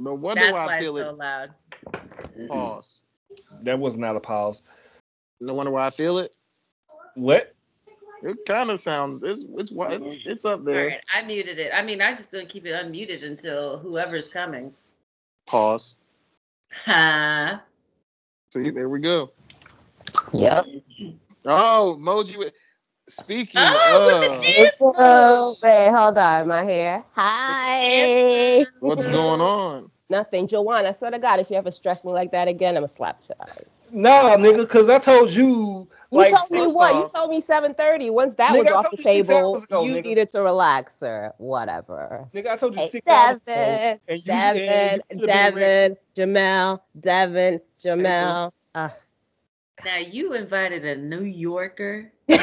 no wonder That's why why I it's feel so it. loud. Pause. That was not a pause. No wonder why I feel it. What? It kind of sounds. It's it's it's, it's up there. right, I muted it. I mean, I'm just gonna keep it unmuted until whoever's coming. Pause. Huh? See, there we go. Yep. Oh, Moji. Speaking Oh, with of, the dance Oh, wait, hold on. My hair. Hi. what's going on? Nothing. Joanne, I swear to God, if you ever stress me like that again, I'm going to slap shit you. Nah, nigga, because I told you. You Like, told me what? off- you told me 7:30. Once that Nigga, was off the you table, ago, you nigga. needed to relax, sir. Whatever. nigga, I told you Hey, six hours ago, Devin, and you- Devin, and you should've been ready. Devin, Jamel, Devin, Jamel. Uh, Now you invited a New Yorker.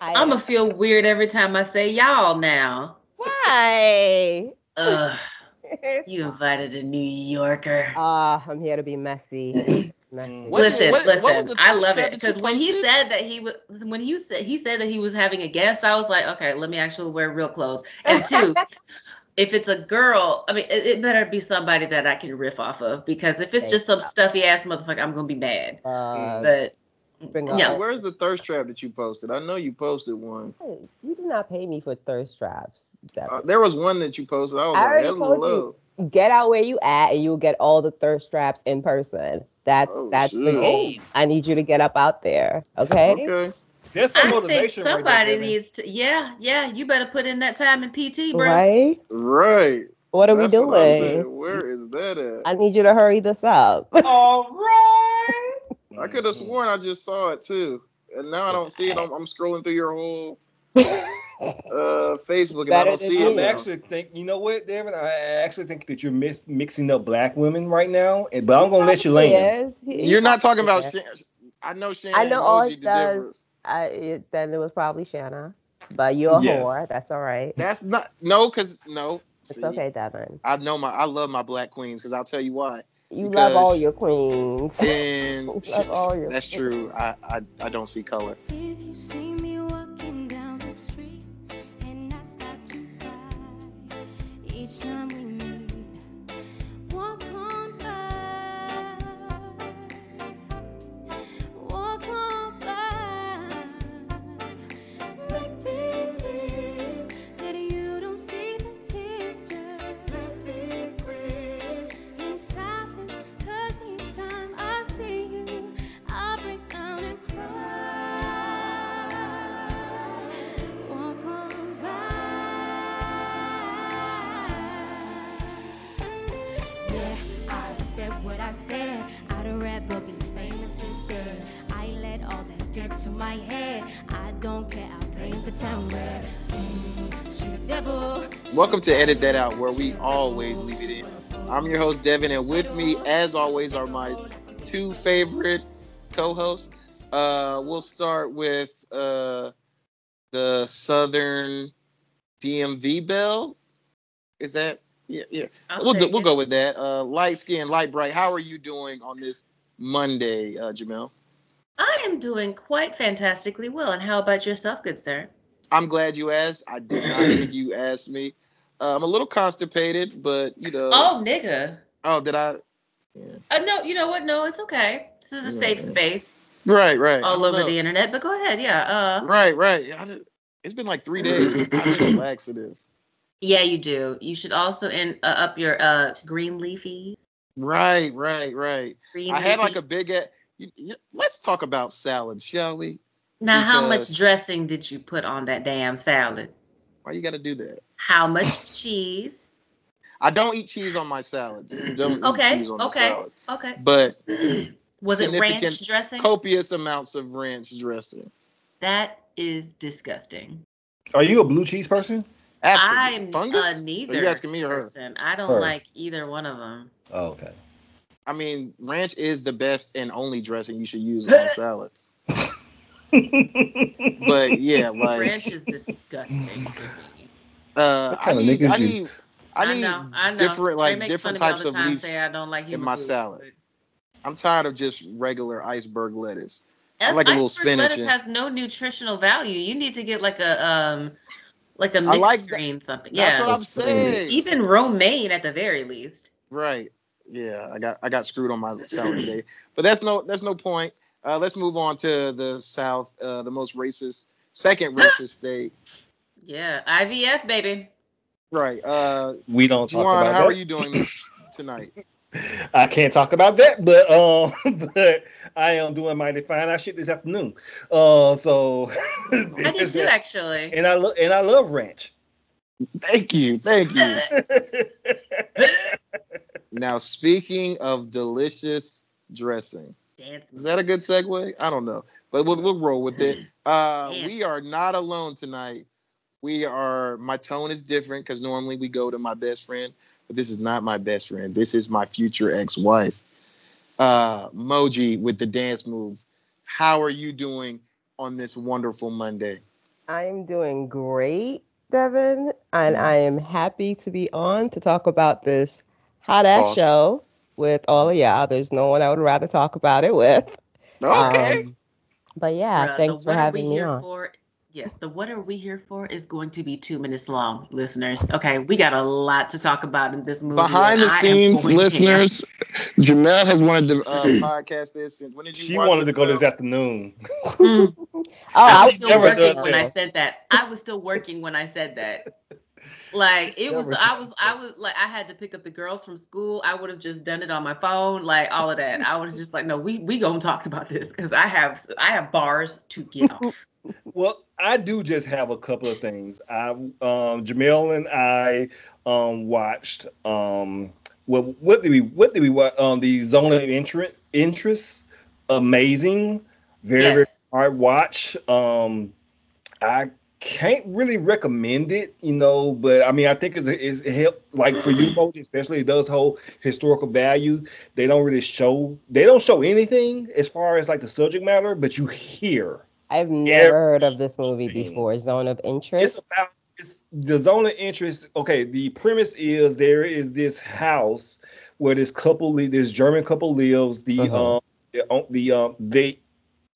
I'm gonna feel weird every time I say y'all now. Why? Ugh, you invited a New Yorker. Ah, I'm here to be messy. messy. What- listen, what- what listen. the I love it because when he posted? said that he was when he said he said that he was having a guest, I was like, okay, let me actually wear real clothes. And two, if it's a girl, I mean, it, it better be somebody that I can riff off of because if it's just some stuffy ass motherfucker, I'm gonna be mad. Uh, But yeah. Where's the thirst trap that you posted? I know you posted one. Hey, you do not pay me for thirst traps. Devin. Uh, there was one that you posted. I was I like, already hella told you. Get out where you at, and you'll get all the thirst traps in person. That's Oh, that's the game. I need you to get up out there. Okay. Okay. There's some I think motivation right somebody there, needs to. Yeah, yeah. You better put in that time in PT, bro. Right? Right. What are That's we what doing? Where is that at? I need you to hurry this up. All right. I could have sworn I just saw it too, and now I don't see it. I'm, I'm scrolling through your whole uh, Facebook, and I don't see me. it I now. actually think you know what, Devin. I actually think that you're mis- mixing up black women right now, and but I'm gonna let you land. Yes, You're not talking about. Yeah. Shan- I know Shannon. I know all emoji he does. difference. I, it, then it was probably Shanna, but you're a Yes. whore. That's all right. That's not no, cause no. It's See, okay, Devin. I know my. I love my black queens, cause I'll tell you why. You Because- love all your queens. And Love all your that's true. I, I I don't see color. If you see me time my head. I don't care. I'll paint the town red. Mm, she the devil. Welcome to Edit That Out, where we always leave it in. I'm your host Devin, and with me, as always, are my two favorite co-hosts. Uh, we'll start with uh, the Southern DMV Bell. Is that? Yeah, yeah. I'll we'll do, we'll go with that. Uh, light skin, light bright. How are you doing on this Monday, uh, Jamel? I am doing quite fantastically well. And how about yourself, good sir? I'm glad you asked. I did not think you asked me. Uh, I'm a little constipated, but you know. Oh, nigga. Oh, did I? Yeah. Uh, no, you know what? No, it's okay. This is a Yeah. safe space Right, right. all over the internet. But go ahead, yeah. Uh, Right, right. Did- it's been like three days. I need a laxative. yeah, you do. You should also in uh, up your uh green leafy. Right, right, right. Green I had like a big. a- you- you- Let's talk about salads, shall we? Now, how much dressing did you put on that damn salad? Why you got to do that? How much cheese? I don't eat cheese on my salads. Don't eat Okay, cheese on the okay. salads. Okay. But Was it ranch dressing? copious amounts of ranch dressing. That is disgusting. Are you a blue cheese person? Absolutely. I'm Fungus? uh, Are neither. you asking me or her? person. I don't Her. like either one of them. Oh, okay. I mean, ranch is the best and only dressing you should use on salads. But yeah, like Ranch is disgusting. to me. uh, What I kind of need, niggas I you- need, I know, I know. different, like different fun me all types of leaves. Say I don't like in my food, salad. but- I'm tired of just regular iceberg lettuce. I like a little iceberg spinach lettuce in- has no nutritional value. You need to get like a um, like a I mixed like that- screen something. That's yeah, what I'm saying. even romaine at the very least. Right. Yeah, I got I got screwed on my sound today, but that's no that's no point. Uh, let's move on to the South, uh, the most racist, second racist state. Yeah, IVF baby. Right. Uh, We don't talk Juwan, about how that. are you doing tonight? I can't talk about that, but um, but I am doing mighty fine. I shit this afternoon. Uh, so I did too, actually. and I love and I love ranch. Thank you, thank you. Now, speaking of delicious dressing, is that a good segue? I don't know, but we'll, we'll roll with it. Uh, we are not alone tonight. We are. My tone is different because normally we go to my best friend, but this is not my best friend. This is my future ex-wife, uh, Moji, with the dance move. How are you doing on this wonderful Monday? I'm doing great, Devin, and I am happy to be on to talk about this hot ass Boss. show with all of y'all. There's no one I would rather talk about it with. Okay. Um, but yeah, Bruh, thanks for having me on. For, yes, the what are we here for is going to be two minutes long, listeners. Okay, we got a lot to talk about in this movie. Behind the I scenes, going listeners, Jamel has wanted to uh, podcast this. Since when did you? She watch wanted it, to go Jamel? this afternoon. Mm. Oh, I I was still never working when. I said that. I was still working when I said that. Like it was, Never I was, I was like, I had to pick up the girls from school. I would have just done it on my phone, like all of that. I was just like, no, we we gonna talk about this because I have I have bars to get off. Well, I do just have a couple of things. I um Jamel and I um watched um well what did we what did we watch um the zone of interest interest amazing very very hard watch um I can't really recommend it you know but I mean I think it's it's it help like for you folks especially it does hold historical value they don't really show they don't show anything as far as like the subject matter but you hear I've never Yeah. heard of this movie before. Zone of Interest. it's about it's the zone of interest. Okay, the premise is there is this house where this couple, this German couple lives. The Uh-huh. um, the the um, they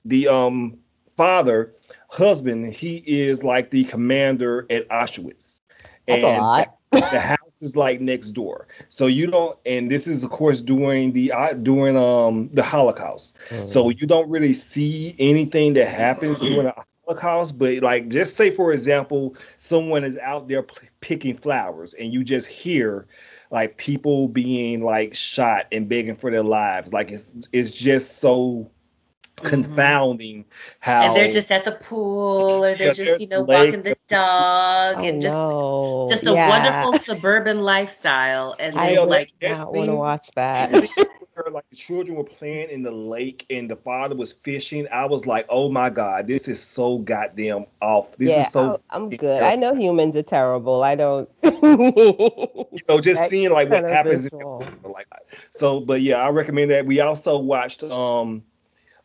the um father husband he is like the commander at Auschwitz. That's a lot. the house is like next door, so you don't. And this is of course during the uh, during um the Holocaust. Mm. So you don't really see anything that happens during the Holocaust, but like just say for example, someone is out there p- picking flowers, and you just hear like people being like shot and begging for their lives. Like it's it's just so confounding how Mm-hmm. and they're just at the pool or they're just you know they're walking the dog oh, and just no. just a Yeah. wonderful suburban lifestyle and I then Yeah, would like that not want to watch that. see where, like the children were playing in the lake and the father was fishing. I was like, oh my god, this is so goddamn off. This yeah, is so I'm, I'm good. I know humans are terrible. I don't. yeah, you know, just That seeing like what happens. in like so, but yeah, I recommend that. We also watched um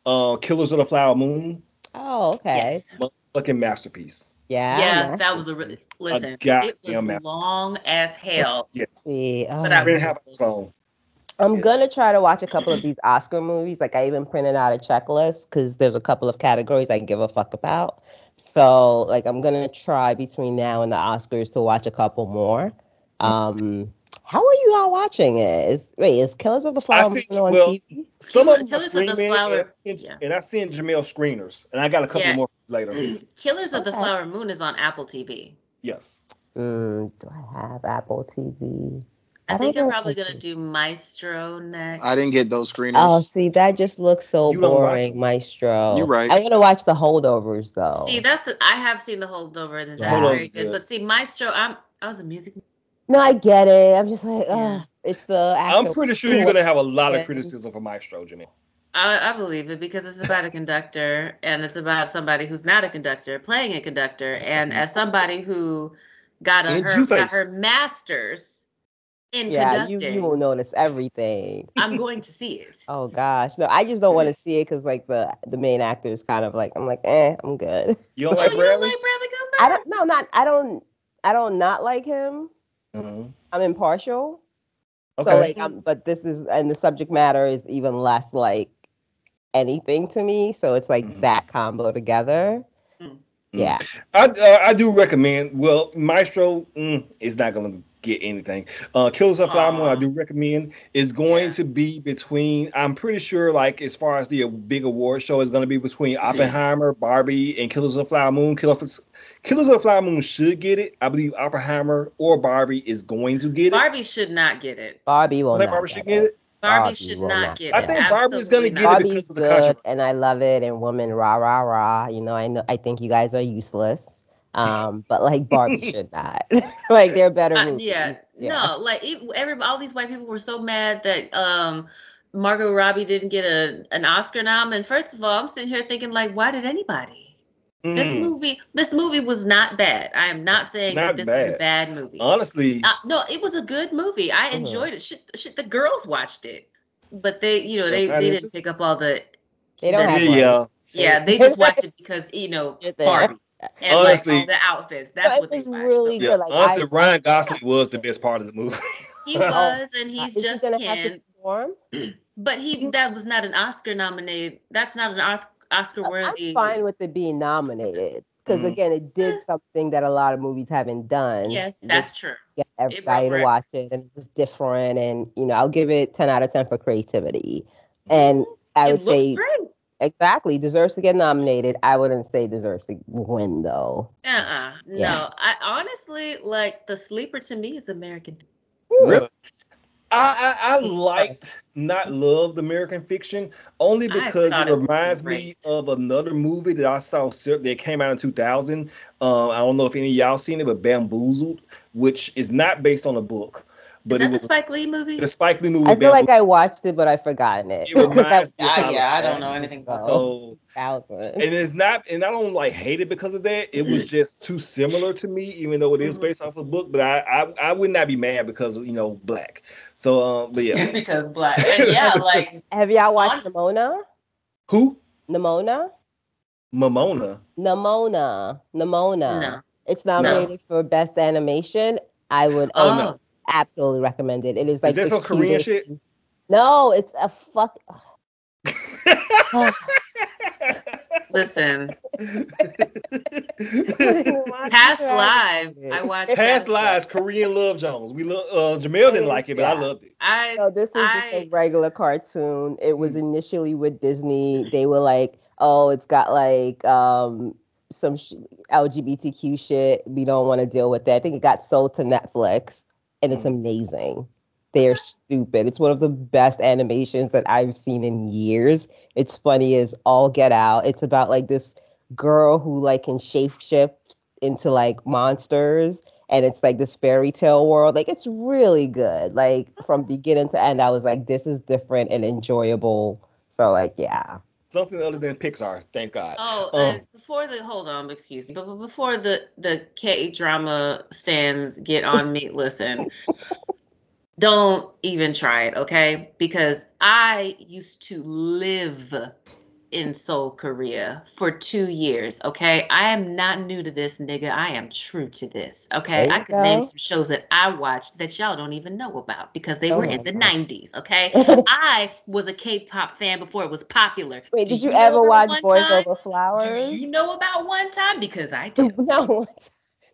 uh Killers of the Flower Moon, oh, okay. yes. fucking masterpiece. Yeah. yeah that was a really listen it goddamn was masterpiece. long as hell Yes, See, oh, But I we didn't have a song. I'm gonna try to watch a couple of these Oscar movies. Like I even printed out a checklist because there's a couple of categories I can give a fuck about. So like I'm gonna try between now and the Oscars to watch a couple more. Um, how are you all watching it? Is wait, is Killers of the Flower Moon on well, TV? Some of them Killers are of the streaming, Flower- and, I seen- yeah. and I seen Jamel screeners, and I got a couple Yeah. more later. killers of the flower moon is on apple tv Yes. Mm, do I have Apple TV? i, I think i'm probably gonna do maestro next I didn't get those screeners. Oh, see, that just looks so You boring. Maestro. You're right. I'm gonna watch the holdovers though. see that's the i have seen the holdover and that's Yeah. very good good. but see maestro i'm i was a music no, I get it. I'm just like, Yeah. oh, it's the. I'm pretty sure you're gonna have a lot of criticism for Maestro, Jamel. I, I believe it because it's about a conductor and it's about somebody who's not a conductor playing a conductor. And as somebody who got a her, got her master's in Yeah, you, conducting, you will notice everything. I'm going to see it. Oh gosh, no, I just don't want to see it because like the the main actor is kind of like I'm like, eh, I'm good. You don't Oh, like you don't Bradley? like Bradley Cooper? I don't, no, not, I don't, I don't not like him. Mhm. I'm impartial. Okay. So like, I'm, but this is, and the subject matter is even less like anything to me. So it's like Mhm. that combo together. Mm. Yeah. I uh, I do recommend. Well, Maestro mm, is not going to get anything. Uh, Killers of the Flower Moon, I do recommend. is going Yeah. to be between. I'm pretty sure, like as far as the big award show is going to be between Oppenheimer, Barbie, and Killers of the Flower Moon. Killers, Killers of the Flower Moon should get it. I believe Oppenheimer or Barbie is going to get it. Barbie should not get it. Barbie will I think not Barbie get should get it. Barbie, Barbie should not not get get it. I think Barbie's gonna Absolutely get it because Barbie's of the good, controversy. and I love it. And women, rah rah rah. You know, I know. I think you guys are useless. Um, but like Barbie should not. like they're better Uh, movies. yeah, no, like it, every all these white people were so mad that um Margot Robbie didn't get a an Oscar nom. And first of all, I'm sitting here thinking like, why did anybody? This Mm. movie, this movie was not bad. I am not saying Not that this is a bad. bad movie. Honestly, Uh, no, it was a good movie. I Mhm. enjoyed it. Shit, shit, the girls watched it, but they, you know, they they did didn't pick up all the. They don't Yeah, have yeah, yeah. Yeah, they just watched it because you know Barbie and Honestly- like all the outfits. That's But what it they was watched. really Yeah, good. Like honestly, I, Ryan Gosling was the best part of the movie. He was, and he's is just he gonna Ken. But he that was not an Oscar nominated. That's not an Oscar worthy. I'm fine with it being nominated because Mhm. again, it did something that a lot of movies haven't done. Yes, that's just true. Get everybody to watch it, and it was different. And you know, I'll give it 10 out of 10 for creativity. And I it would say great. Exactly deserves to get nominated. I wouldn't say deserves to win though. Uh-uh. Yeah. No, I honestly like the sleeper to me is American. Really? I, I, I liked, not loved American Fiction only because thought it it reminds me of another movie that I saw that came out in 2000. Um, I don't know if any of y'all seen it, but Bamboozled, which is not based on a book, Is but that it the was Spike Lee movie? the Spike Lee movie. I feel like Bamboozled. I watched it, but I've forgotten it. It reminds me Ah, yeah, I don't know anything about So, 2000. and it's not, and I don't like hate it because of that. It was just too similar to me, even though it is Mhm. based off a book. But I, I, I would not be mad because you know black. So, um, but yeah, because black. And yeah, like Have y'all watched On- Nimona? who? Nimona? Mamona. Nimona. Nimona. no. It's nominated for best animation. I would Oh, Oh, no. Absolutely recommend it. It is like Is that the some Korean shit? No, it's a fuck. listen. Past Past lives. I watched Past lives, Korean Love Jones. We love. Uh, Jamel didn't like it, but I loved it. I No, this is just a regular cartoon. It was Mm. initially with Disney. They were like, "Oh, it's got like um some sh- LGBTQ shit. We don't want to deal with that." I think it got sold to Netflix, and it's amazing. They're stupid. It's one of the best animations that I've seen in years. It's funny as all get out. It's about like this girl who like can shapeshift into like monsters and it's like this fairy tale world. Like it's really good. Like from beginning to end, I was like, this is different and enjoyable. So like, yeah. Something other than Pixar. Thank God. Oh, Um, and before the hold on, excuse me, but but before the the K drama stands get on me, listen. Don't even try it, okay? Because I used to live in Seoul, Korea for two years, okay? I am not new to this, nigga. I am true to this, okay? I you could name some shows that I watched that y'all don't even know about because they Oh were in the God. 90s, okay? I was a K-pop fan before it was popular. Wait, Do did you, know ever watch Boys Time? Over Flowers? Do you know about one time? Because I do. no.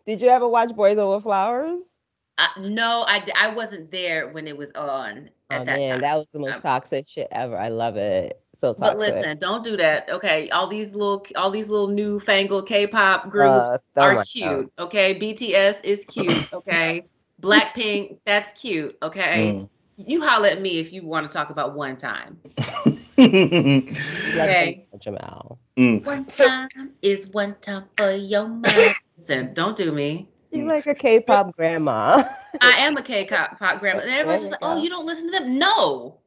Did you ever watch Boys Over Flowers? I, no, I, d- I wasn't there when it was on at oh that man, time. that was the most Um, toxic shit ever. I love it. So toxic. but listen, don't do that. Okay, all these little all these little newfangled K-pop groups oh are my cute. Okay, BTS is cute. Okay, Blackpink that's cute. Okay, Mm. you holler at me if you want to talk about one time. Okay. Jamal. Mm. One So- time is one time for your mind. Listen, don't do me. You're mm. like a K-pop grandma. I am a K-pop grandma, and everybody's There just you like, "Oh, you don't listen to them?" No,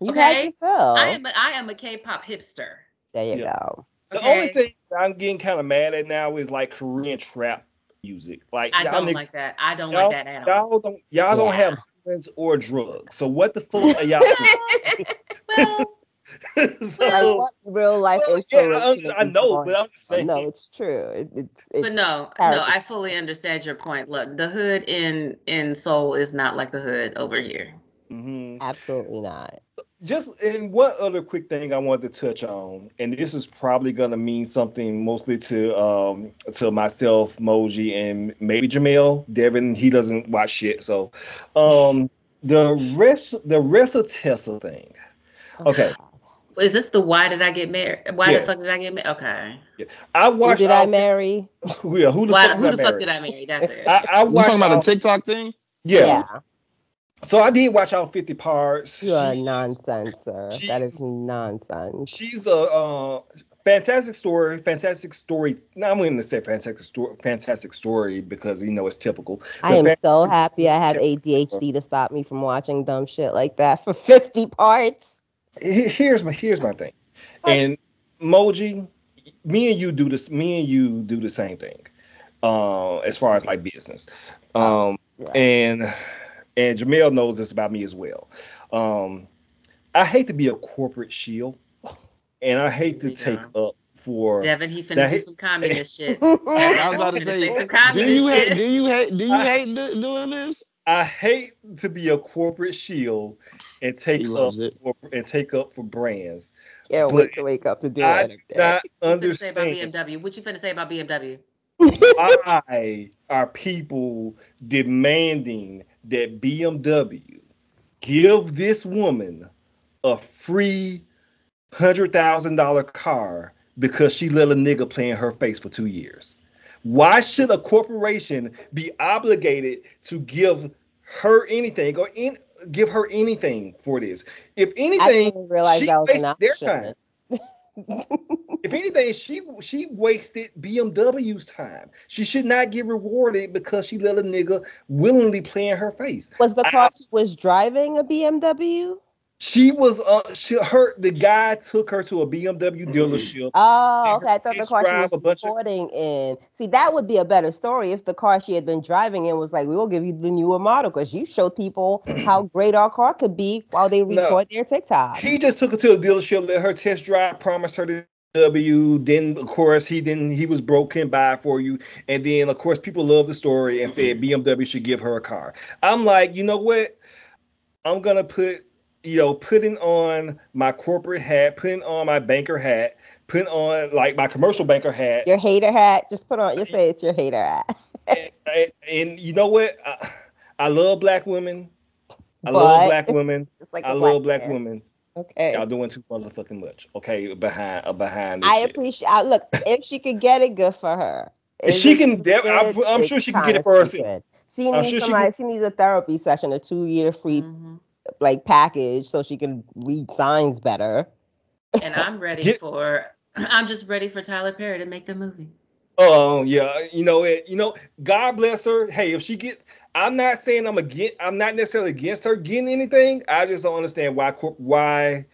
You Okay. had your fill. I am. A, I am a K-pop hipster. there you Yeah. go. The Okay? only thing I'm getting kind of mad at now is like Korean trap music. Like I don't nigg- like that. I don't like that at all. y'all don't y'all don't have friends or drugs. So what the fuck are y'all well, doing? Like so, real life well, yeah. I, I know, but I'm just saying. no, it's true. It, it's it's but no, no. I fully understand your point. Look, the hood in in Seoul is not like the hood over here. Mhm. absolutely not. just and one other quick thing I wanted to touch on, and this is probably gonna mean something mostly to um to myself, Moji, and maybe Jamel. Devin, he doesn't watch shit, so um the rest the rest of Tessa thing. Okay, Is this the why did I get married? Why Yes. the fuck did I get married? Okay. Yeah. I Who watched. did I all- marry? Yeah, who the Why, fuck, who did the I fuck marry? did I marry? That's it. I, I You watched talking about all- the TikTok thing? yeah. So I did watch all 50 parts. You are She- nonsense, sir. That is nonsense. She's a uh, fantastic story, fantastic story. Now I'm going to say fantastic story, fantastic story because you know it's typical. I The am fan- so happy I have ADHD to stop me from watching dumb shit like that for 50 parts. He- Here's my here's my thing, and Moji, me and you do this. Me and you do the same thing, uh, as far as like business, um, Yeah. and and Jamel knows this about me as well. Um, I hate to be a corporate shield, and I hate to take up for. Devin, he finna do some communist shit. I was about to say, do you hate? shit. Do you hate? Do you I- hate do- doing this? I hate to be a corporate shield and take up for, and take up for brands. Can't wait to wake up to do I it. do not What you finna say about BMW? What you finna say about BMW? why are people demanding that BMW give this woman a free hundred thousand dollar car because she let a nigga play in her face for two years? Why should a corporation be obligated to give her anything or in, give her anything for this? If anything, she that their time. if anything, she she wasted BMW's time. She should not get rewarded because she let a nigga willingly play in her face. Was the car she was driving a BMW? She was uh she her the guy took her to a BMW dealership. Oh, okay. I thought the car she was a of- in. See, that would be a better story if the car she had been driving in was like, "We will give you the newer model," because you showed people how great our car could be while they No. record their TikTok. He just took her to a dealership, let her test drive, promised her the W. Then of course he didn't. He was broke, can buy for you. And then of course people love the story and said BMW should give her a car. I'm like, you know what? I'm gonna put, you know, putting on my corporate hat, putting on my banker hat, putting on like my commercial banker hat. Your hater hat. Just put on. You say it's your hater hat. and, and- and you know what? I, I love black women. I But- love black women. It's like I a love black man. women. Okay. Y'all doing too motherfucking much. Okay, behind uh, behind this I shit. appreciate. I, look, if she could get it, good for her. If she can- stupid? I'm- I'm sure she can get it for herself. She needs sure she somebody. She needs a therapy session, a two-year free Mhm. Like package, so she can read signs better. And I'm ready Get- for. I'm just ready for Tyler Perry to make the movie. Oh yeah, you know it. You know, God bless her. Hey, if she get, I'm not saying I'm against. I'm not necessarily against her getting anything. I just don't understand why. corp- Why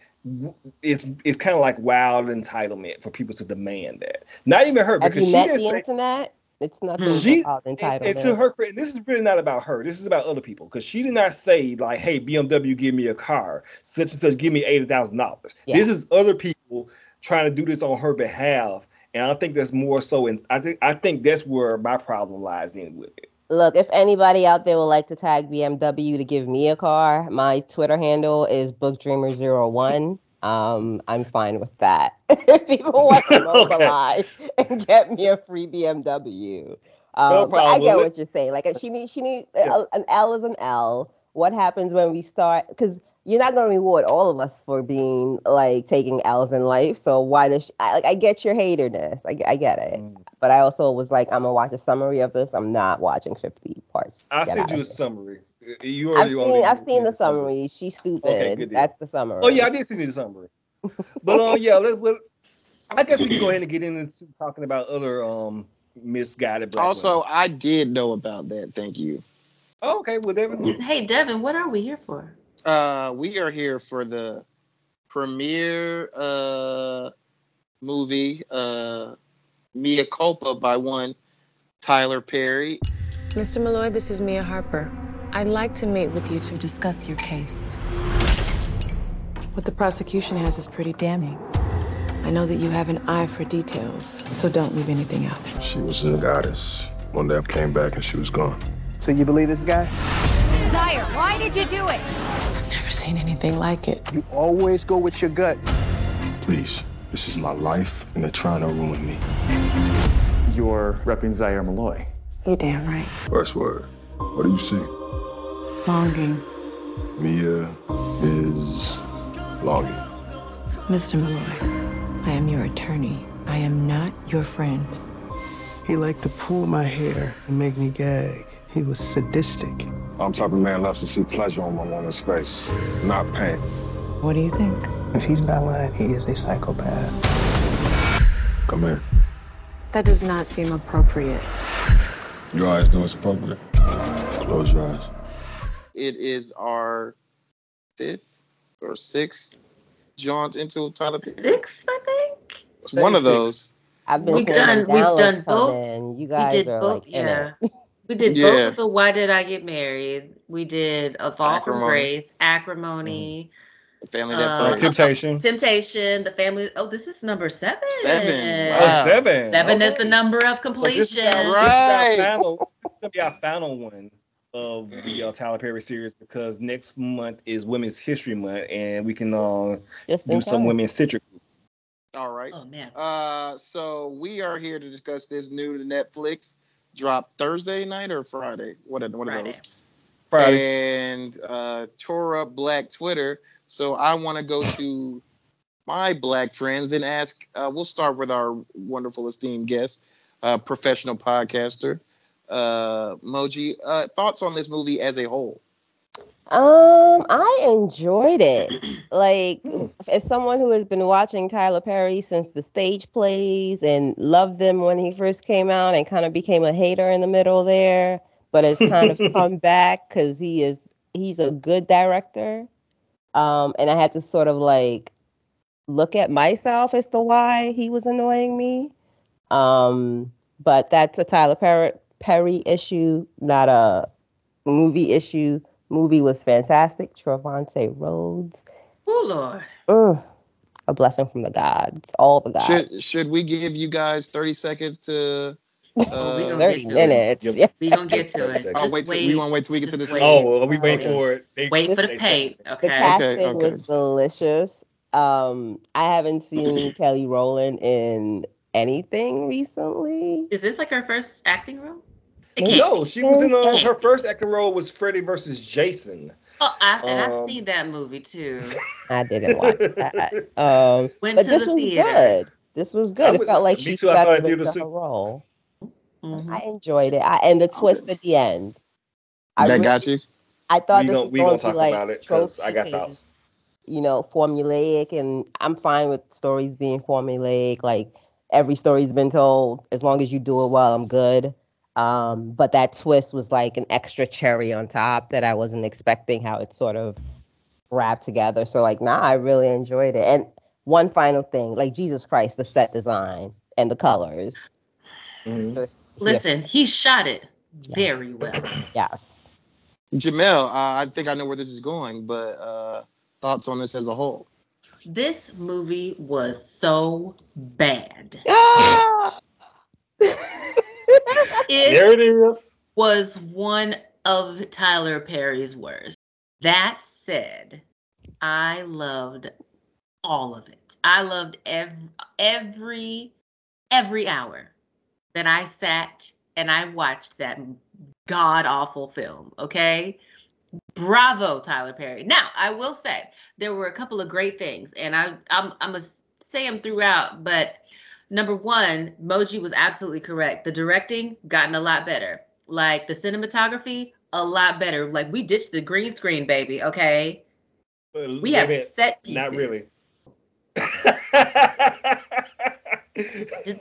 it's it's kind of like wild entitlement for people to demand that. Not even her Have because you she met didn't the say. internet? It's nothing hmm. She about and, entitlement. and to her credit, this is really not about her. This is about other people because she did not say like, "Hey, BMW, give me a car, such and such, give me eighty thousand dollars." This is other people trying to do this on her behalf, and I think that's more so. And I think I think that's where my problem lies in with it. Look, if anybody out there would like to tag BMW to give me a car, my Twitter handle is bookdreamer01. Um, I'm fine with that. if people want to Okay. mobilize and get me a free BMW. Um, No but I get what you're saying. Like she needs, she needs Yeah. an L is an L. What happens when we start? Because you're not going to reward all of us for being like taking L's in life. So why does she, I, like I get your haterness? I, I get it. Mm. But I also was like, I'm gonna watch a summary of this. I'm not watching 50 parts. I Get sent you a summary. You I've seen, I've seen the summary. She's stupid. Okay, good deal. That's the summary. Oh yeah, I did see the summary. but um, yeah, let's. Let, I guess we can go ahead and get into talking about other um misguided black Also, women. I did know about that. Thank you. Oh, okay, well, Devin. Hey Devin, what are we here for? Uh, we are here for the premiere uh movie uh Mea Culpa by one Tyler Perry. Mr. Malloy, this is Mea Harper. I'd like to meet with you to discuss your case. What the prosecution has is pretty damning. I know that you have an eye for details, so don't leave anything out. She was a goddess. One day I came back and she was gone. So you believe this guy? Zaire, why did you do it? I've never seen anything like it. You always go with your gut. Please, this is my life, and they're trying to ruin me. You're repping Zaire Malloy. You're damn right. First word. What do you see? Longing. Mea is longing. Mr. Malloy, I am your attorney. I am not your friend. He liked to pull my hair and make me gag. He was sadistic. I'm the type of man loves to see pleasure on my woman's face, not pain. What do you think? If he's not lying, he is a psychopath. Come here. That does not seem appropriate. Your eyes know it's appropriate. Close your eyes. It is our fifth or sixth jaunt into Tyler Perry. Sixth, I think. It's one of those. I've been We've done- we've done both. in. You We did are both. like yeah. We did Yeah. both of the Why Did I Get Married? We did A Fall from Acrimony. Grace, Acrimony, Family that Uh. Temptation. Temptation, The Family. Oh, this is number seven. Seven. Oh, Wow. seven. Seven is the number of So this is completion. our- Right. This is our final, this is gonna be our final one of the uh, Tyler Perry series because next month is Women's History Month, and we can uh, Just do some women's citric. All right. Oh man. Uh, so we are here to discuss this new to Netflix. Drop Thursday night or Friday? What are, what are Friday. those? Friday. And uh, tore up Black Twitter. So I want to go to my black friends and ask. Uh, we'll start with our wonderful esteemed guest, uh, professional podcaster, uh, Moji. Uh, thoughts on this movie as a whole? Um, I enjoyed it. Like, as someone who has been watching Tyler Perry since the stage plays and loved them when he first came out and kind of became a hater in the middle there, but has kind of come back because he is he's a good director. Um, and I had to sort of like look at myself as to why he was annoying me. Um, but that's a Tyler Perry Perry issue, not a movie issue movie was fantastic. Trevante Rhodes. Oh Lord. Mm, a blessing from the gods. All the gods. Should should we give you guys thirty seconds to? Oh, Uh, gonna 30 get to it. minutes. Yep. We gonna get to it. I'll I'll Just wait. Till, wait. we want to wait till we get to Just this. wait. Oh, are we waiting Okay. for it? They, Wait for the they paint. The Okay. casting okay. was delicious. Um, I haven't seen Kelly Rowland in anything recently. Is this like her first acting role? It No, she was in uh, her first acting role was Freddy versus Jason. Oh, I, and I've Um, seen that movie too. I didn't watch that. Um, Went but to this the was theater. good. This was good. I It felt like she too, I thought I settled did into too. her role. Mhm. I enjoyed it. I, and the twist at the end. I that really- got you. I thought we this gonna was we going gonna to be like about it I got tropey thoughts. you know, formulaic, and I'm fine with stories being formulaic. Like every story's been told. As long as you do it well, I'm good. Um, but that twist was like an extra cherry on top that I wasn't expecting. How it sort of wrapped together. So like, nah, I really enjoyed it. And one final thing, like Jesus Christ, the set design and the colors. Mhm. Just- Listen, he shot it Yeah. very well. Yes. Jamel, uh, I think I know where this is going, but uh, thoughts on this as a whole? This movie was so bad. It There it is. was one of Tyler Perry's worst. That said, I loved all of it. I loved every every every hour that I sat and I watched that god awful film, okay? Bravo Tyler Perry. Now, I will say there were a couple of great things and I I'm I'm gonna say them throughout, but number one, Moji was absolutely correct. The directing gotten a lot better. Like the cinematography, a lot better. Like we ditched the green screen, baby. Okay, we have minute, set pieces. Not really.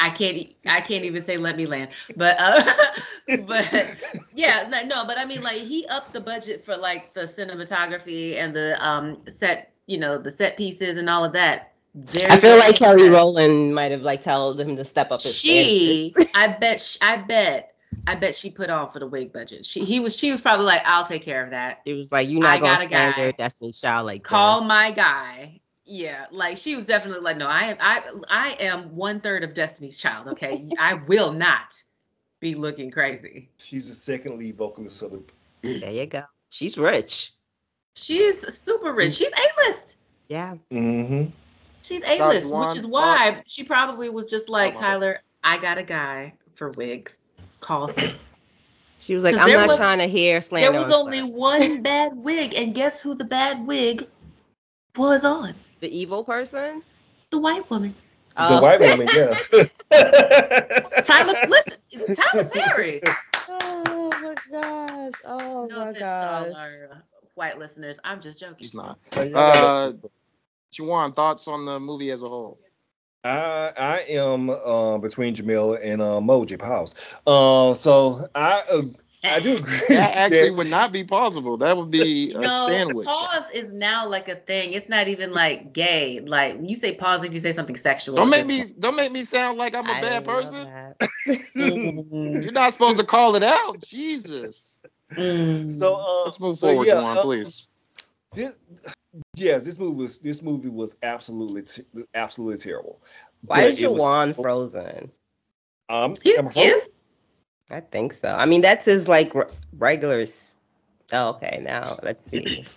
I can't. I can't even say let me land. But uh, but yeah, no, no. But I mean, like he upped the budget for like the cinematography and the um set. You know, the set pieces and all of that. Very, I feel like Kelly impressed. Rowland might have like told him to step up his she i bet sh- i bet i bet she put on for the wig budget she he was she was probably like i'll take care of that It was like you're I not gonna got a stand guy. your Destiny Child like call this. my guy yeah like she was definitely like no i am i i am one third of destiny's child okay i will not be looking crazy She's the second lead vocalist of the There you go. She's rich. She's super rich. She's A-list. Yeah. Mm-hmm. She's A-list, which is why thoughts? she probably was just like, Oh, my bad. Tyler, I got a guy for wigs. Call him. She was like, I'm not was- trying to hear slander. There was only slander." one bad wig, and guess who the bad wig was on? the evil person. The white woman. The Oh. white woman, yeah. Tyler, listen, Tyler Perry. Oh my gosh. Oh No my offense to all gosh. our uh, white listeners. I'm just joking. She's not. So y'all gotta- Uh, Juwan, thoughts on the movie as a whole? I I am uh, between Jamila and uh, Moji Pause. Uh, so I uh, I do agree. That actually that- would not be possible. That would be a no, sandwich. pause is now like a thing. It's not even like gay. Like when you say pause if you say something sexual. Don't make this me don't make me sound like I'm a I bad didn't person. that. You're not supposed to call it out. Jesus. Mm. so uh, Let's move so forward, yeah, Juwan, uh, please. This, yes, this movie was this movie was absolutely t- absolutely terrible. Why But is it was- Juwan frozen? Um, He am I frozen? is? I think so. I mean, that's his like r- regular. Oh, okay. Now let's see.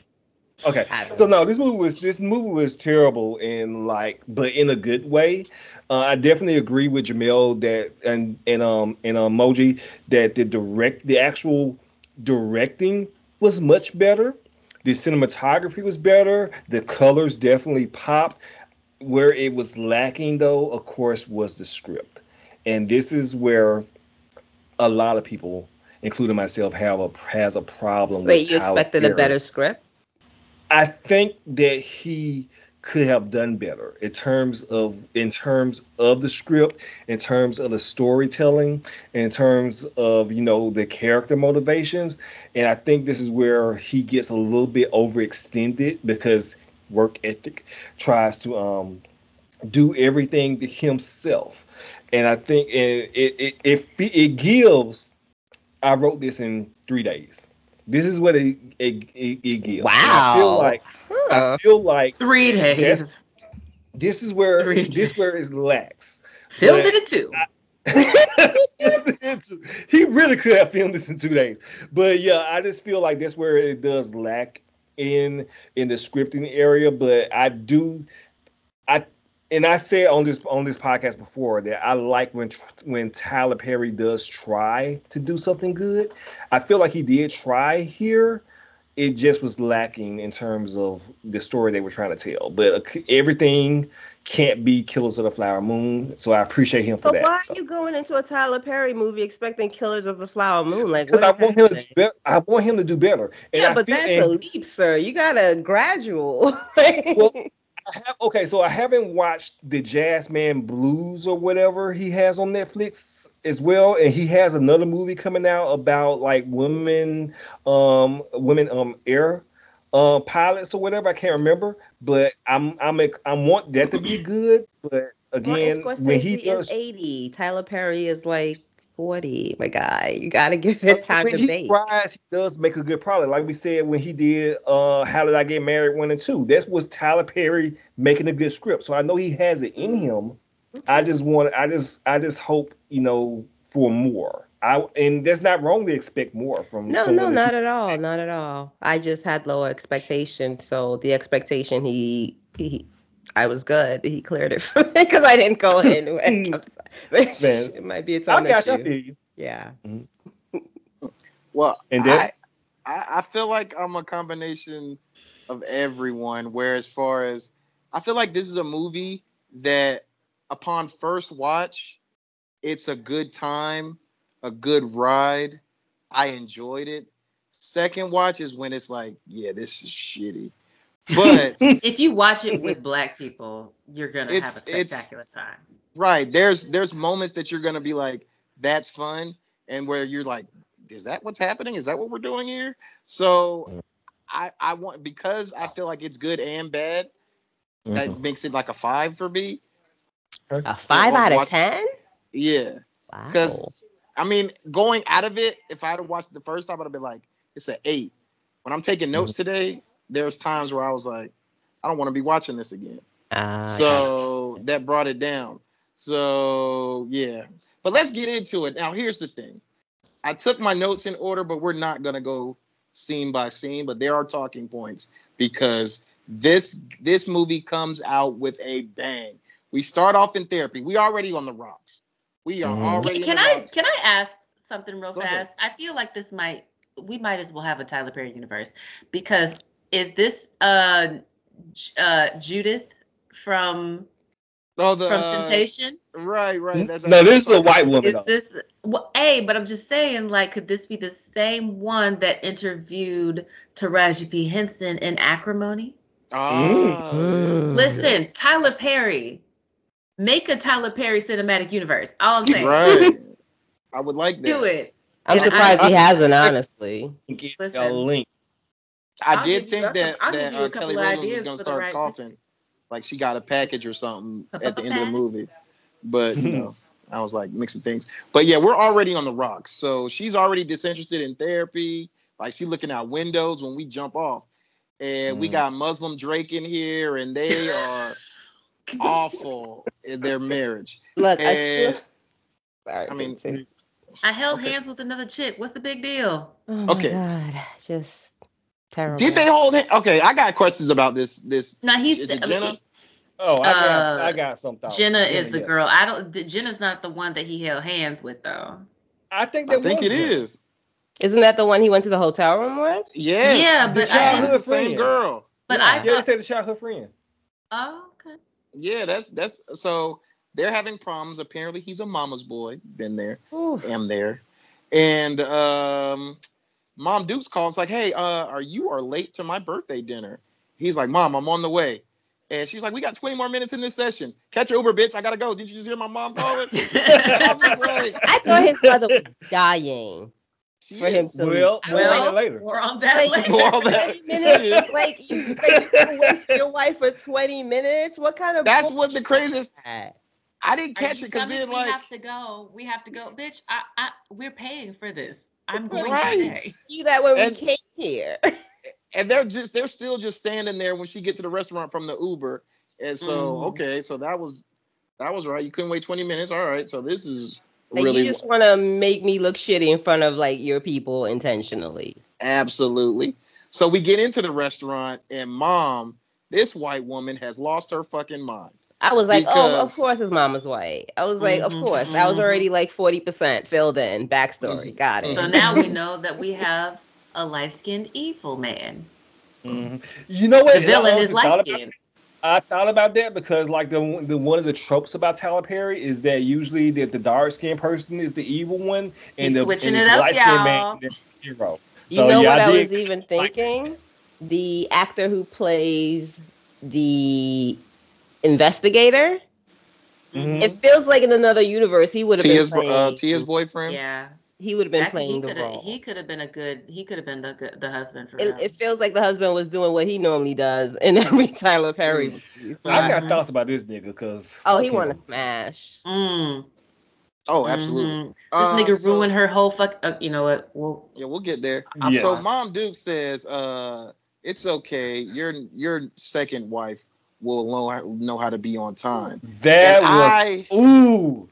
Okay, so know. no, this movie was this movie was terrible in like, but in a good way. Uh, I definitely agree with Jamil that and and um and um, Moji that the direct the actual directing was much better. The cinematography was better. The colors definitely popped. Where it was lacking though, of course, was the script, and this is where a lot of people, including myself, have a has a problem. Wait, you Tyler expected a better script? I think that he could have done better in terms of in terms of the script, in terms of the storytelling, in terms of you know the character motivations, and I think this is where he gets a little bit overextended because work ethic tries to um do everything to himself, and I think it it it it, it, it gives. I wrote this in three days. This is what it it, it, it gives. And I feel Wow. like Huh. I feel like Three days. Yes. this is where Three this where it lacks. Filmed But- it too. two. he really could have filmed this in two days. But yeah, I just feel like that's where it does lack in in the scripting area. But I do, I and I said on this on this podcast before that I like when when Tyler Perry does try to do something good. I feel like he did try here. It just was lacking in terms of the story they were trying to tell. But uh, everything can't be Killers of the Flower Moon, so I appreciate him for But that. why so. are you going into a Tyler Perry movie expecting Killers of the Flower Moon? Like, Because I want him to happening? do better. I want him to do better. And Yeah, I but feel- that's and- a leap, sir. You got a gradual. Well, I have, okay, so I haven't watched the Jazzman Blues or whatever he has on Netflix as well, and he has another movie coming out about like women, um, women um air uh pilots or whatever. I can't remember, but I'm I'm I want that to be good, but again, when he does is 80. Tyler Perry is like 40. My guy, you got to give it time when to he bake. tries, he does make a good product. Like we said when he did uh How Did I Get Married One and Two. That was Tyler Perry making a good script. So I know he has it in him. I just want I just I just hope, you know, for more. I and that's not wrong to expect more from No, no, not at all, not at all. I just had lower expectations, so the expectation he he I was good. He cleared it for me because I didn't go into it. I'm sorry. Man, it might be its I own got issue. you. Yeah. Mm-hmm. Well, And then- I, I I feel like I'm a combination of everyone. Where as far as I feel like this is a movie that upon first watch, it's a good time, a good ride. I enjoyed it. Second watch is when it's like, yeah, this is shitty. But If you watch it with black people, you're gonna have a It's- it's- spectacular time. right, there's there's moments that you're gonna be like, that's fun, and where you're like, is that what's happening? Is that what we're doing here? So I I want because I feel like it's good and bad. That Mhm. makes it like a five for me. A five Well, out of ten? Yeah, Wow. because I mean, going out of it, if I had watched it the first time, I'd have been like, it's an eight. When I'm taking notes today, there's times where I was like, I don't want to be watching this again. Ah, So that brought it down. So yeah, but let's get into it now. Here's the thing: I took my notes in order, but we're not gonna go scene by scene, but there are talking points because this this movie comes out with a bang. We start off in therapy. We already on the rocks. We are Mhm. already. Can in the I rocks. can I ask something real Go ahead. fast? I feel like this might we might as well have a Tyler Perry universe because is this uh uh Judith from Oh, the from uh, Temptation? Right, right. That's No, this is a white woman. Is though. this well, A, but I'm just saying, like, could this be the same one that interviewed Taraji P. Henson in Acrimony? Ah, Mm. Listen, Tyler Perry, make a Tyler Perry cinematic universe. All I'm saying, right. I would like that. do it. I'm And surprised I- he hasn't, honestly. Get Listen. a link. I I'll did give you think that, couple- I'll that give you a uh, Kelly Rowland was going to start right coughing, like she got a package or something at the end of the movie. But you know, I was like mixing things. But yeah, we're already on the rocks. So she's already disinterested in therapy. Like she's looking out windows when we jump off, and we Mm. got Muslim Drake in here, and they are awful in their marriage. Look, I still. Sorry. I mean, I held Okay. hands with another chick. What's the big deal? oh my okay. God, just terrible. did they hold? It? Okay, I got questions about this. This No, he's Is it Jenna? Oh, I got, Uh, I got some thoughts. Jenna is the yes. girl. I don't. Jenna's not the one that he held hands with, though. I think I think was it Jenna. is. Isn't that the one he went to the hotel room with? Yeah. Yeah, but it's I the didn't- same girl. But yeah, I yeah, they thought. said the childhood friend. Oh, okay. Yeah, that's that's so they're having problems. Apparently, he's a mama's boy. Been there, Ooh. am there, and um, Mom Duke's calls like, "Hey, uh, are you are late to my birthday dinner?" He's like, "Mom, I'm on the way," and she's like, "We got 20 more minutes in this session. Catch your Uber, bitch. I gotta go. Did you just hear my mom calling?" I'm just like, I thought his mother was dying she for him is. to. Well, I well, was like, later. More on that Like, later. More on that. 20 minutes, like you, like you can wait for your wife for 20 minutes. What kind of That's what the craziest. is that? I didn't catch it because coming? then we like, we have to go. We have to go, bitch. I, I, we're paying for this. I'm going right. to. You that when And- we came here. and they're just they're still just standing there when she get to the restaurant from the Uber. And so Mhm. okay, so that was that was right. You couldn't wait 20 minutes. All right. So this is Like really you just want to make me look shitty in front of like your people intentionally. absolutely. So we get into the restaurant and mom, this white woman has lost her fucking mind. I was like, oh, of course his mama's white. I was like, Mhm, of course. I was mhm. already like 40% filled in. Backstory. Mhm, Got it. So now we know that we have a light skinned evil man. Mhm. You know what? The villain I is thought light about- skinned. I thought about that because like the the one of the tropes about Tyler Perry is that usually that the dark skinned person is the evil one and He's the switching and it up, light-skinned man is the hero. You So, know yeah, what I I, was even like- thinking? The actor who plays the investigator. Mhm. It feels like in another universe he would have been Tia's playing. uh, Tia's boyfriend. Yeah. he would have been That- playing the role. He could have been a good. He could have been the good, the husband for it, it feels like the husband was doing what he normally does in every Tyler Perry movie. So I I- got Mhm. thoughts about this nigga because oh, he want to smash. Mm, Oh, absolutely. mhm. This Uh, nigga so- ruined her whole fuck. Uh, you know what? Well, Yeah, we'll get there. Yes. So Mom Duke says, uh, it's okay. Your your second wife will know, know how to be on time. that And was I ooh.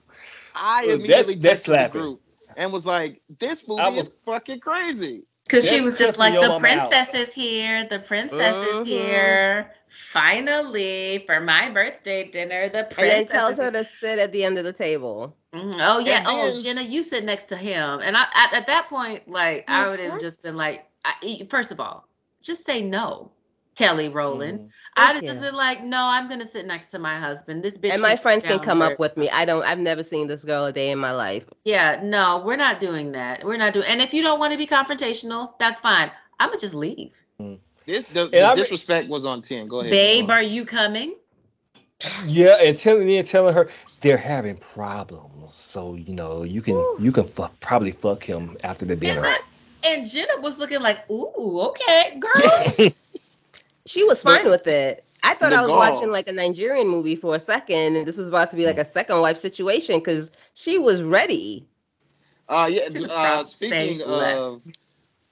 I immediately that's texted the group and was like, this movie was- is fucking crazy. Because she was just like, the mama princess is here. The princess Mhm. is here. Finally, for my birthday dinner, the And princess. tells her to sit at the end of the table. Mhm. Oh yeah. And oh, Jenna, you sit next to him, and I at, at that point, like I would have just been like, I, first of all, just say no, Kelly Rowland. Mhm. I'd have just you. been like, no, I'm gonna sit next to my husband. This bitch. and my can sit friends can come where- up with me. I don't. I've never seen this girl a day in my life. Yeah, no, we're not doing that. We're not doing. And if you don't want to be confrontational, that's fine. I'm gonna just leave. This the, the I disrespect was on 10. Go ahead. Babe, Devon. are you coming? Yeah, and telling me and telling her they're having problems, so you know you can Ooh. you can fuck probably fuck him after the And, dinner. I- and Jenna was looking like, ooh, okay, girl. She was fine with it. I thought the I was gall. watching like a Nigerian movie for a second, and this was about to be like a second wife situation because she was ready. Uh, yeah. Uh, speaking of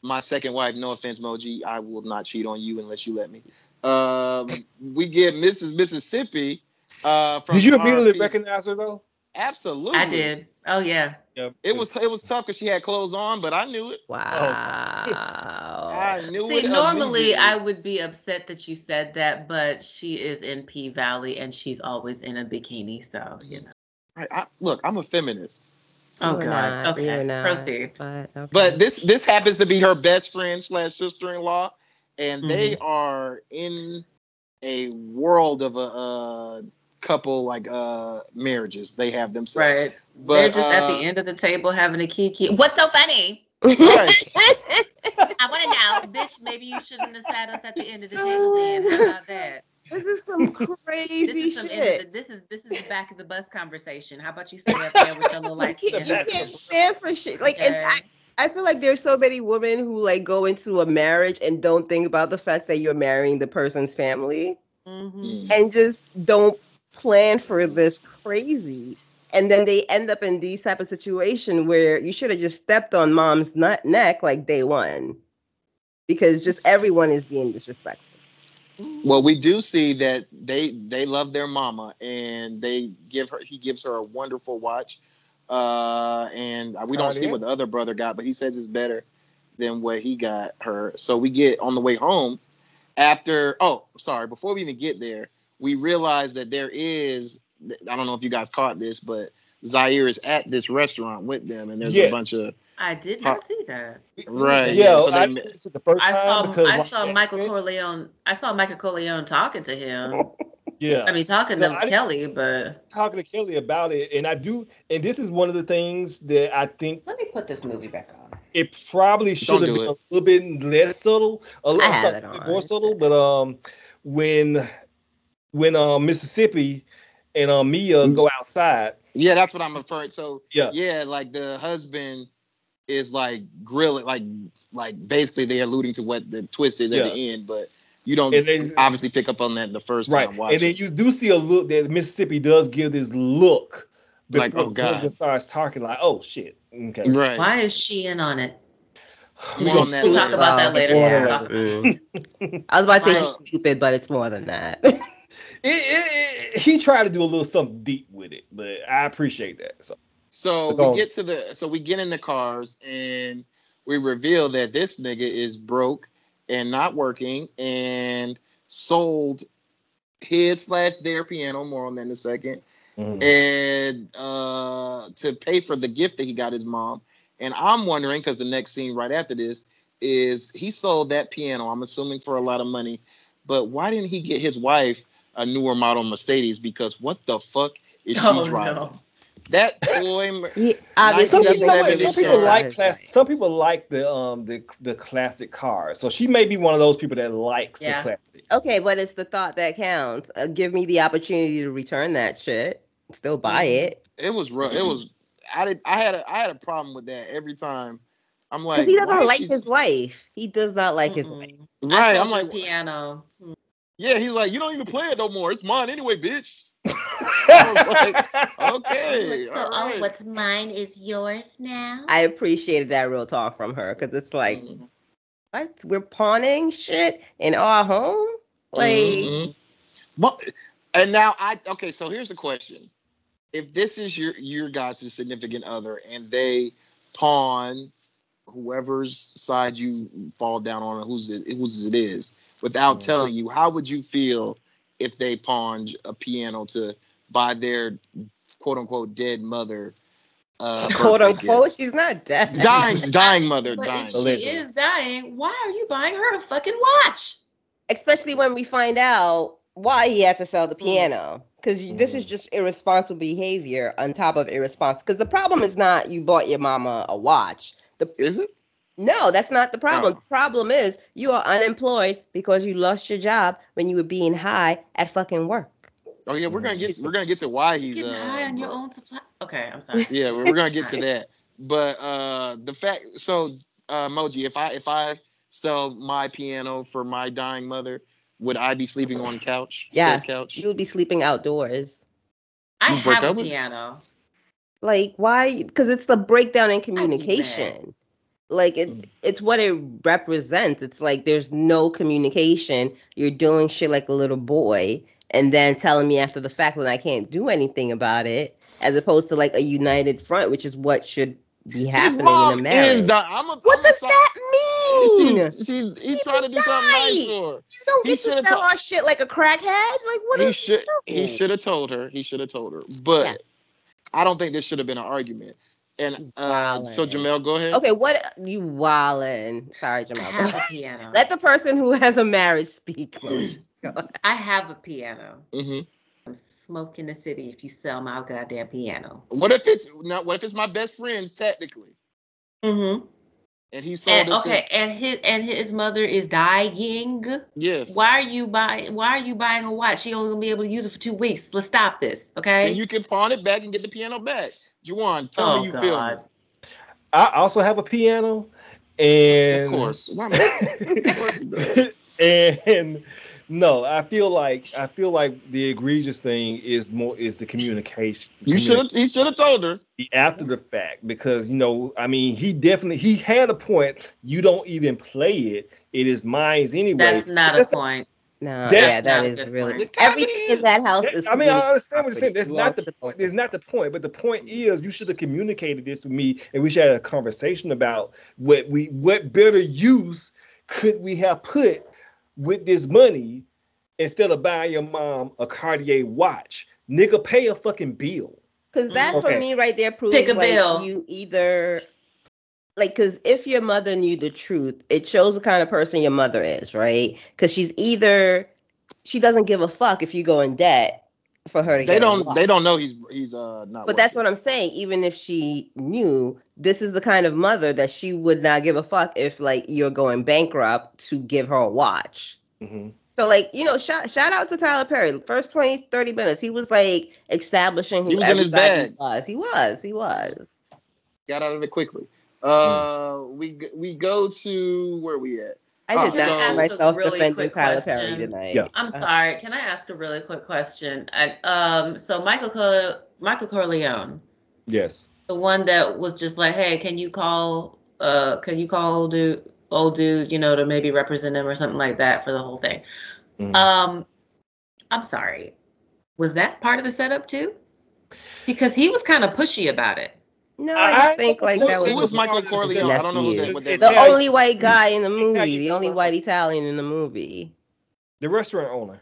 my second wife, no offense, Moji, I will not cheat on you unless you let me. Um, we get Mrs. Mississippi. Uh, from Did you immediately RP. recognize her though? Absolutely. I did. Oh yeah. Yeah. It was it was tough because she had clothes on, but I knew it. Wow. I knew See, it. normally I would be upset that you said that, but she is in P Valley and she's always in a bikini, so you know. I, I, look, I'm a feminist, Oh You're God. not, okay. you're not, Proceed. But, okay. but this this happens to be her best friend slash sister in law, and they Mm-hmm. are in a world of a uh, couple like uh marriages they have themselves. Right. But They're just at uh, the end of the table having a kiki. What's so funny? Right. I want to know, bitch. Maybe you shouldn't have sat us at the end of the table. Then how about that? this is some crazy This is some shit. end the, this is this is the back of the bus conversation. How about you stay up there with your little light you, skin? you can't stand for shit. Like, and I, I feel like there's so many women who like go into a marriage and don't think about the fact that you're marrying the person's family Mhm. and just don't plan for this crazy. And then they end up in these type of situation where you should have just stepped on mom's nut neck like day one, because just everyone is being disrespectful. Well, we do see that they they love their mama, and they give her. He gives her a wonderful watch, uh, and we don't see Cartier? what the other brother got, but he says it's better than what he got her. So we get on the way home after. Oh, sorry. Before we even get there, we realize that there is. I don't know if you guys caught this, but Zyair is at this restaurant with them, and there's a bunch of I did not see that. Right, Yeah, yeah, so I they- didn't see it the first I time saw because I like, saw Michael accent- Corleone. I saw Michael Corleone talking to him. Yeah. I mean, talking So to I Kelly, but talking to Kelly about it, and I do, and this is one of the things that I think let me put this movie back on. it probably should Don't have been it. a little bit less subtle, a little I have it bit on. more subtle. But um, when when um Mississippi and um Mea Mm. go outside, Yeah, that's what I'm referring. So Yeah. yeah, like the husband is like grilling, like like basically they're alluding to what the twist is at Yeah. the end, but you don't then- obviously pick up on that the first right, time watching. and then you do see a look that Mississippi does give this look before Like, oh, God. husband starts talking like, oh shit, okay, right. Why is she in on it? We'll on that talk about that later. More on We'll that talk about I was about to say she's stupid, but it's more than that. It, it, he tried to do a little something deep with it, but I appreciate that. So So we get to the so we get in the cars and we reveal that this nigga is broke and not working and sold his slash their piano. More on that in a second. and uh, to pay for the gift that he got his mom. And I'm wondering because the next scene right after this is he sold that piano. I'm assuming for a lot of money, but why didn't he get his wife a newer model Mercedes? Because what the fuck is she Oh, driving? no. That toy. he some, people, some, some people like class. Some people like the um the the classic cars. So she may be one of those people that likes Yeah. the classic. Okay, but it's the thought that counts. Uh, give me the opportunity to return that shit. Still buy Mm-hmm. it. It was rough. It was. I did. I had. A, I had a problem with that every time. I'm like, Because he doesn't like she- his wife. He does not like his wife. Right. I I'm sold your like, piano. Yeah. He's like, you don't even play it no more. It's mine anyway, bitch. I was like, okay. So, all oh, what's mine is yours now. I appreciated that real talk from her because it's like, Mhm. what? We're pawning shit in our home? Like, Mhm. But- and now I okay. So here's the question: If this is your your guys' significant other and they pawn whoever's side you fall down on, who's it whose it is, without telling you, how would you feel if they pawned a piano to buy their quote unquote dead mother? Uh, quote unquote, gift? she's not dead. dying, dying mother, But dying. if she is dying, why are you buying her a fucking watch? Especially when we find out why he had to sell the Mm-hmm. piano. Because this is just irresponsible behavior on top of irresponsible. Because the problem is not you bought your mama a watch. The Is it? No, that's not the problem. The problem is you are unemployed because you lost your job when you were being high at fucking work. Oh yeah, we're gonna get we're gonna get to why he's Getting uh, high on your own supply. Okay, I'm sorry. Yeah, we're, we're gonna get to that. But uh the fact so uh Moji, if I if I sell my piano for my dying mother, would I be sleeping on couch? said Yes, couch. you'll be sleeping outdoors. I You break have a piano. Like why? Because it's the breakdown in be mad. communication. Like it, mm. it's what it represents. It's like there's no communication. You're doing shit like a little boy, and then telling me after the fact when I can't do anything about it, as opposed to like a united front, which is what should be happening in america is di- I'm a, what I'm does that mean? She, she, he's He trying to do something nice for her. you don't he get to sell our shit like a crackhead. Like what He is should he should have told her. He should have told her. But Yeah. I don't think this should have been an argument. And uh, so Wildin'. Jamel, go ahead. Okay, what you wildin'? Sorry, I have a piano. Let the person who has a marriage speak. Moshe. Go ahead. I have a piano. hmm I'm smoking the city if you sell my goddamn piano. What if it's not? What if it's my best friend's technically, Mm-hmm. And he sold And, it okay, and his and his mother is dying. Yes. Why are you buying? Why are you buying a watch? She only gonna be able to use it for two weeks. Let's stop this, okay? Then you can pawn it back and get the piano back. Juwan, tell oh me you feel God. me. I also have a piano, and Of course. Why not? Of course he and no, I feel like I feel like the egregious thing is more is the communication. You should have. He should have told her. after the fact because you know I mean he definitely he had a point. You don't even play it. It is mine anyway. That's not a That's point. No, That's yeah, that not a is good really point. everything in that house is. I mean, I community understand what you're saying. property. That's You not the point. That's not the point. But the point is, you should have communicated this with me, and we should have a conversation about what we, what better use could we have put with this money instead of buying your mom a Cartier watch. Nigga, pay a fucking bill. Because that Okay. for me right there proves Pick a like bill. you either like because if your mother knew the truth, it shows the kind of person your mother is, right? Because she's either she doesn't give a fuck if you go in debt for her to They get don't. watch. They don't know he's he's uh not. But that's working. what I'm saying. Even if she knew, this is the kind of mother that she would not give a fuck if like you're going bankrupt to give her a watch. Mhm. So like, you know, shout shout out to Tyler Perry. First 20, 30 minutes, he was like establishing who He was in his everybody bag. was. He was. He was. got out of it quickly. Uh, we we go to where we at? I Oh, did that so- for Ask a myself really defending quick Tyler Perry question. tonight. Yeah. I'm Uh, sorry. Can I ask a really quick question? I, um, so Michael Cor- Michael Corleone, Yes. the one that was just like, hey, can you call, uh, can you call old dude, old dude, you know, to maybe represent him or something like that for the whole thing. Mhm. Um, I'm sorry. Was that part of the setup too? Because he was kind of pushy about it. No, I- I just think like that was who was Michael the Corleone? I don't know who that. nephew. What that the Yeah. only white guy in the movie, the only white Italian in the movie. The restaurant owner.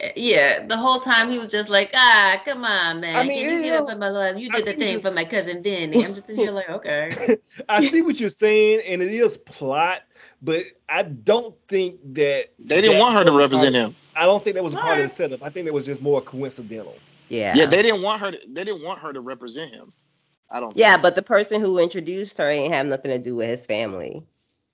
Uh, Yeah, the whole time he was just like, ah, come on, man. I mean, Can you it get up is- in my life? You I did the thing you- for my cousin Vinny. I'm just in here like, okay. I see what you're saying, and it is plot, but I don't think that They didn't that want her to represent part- him. I don't think that was a part of the setup. I think that was just more coincidental. Yeah. Yeah, they didn't want her. To, they didn't want her to represent him. I don't. Yeah, think. but the person who introduced her ain't have nothing to do with his family.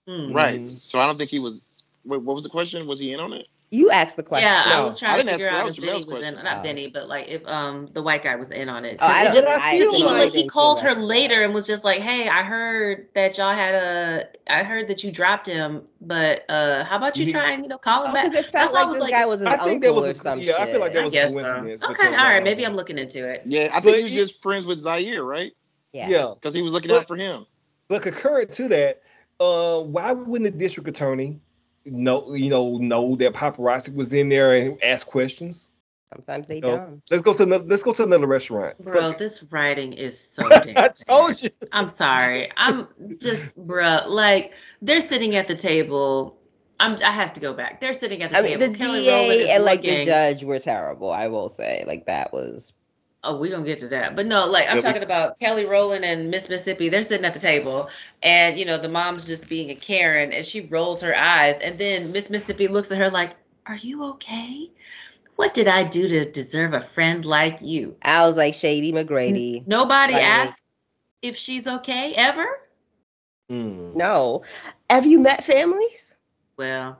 Hmm. right. Mhm. So I don't think he was. Wait, what was the question? Was he in on it? You asked the question. Yeah, I No, was I trying to didn't figure ask- out if Vinny Jamel's was in, not Oh. Vinny, but like if um the white guy was in on it. Oh, I It don't. just- I I feel even like- like he called her that. later and was just like, "Hey, I heard that y'all had a, I heard that you dropped him, but uh, how about you He- try and you know call him Oh, back?" 'cause it felt why I like this like, guy was his I think that was or a, some yeah. I feel like shit. that was a guess so. coincidence. Okay, because, all right, um, maybe I'm looking into it. Yeah, I think he was just friends with Zyair, right? Yeah. Yeah, Because he was looking But- out for him. but concurrent to that, uh, why wouldn't the district attorney know, you know, know that paparazzi was in there and ask questions? Sometimes they don't. Let's go to another. Let's go to another restaurant. Bro, this writing is so damn I told you. I'm sorry. I'm just, bro. like they're sitting at the table. I'm. I have to go back. They're sitting at the I mean, table. the Kelly Rowland is DA and like the judge were terrible. I will say, like that was. Oh, we're gonna get to that. But no, like I'm Yeah, we- talking about Kelly Rowland and Miss Mississippi. They're sitting at the table, and you know the mom's just being a Karen, and she rolls her eyes, and then Miss Mississippi looks at her like, "Are you okay? What did I do to deserve a friend like you?" I was like Shady McGrady. Nobody Like- asked if she's okay ever. Mm. No, have you met families? Well,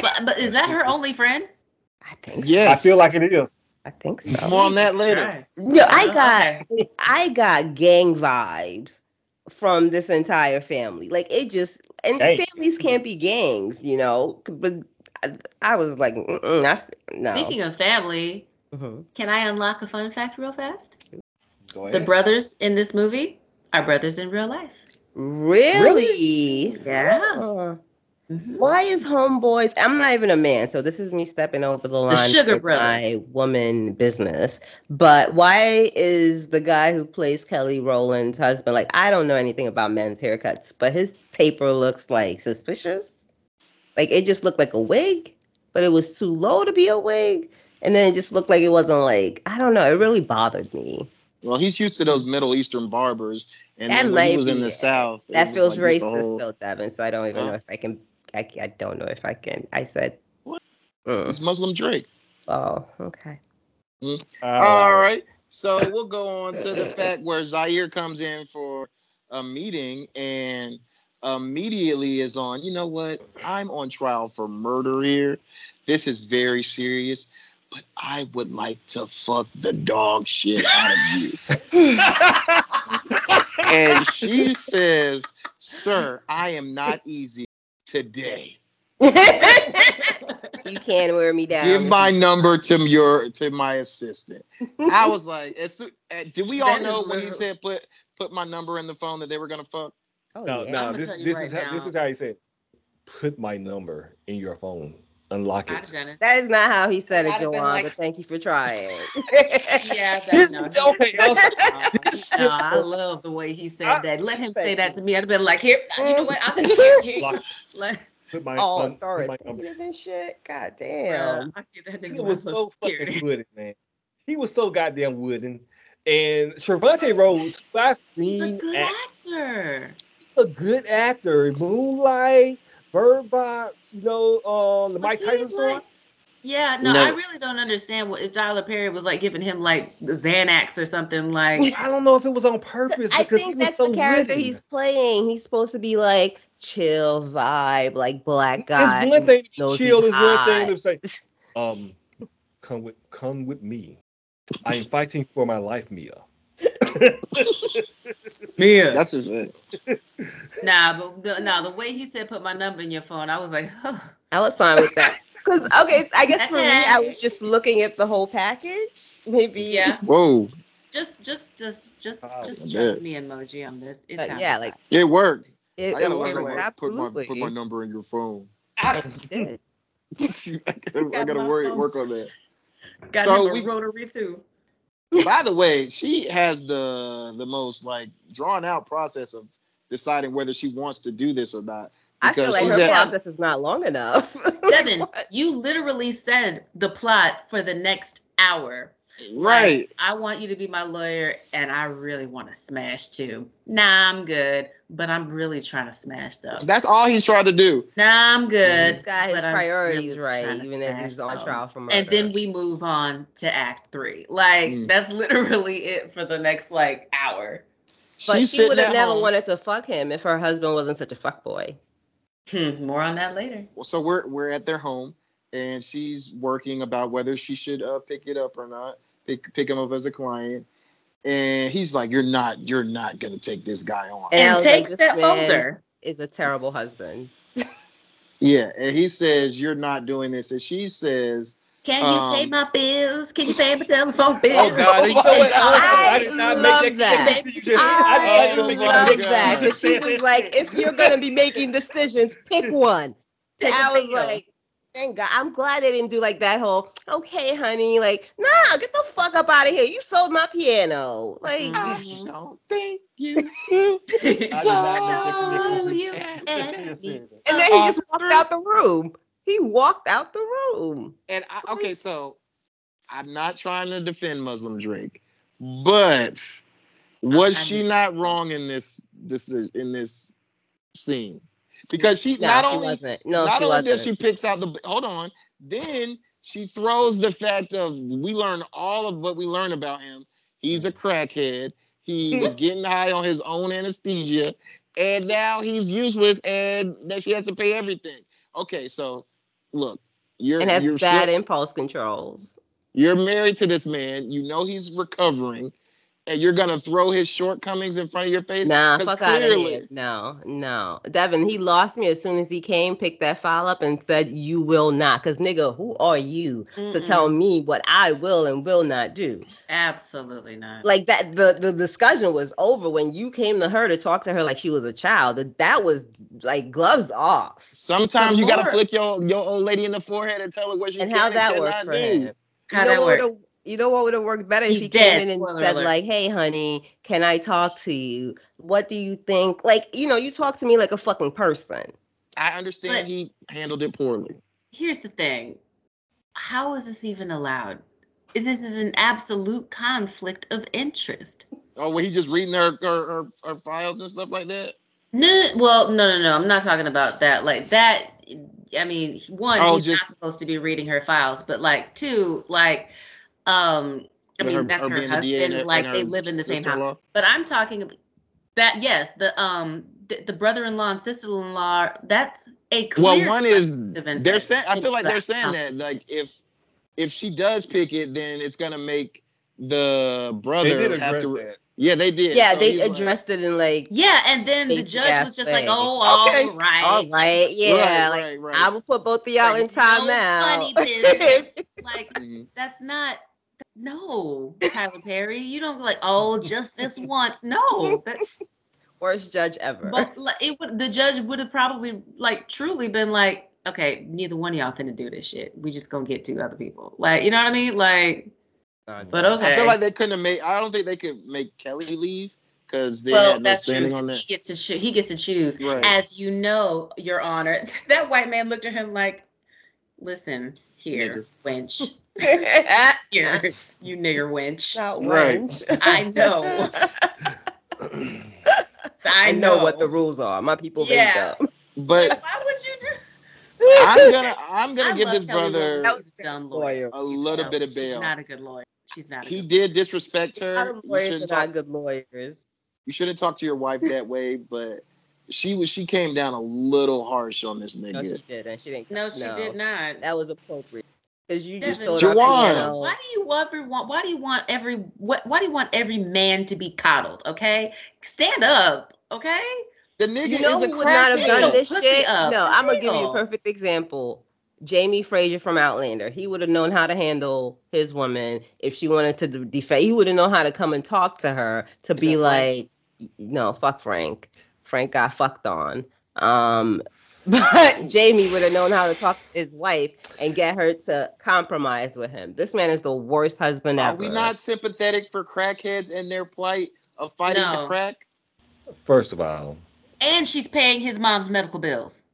but but is that her only friend? I think. So. Yes. I feel like it is. I think so. More on that later. No, I Oh, got okay. I got gang vibes from this entire family. Like it just and Hey. families can't be gangs, you know. But I, I was like, Mm-mm, that's no. Speaking of family, Mhm. can I unlock a fun fact real fast? Go The brothers in this movie are brothers in real life. Really? Yeah. Uh, Mhm. Why is homeboys? I'm not even a man, so this is me stepping over the line. Sugar with Brothers. My woman business. But why is the guy who plays Kelly Rowland's husband like? I don't know anything about men's haircuts, but his taper looks like suspicious. Like it just looked like a wig, but it was too low to be a wig, and then it just looked like it wasn't like I don't know. It really bothered me. Well, he's used to those Middle Eastern barbers, and That then when he might was in the it. South, That feels like racist whole- though, Devin. So I don't even Huh? know if I can. I, I don't know if I can. I said. What? Mm. It's Muslim Drake. Oh, okay. All Uh, right. So we'll go on to the fact where Zyair comes in for a meeting and immediately is on, you know what? I'm on trial for murder here. This is very serious, but I would like to fuck the dog shit out of you. and she says, Sir, I am not easy today. you can wear me down. Give my number to your to my assistant. I was like, as uh, did we all That is know when you said put put my number in the phone that they were gonna fuck? Oh, no, yeah. no. This this right is how, this is how he said. Put my number in your phone. Unlock it. That is not how he said it, I'd have been Joanne, like- but thank you for trying. Yeah, that's no. okay, also- No, I love the way he said I- that. Let him say Thank that to me. I'd have been like, here, you know what? I'll just here, here. Lock- Like, Put my, oh, phone- put authoritative and shit. God damn. I get He was my so fucking security. wooden, man. He was so goddamn wooden. And Trevante Rhodes, who I've He's a seen, good act, actor. he's a good actor. Moonlight, Bird Box, you know, um, the Mike Tyson story. like- Yeah, no, No. I really don't understand what if Tyler Perry was like giving him like the Xanax or something like. I don't know if it was on purpose I because he think was that's so the character wooden. he's playing. He's supposed to be like chill vibe, like black guy. It's one thing to chill. he's Is one thing to say, um, come with, come with me. I am fighting for my life, Mea. Yeah. That's his it. Nah, but the, nah, the way he said put my number in your phone, I was like, huh. I was fine with that. Because okay, I guess for me, I was just looking at the whole package. Maybe Yeah. Whoa, Just, just, just, just, Oh, just I trust bet. me emoji on this. It's But yeah, like it works. it, I gotta it learn worked. how to put my put my number in your phone. I did. I gotta, I Got gotta my work phone. work on that. Got So him a we- rotary too. By the way, she has the the most like drawn out process of deciding whether she wants to do this or not. I feel Because like she's her at- process is not long enough. Devin, What? you literally said the plot for the next hour. Right. Like, I want you to be my lawyer, and I really want to smash too. Nah, I'm good, but I'm really trying to smash stuff. That's all he's trying to do. Nah, I'm good. He's got his but priorities really right, even if he's on trial for murder. And then we move on to Act Three. Like Mm. that's literally it for the next like hour. but She's she would have never home. wanted to fuck him if her husband wasn't such a fuckboy. Hmm, more on that later. Well, so we're we're at their home, and she's working about whether she should uh, pick it up or not. Pick pick him up as a client, and he's like, "You're not you're not gonna take this guy on." And I And, was like, takes this that folder. Is a terrible husband. Yeah, and he says, "You're not doing this," and she says, Can you Um, pay my bills? Can you pay my telephone bills? Oh God! You know what? I, I did not love make that. that. connection. You just- I did not make love that that because she was like, if you're gonna be making decisions, pick one. Pick a I was like, thank God. I'm glad they didn't do like that whole, okay, honey, like, nah, get the fuck up out of here. You sold my piano. Like, Mhm. "I you- don't think you." I did not make that So connection. you You and just me. said that. and then he Uh, just walked out the room. He walked out the room. And I, okay, so I'm not trying to defend Muslim Drake, but was she not wrong in this decision in this scene? Because she No, not she only wasn't. No, not only wasn't. does she picks out the hold on, then she throws the fact of we learn all of what we learn about him. He's a crackhead. He mm-hmm. was getting high on his own anesthesia, and now he's useless, and that she has to pay everything. Okay, so look, you're and has you're bad still, impulse controls. you're married to this man. You know he's recovering, and you're gonna throw his shortcomings in front of your face? Nah, 'Cause fuck out of here. No, no. Devin, he lost me as soon as he came, picked that file up, and said, You will not. Because, nigga, who are you to Mm-mm. tell me what I will and will not do? Absolutely not. Like that, the, the discussion was over when you came to her to talk to her like she was a child. That, that was like gloves off. Sometimes you gotta flick your your old lady in the forehead and tell her what she And can how that cannot worked for do. him? How you know that what work? would've- You know what would have worked better if He's he dead. came in and Spoiler said alert. like, "Hey, honey, can I talk to you? What do you think?" Like, you know, you talk to me like a fucking person. I understand But- he handled it poorly. Here's the thing. How is this even allowed? This is an absolute conflict of interest. Oh, well, he just reading her her, her her files and stuff like that. No, no, well, no, no, no. I'm not talking about that. Like that. I mean, one, Oh, he's just- not supposed to be reading her files, but like two, like, um, I mean, her- that's her her, being the husband. and- like they live in the same house. But I'm talking about that. Yes, the um, the, the brother-in-law and sister-in-law. That's a clear. Well, one is they're saying. I feel like they're saying Exactly. that like if if she does pick it, then it's gonna make the They brother did have to. that. Yeah, they did. Yeah, So they he's like- addressed it in like, Yeah, and then the judge was just like, "Oh, all Okay. right, all right, yeah, right, like, right, right. I will put both of y'all Like, in timeout. no funny business. like Mhm. that's not no Tyler Perry. You don't like oh just this once. No, that, Worst judge ever. but like, it would the judge would have probably like truly been like, okay, neither one of y'all finna do this shit. We just gonna get two other people. Like you know what I mean? Like, but okay. I feel like they couldn't have made. I don't think they could make Kelly leave because they well, had no that's true. standing on 'cause that. He gets to choo- he gets to choose. Right. As you know, Your Honor, that white man looked at him like, "Listen here, wench, here, you nigger wench. Not Right. I know. I I know what the rules are. My people Yeah. make them. But Why would you do? I'm gonna I'm gonna I give this Kelly brother Rowland. She's a dumb lawyer. a little No, bit of She's bail. not a good lawyer. She's not. A He good did disrespect her. You lawyers are shouldn't talk. good lawyers. You shouldn't talk to your wife that way. But she was she came down a little harsh on this No, she didn't. She didn't. No, she did not. That was appropriate. Because you just Devin, told our Juwan. piano- Why do you ever want? Why do you want every? What? Why do you want every man to be coddled? Okay, stand up. Okay. The nigga You know is a who would not have done crackhead. this shit? up, No, I'm gonna give you a perfect example. Jamie Fraser from Outlander. He would have known how to handle his woman if she wanted to defend. He would have known how to come and talk to her to Is be that like, no, fuck Frank. Frank got fucked on. Um, but Jamie would have known how to talk to his wife and get her to compromise with him. This man is the worst husband ever. Are we not sympathetic for crackheads and their plight of fighting No. the crack? First of all, And she's paying his mom's medical bills.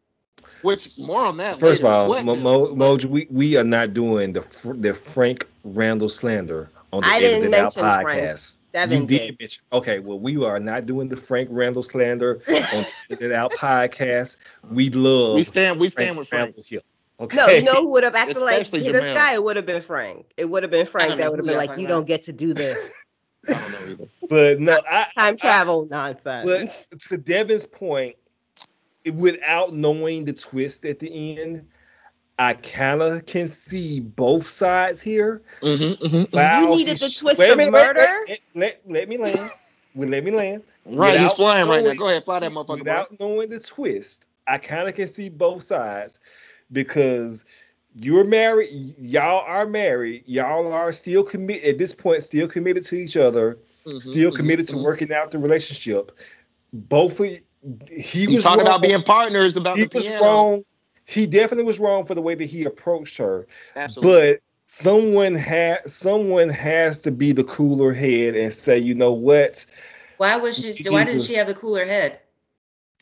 Which more on that. first of all, What Mo. Mo, Moj, we, we are not doing the the Frank Randall slander on the I didn't Edit That Out mention Frank. Podcast. Devin you did did. mention. Okay, well, we are not doing the Frank Randall slander on the Edit That Out podcast. We love we stand we stand with Frank. Randall here. Okay. No, you know who would have acted like Especially this guy? It would have been Frank. It would have been Frank don't that would have been y'all like, you don't get to do this. I don't know either. But no, I, Time I- travel nonsense. But to Devin's point, without knowing the twist at the end, I kind of can see both sides here. Mm-hmm, mm-hmm. Wow, needed the sh- twist wait a of minute, murder? wait, Let, let me land. Well, let me land. Right, he's Without flying right now. Go ahead, fly that motherfucker. bro. Without knowing the twist, I kind of can see both sides because you're married, y'all are married, y'all are still committed at this point, still committed to each other, Mhm, still mhm, committed to mhm. working out the relationship. Both of he You was talk wrong. about being partners about he the was piano. wrong. He definitely was wrong for the way that he approached her. Absolutely. But someone had someone has to be the cooler head and say, you know what? Why was she? He Why didn't she have the cooler head?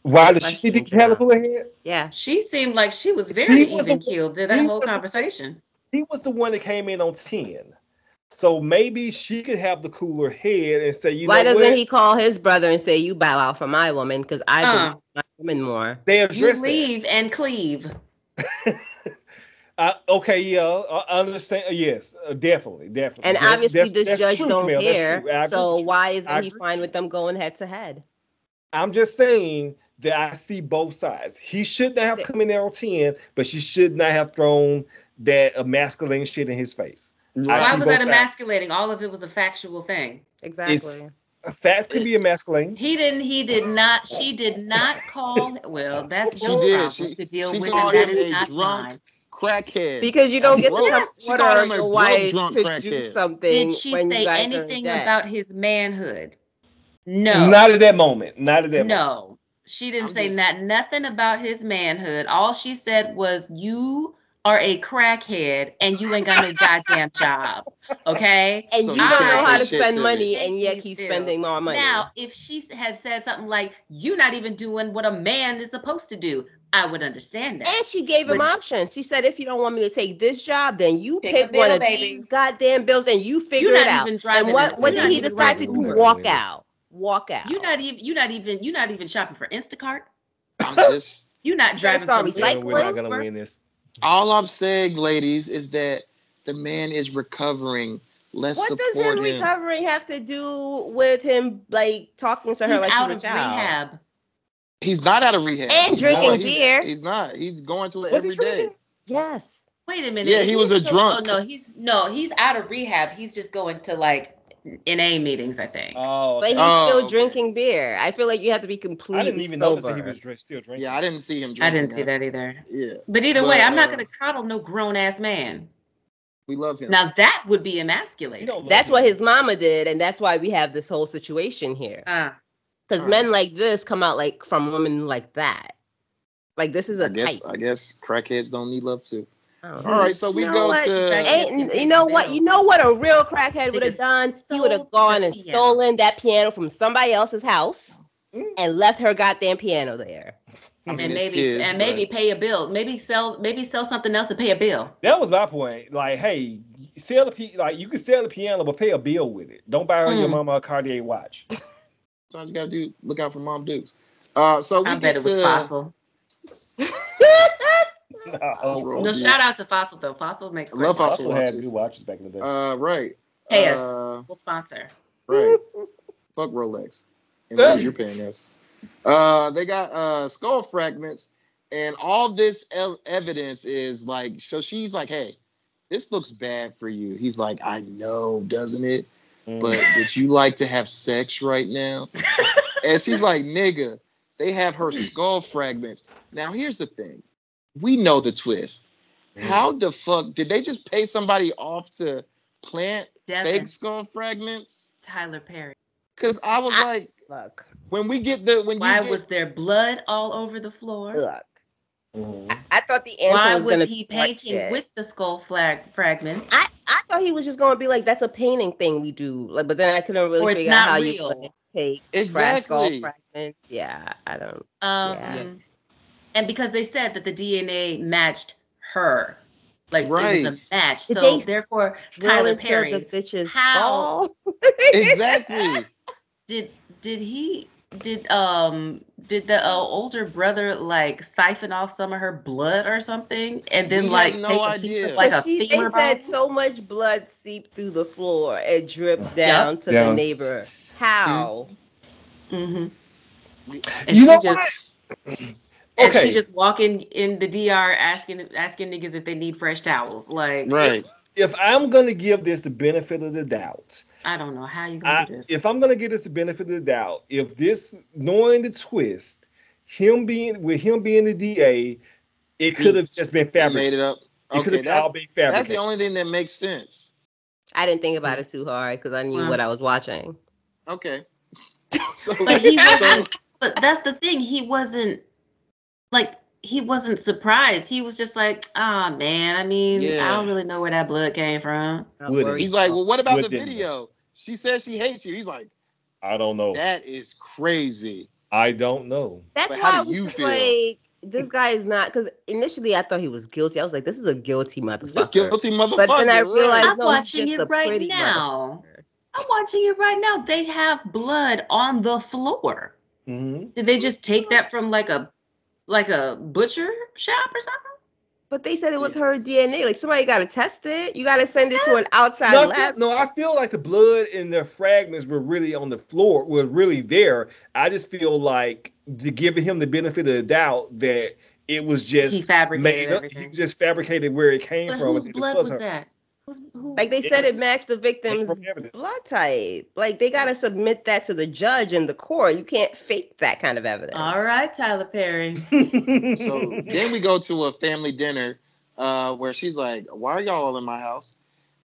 Why did she Question, need to have a cooler head? yeah. She seemed like she was very He was even a- keeled through that whole was conversation. He was the one that came in on 10. So maybe she could have the cooler head and say, you Why know doesn't what? he call his brother and say, you bow out for my woman because I Uh. believe in my woman more? They You addressed that. leave and cleave. Uh, okay, yeah, I I understand. uh, Yes, uh, definitely, definitely. And That's- obviously, that's- this that's judge true, don't Jamel, care. true. I agree So why isn't I he agree fine with with them going head to head? I'm just saying that I see both sides. He should not have come in there on 10, but she should not have thrown that emasculating shit in his face. I Why was both that sides. emasculating? All of it was a factual thing. Exactly. Facts could be emasculating. He didn't. He did not. She did not call. Well, that's She your did. problem She- to deal she with, called and that him a not drunk mine. Crackhead. Because you don't A get to broke- come she called him a your wife drunk to crackhead. do something. Did she when say anything about his manhood? No. Not at that moment. Not at that moment. No, she didn't I'm say just- not nothing about his manhood. All she said was, "You are a crackhead and you ain't got no goddamn job." Okay. And So you you don't know how to spend to money, and yet you, keep Phil. spending more money. Now, if she had said something like, "You're not even doing what a man is supposed to do," I would understand that. and she gave him But- options. She said, if you don't want me to take this job, then you Pick pick, a bill, one of baby. these goddamn bills and you figure You're it not out. driving and what, what did he decide to driving do? Uber. Walk out. Walk out. You're not even. You're not even. You're not even shopping for Instacart. I'm just You're not driving start from recycling. Yeah, we're not gonna win this. All I'm saying, ladies, is that the man is recovering. Let's What does support him him. recovering have to do with him like talking to her He's like out she's a of child? rehab. He's not out of rehab. And He's drinking going- he's- beer. He's not. He's going to it Was he every day. drinking? Yes. Wait a minute. Yeah, he is was a still- oh, drunk. Oh no, he's no, he's out of rehab. He's just going to like NA meetings, I think. Oh, But he's Oh, still okay. drinking beer. I feel like you have to be completely I didn't even sober. notice that he was drink, still drinking. Yeah, I didn't see him drinking. I didn't see that either. Yeah, But either way, I'm not uh, gonna coddle no grown ass man. we love him. Now that would be emasculating. That's look what his mama did, and that's why we have this whole situation here. Ah, Because Alright. men like this come out like from women like that. Like this is a I guess type. I guess crackheads don't need love too. I don't All know. right, so we You know go what? to Ain't, you know what? You know what a real crackhead would have done? He would have gone and piano. stolen that piano from somebody else's house Mm. and left her goddamn piano there. I mean, and maybe his, and maybe pay a bill. Maybe sell maybe sell something else and pay a bill. That was my point. Like, hey, sell the like you can sell the piano, but pay a bill with it. Don't buy your Mm. mama a Cartier watch. Sometimes you gotta do look out for mom dukes. Uh, so we I get bet it was to, Fossil. oh, No, shout out to Fossil though. Fossil makes I great love watches. Fossil. also had watches. good watches back in the day. Uh, right. Pay us. Uh, We'll sponsor. right. Fuck Rolex. Unless you're paying us. Uh, they got uh skull fragments, and all this ev- evidence is like. So she's like, "Hey, this looks bad for you." He's like, "I know, doesn't it? Mm. But would you like to have sex right now?" and she's like, "Nigga, they have her skull fragments." Now here's the thing. We know the twist. Mm. How the fuck did they just pay somebody off to plant Devin, fake skull fragments? Tyler Perry. Cause I was I- like, Look, when we get the when Why you get, was there blood all over the floor? look. Mhm. I thought the answer Why was, was gonna he be like painting shit. with the skull flag fragments? I, I thought he was just gonna be like, that's a painting thing we do. Like, but then I couldn't really Or figure out how real. you take scratch skull exactly fragments. Yeah, I don't. Um, Yeah. And because they said that the DNA matched her, like it was a match, Did so they therefore Tyler Perry the bitch's how- skull. exactly. did did he did um did the uh, older brother like siphon off some of her blood or something and then We like no take a piece of like But a she, they said bone? so much blood seeped through the floor and dripped down to Down. the neighbor. How? mm-hmm. We- And You she know just what? And Okay. she just walking in the DR asking asking niggas if they need fresh towels. Like Right. If I'm gonna give this the benefit of the doubt, I don't know how you gonna I, do this. if I'm gonna give this the benefit of the doubt, if this knowing the twist, him being with him being the DA, it could have just been You fabricated. made it up. It Okay, have all that's, been fabricated. that's the only thing that makes sense. I didn't think about it too hard because I knew Wow. what I was watching. Okay. So, But he wasn't. But that's the thing. He wasn't like he wasn't surprised. He was just like, ah man. I mean, Yeah. I don't really know where that blood came from. Would it? he's like, well, what about What the didn't video? She says she hates you. He's like, I don't know. that is crazy. I don't know. That's But how I do was you feel? like, this guy is not. Because initially I thought he was guilty. I was like, this is a guilty motherfucker. This guilty motherfucker. But then I realized I'm no, he's watching just it a right now. I'm watching it right now. They have blood on the floor. hmm Did they just take that from like a like a butcher shop or something? But they said it was her DNA. Like somebody got to test it. You got to send it to an outside No, I lab. feel, no, I feel like the blood and the fragments were really on the floor, were really there. I just feel like to giving him the benefit of the doubt that it was just He fabricated made up. everything. He just fabricated where it came But from. whose blood was was that? Who- Like they said, it matched the victim's Take from evidence. blood type. Like they gotta submit that to the judge in the court. You can't fake that kind of evidence. All right, Tyler Perry. So then we go to a family dinner uh, where she's like, "Why are y'all all in my house?"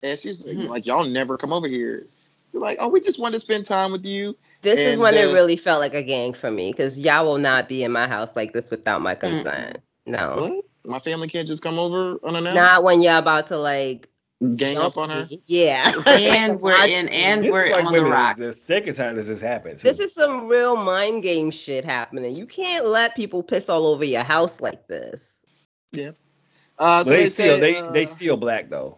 And she's like, Mhm. like, "Y'all never come over here." They're like, "Oh, we just wanted to spend time with you." This is And, when it uh, really felt like a gang for me, because y'all will not be in my house like this without my consent. No, What? My family can't just come over unannounced. not when you're about to like gang up on her. Yeah, And we're in, and This we're like on the minute, rocks. The second time this has happened. too. This is some real mind game shit happening. You can't let people piss all over your house like this. Yeah. Uh, so they they still say, they uh, they still black though.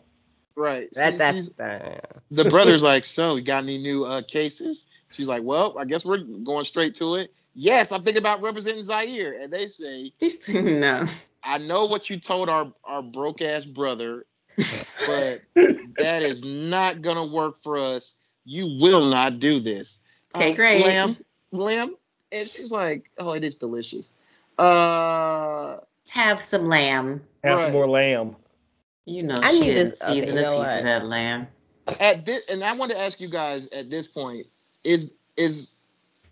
right. That She's- that's uh, the brother's like, "So, you got any new uh, cases?" She's like, "Well, I guess we're going straight to it." Yes, I'm thinking about representing Zyair, and they say, no. "I know what you told our our broke ass brother, but that is not gonna work for us. You will not do this." Okay, Uh, great. Lamb, lamb, and she's like, "Oh, it is delicious." Uh, Have some lamb. Have Right. some more lamb. You know I she need didn't this- okay, season you a piece of that lamb. at this, and I want to ask you guys at this point: is is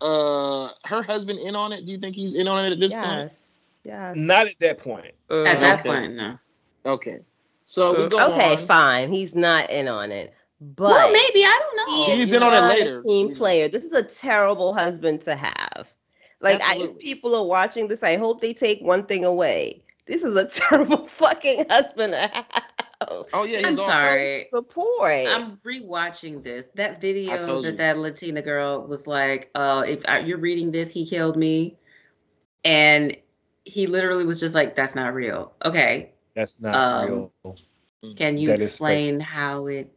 uh her husband in on it? Do you think he's in on it at this point? yes, yes. Not at that point. Mm. At that Okay. point, no. Okay, so we go okay, on. fine. He's not in on it, but well, maybe I don't know. he He's in on it not later. A team player. This is a terrible husband to have. Like, I, if people are watching this, I hope they take one thing away. This is a terrible fucking husband to have. Oh yeah, I'm sorry. Support. I'm rewatching this. That video that you. that Latina girl was like, "Uh, if I, you're reading this, he killed me," and he literally was just like, "That's not real." Okay, That's not Um, real. can you That is explain how it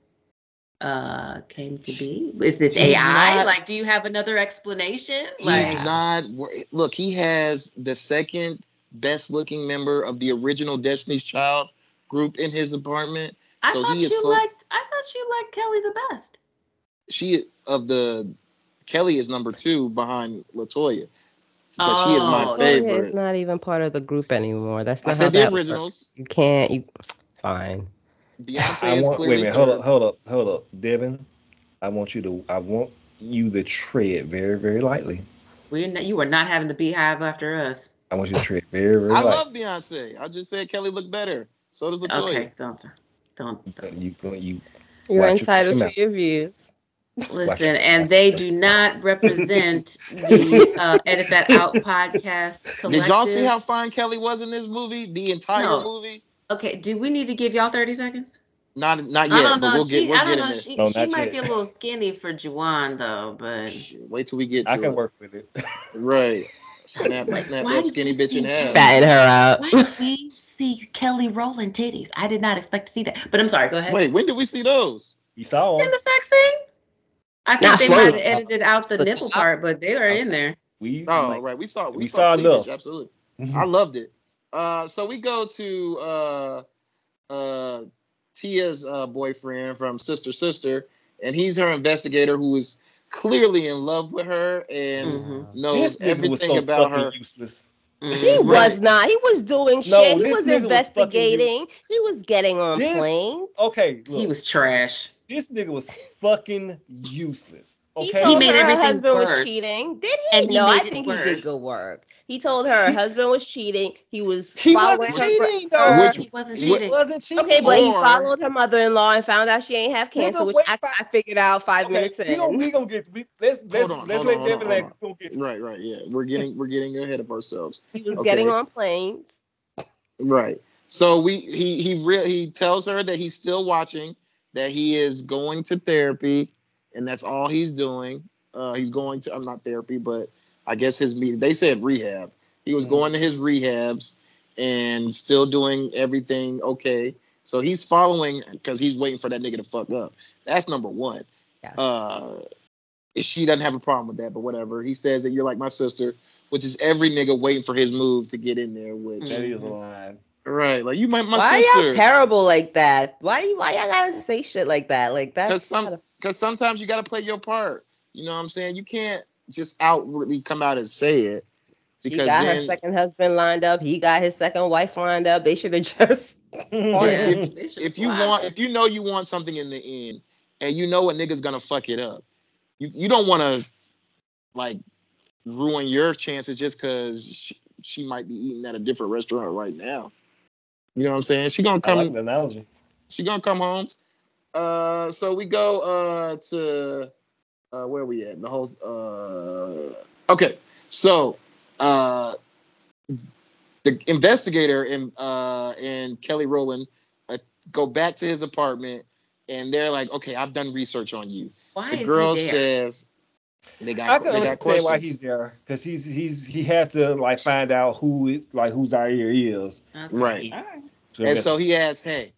uh came to be? Is this He's AI? not- like, do you have another explanation? He's Like, not. Look, he has the second best looking member of the original Destiny's Child group in his apartment. I so thought he is you fu- liked. I thought you liked Kelly the best. She of the Kelly is number two behind LeToya because she is my Oh, favorite. is not even part of the group anymore. That's not how said the that works. You can't. You fine. Beyonce I is want, clearly wait a minute, hold up, hold up, hold up, Devin. I want you to, I want you to tread very, very lightly. We're not, you are not having the Beyhive after us. I want you to tread very, very I lightly. love Beyonce. I just said Kelly looked better. So does the LeToya. Okay, don't don't. don't. You, you, You're Watch your entitled to your views. Listen, and they do not represent the uh, Edit That Out podcast collective. Did y'all see how fine Kelly was in this movie? The entire No. movie? Okay, do we need to give y'all 30 seconds? Not not I yet, don't but know. we'll she, get we'll I don't get know. She, No, she might yet. be a little skinny for Juwan though, but Wait till we get to I can it. work with it. Right. Snap, Like, snap that did skinny bitch in see half. Fatten her out. why did we see Kelly Rowland titties? I did not expect to see that. But I'm sorry. Go ahead. Wait, when did we see those? You saw them. in the sex scene. I think Not they might have edited out the The nipple top. part, but they are in there. We, Oh, like, right. We saw we, we saw, saw cleavage, enough. Absolutely. Mhm. I loved it. Uh, so we go to uh, uh, Tia's uh, boyfriend from Sister Sister, and he's her investigator who is clearly in love with her and Mhm. knows this nigga was everything so about fucking her. useless. He Mhm. Right. was not. He was doing No, shit. He this was nigga was fucking investigating. he was getting on This- planes. Okay, look, He was trash. This nigga was fucking useless. He Okay, told made her her everything husband was cheating. Did he? And he no, I made it think he did good work. He told her her husband was cheating. He was he following wasn't her cheating fr- though. Which- He wasn't What- he cheating. wasn't cheating. Okay, but he followed her mother-in-law and found out she ain't have cancer, which I, I figured out five Okay, minutes we in. gonna, we gonna get we, let's let's on, let's let on, Devin like hold go get Right, right, yeah. We're getting we're getting ahead of ourselves. he was Okay. getting on planes. Right. So we he he re- he tells her that he's still watching, that he is going to therapy, and that's all he's doing. Uh, he's going to I'm not therapy, but I guess his meeting. They said rehab. He was Mhm. going to his rehabs and still doing everything okay. So he's following because he's waiting for that nigga to fuck up. That's number one. Yes. Uh, she doesn't have a problem with that, but whatever. He says that you're like my sister, which is every nigga waiting for his move to get in there. Which That is a line. Right, like you might my my why sister. y'all terrible like that? Why you why y'all gotta say shit like that? Like that? Because that's some because sometimes you got to play your part. You know what I'm saying? You can't just outwardly come out and say it. She Because got her second husband lined up. He got his second wife lined up. They should have just. Yeah, if, if you want, if you know you want something in the end, and you know a nigga's gonna fuck it up, you you don't want to like ruin your chances just because she, she might be eating at a different restaurant right now. You know what I'm saying? She gonna I come. like the analogy. she gonna come home. Uh, so we go uh to uh where we at? The whole uh okay. So uh the investigator and uh and Kelly Rowland uh, go back to his apartment and they're like, okay, I've done research on you. Why The is girl he there? says they got I can they understand questions. why he's there because he's he's he has to like find out who it- like who Zyair is. Okay. Right. All right. So And so he asks, Hey,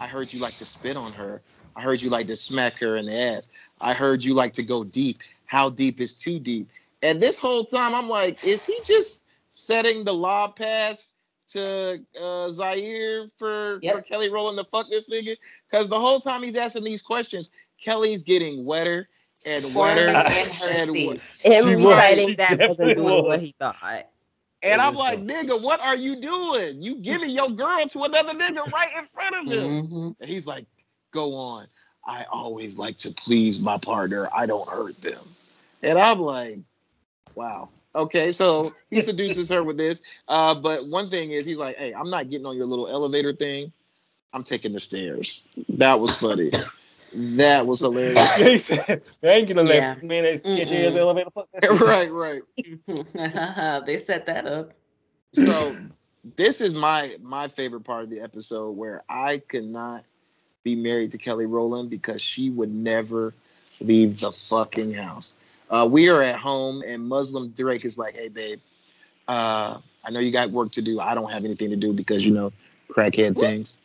I heard you like to spit on her. I heard you like to smack her in the ass. I heard you like to go deep. How deep is too deep? And this whole time, I'm like, is he just setting the lob pass to uh, Zyair for, Yep. for Kelly Rowland the fuck this nigga? Because the whole time he's asking these questions, Kelly's getting wetter and wetter. Squirming in her and, seat. Him She was. that wasn't doing was. what he thought. and I'm like, nigga, what are you doing? You giving your girl to another nigga right in front of him. Mhm. And he's like, go on. I always like to please my partner. I don't hurt them. And I'm like, wow. Okay, so he seduces her with this. Uh, but one thing is, he's like, hey, I'm not getting on your little elevator thing. I'm taking the stairs. That was funny. That was hilarious. Yeah, he said, "I ain't gonna let Yeah. man that sketchy ass elevator fuck that right, right. they set that up. So this is my my favorite part of the episode where I could not be married to Kelly Rowland because she would never leave the fucking house. Uh, we are at home and Muslim Drake is like, "Hey babe, uh, I know you got work to do. I don't have anything to do because you know crackhead things,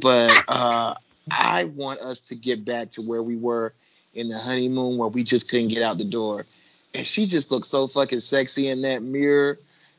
but uh, I want us to get back to where we were in the honeymoon where we just couldn't get out the door." And she just looked so fucking sexy in that mirror.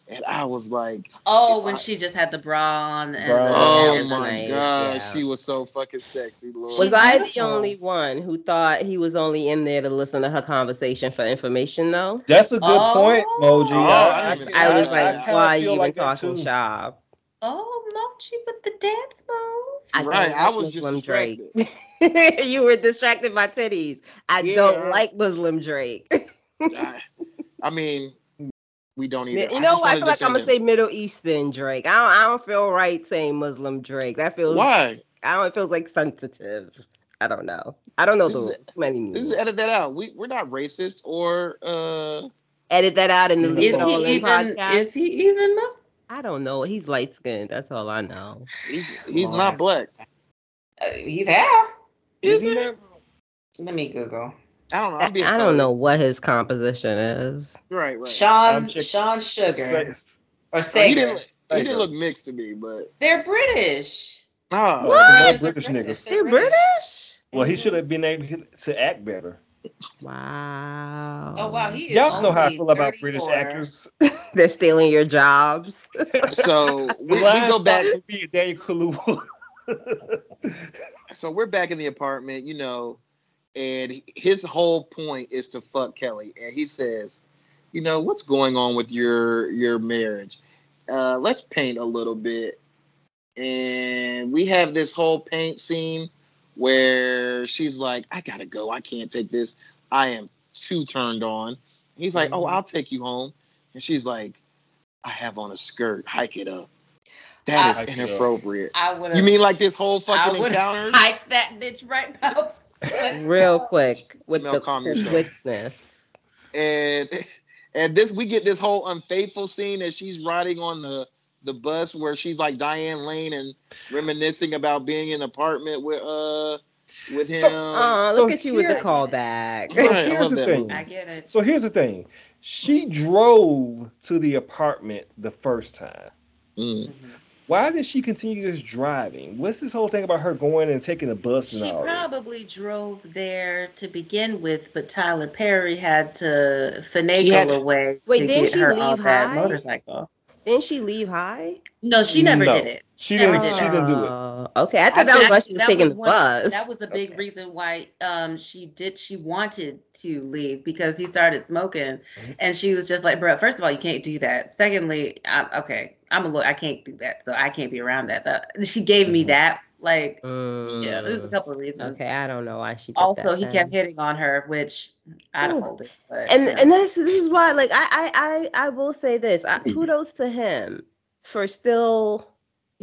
And I was like, Oh, when I- she just had the bra on. And Bra the. Oh and my nice, god, yeah. she was so fucking sexy, Lord. Was I the only one who thought he was only in there to listen to her conversation for information, though? That's a good Oh. point, Moji. Oh, I didn't even I was I- like, I kinda why are you even like talking too. shop? Oh, Moji with the dance moves. I right, don't I like was just Muslim Drake. distracted. you were distracted by titties. I Yeah. don't like Muslim Drake. I, I mean, we don't either. you know just what? I feel like I'm gonna say him. Middle Eastern Drake. I don't, I don't feel right saying Muslim Drake. That feels Why? I don't. It feels like sensitive. I don't know. I don't know This the is- Too many This rules. is edit that out. We we're not racist or uh. Edit that out and Is leave Is it all he in even? podcast. Is he even Muslim? I don't know. He's light skinned. That's all I know. He's he's Lord. not black. Uh, he's half. Is he he? Let me Google. I don't know. I, I'm being I don't know what his composition is. Right, right. Sean I'm Sean Sugar Sex. or Oh, he didn't. He didn't look mixed to me, but They're British. Oh, What? Some more They're British niggas. They're British. Well, he should have been able to act better. Wow. Oh wow, he is Y'all know how I only feel about British actors. They're stealing your jobs. So we, we go back. to be Daniel Kaluuya. so we're back in the apartment, you know, and his whole point is to fuck Kelly, and he says, you know, what's going on with your your marriage? Uh, let's paint a little bit, and we have this whole paint scene where she's like, I gotta go, I can't take this, I am too turned on. He's like, oh, mm-hmm. I'll take you home, and she's like, I have on a skirt, hike it up. That I- is Hike it up. inappropriate. I would You mean like this whole fucking I encounter? hike that bitch right out. Real quick with Smell the calm quickness. and and this we get this whole unfaithful scene that she's riding on the the bus where she's like Diane Lane and reminiscing about being in the apartment with uh with him. Oh, So look at you with the here- callback. So Right, here's love the thing. movie. I get it. So here's the thing. She drove to the apartment the first time. Mm. Why did she continue just driving? What's this whole thing about her going and taking the bus and She all this? probably drove there to begin with, but Tyler Perry had to finagle She had- a way Wait, to didn't get she her leave on that motorcycle. Didn't she leave high? No, she never No. did it. She Never didn't. did She that. didn't do it. Oh, okay, I thought I that was why she was taking was the one- bus. That was a big reason why um she did she wanted to leave because he started smoking Mhm. and she was just like, bro, first of all, you can't do that. Secondly, I, okay, I'm a little I can't do that, so I can't be around that. That- she gave me Mhm. that like Mm, yeah, there's a couple of reasons. Okay, I don't know why she. Did Also, that he then. kept hitting on her, which I don't Ooh. hold it. But and you know. and that's this is why like I I I, I will say this I, kudos to him for still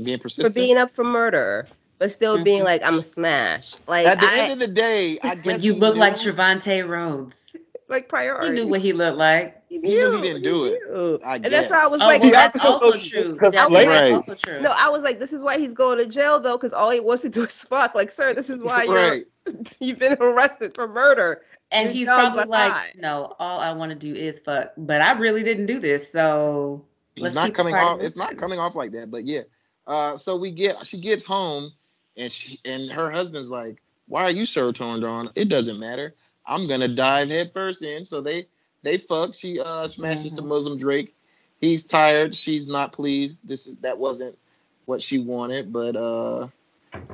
Being persistent. for being up for murder but still being Mhm. like I'm a smash like At the I end of the day, I guess when you he look like knew- Trevante Rhodes, like he priority knew what he looked like. He knew he didn't do it. knew. I and that's why I was Oh, like well, he that's also also goes- true. because That- later- that's Right. also true. no I was like this is why he's going to jail though because all he wants to do is fuck like sir this is why you're right. you've been arrested for murder And You're he's dumb, probably like, high. no, all I want to do is fuck. But I really didn't do this, so He's not coming off. It's not coming off like that. But yeah. Uh, so we get. She gets home, and she and her husband's like, "Why are you so turned on? It doesn't matter. I'm gonna dive head first in." So they they fuck. She uh smashes Mm-hmm. to Muslim Drake. He's tired. She's not pleased. This is that wasn't what she wanted. But uh,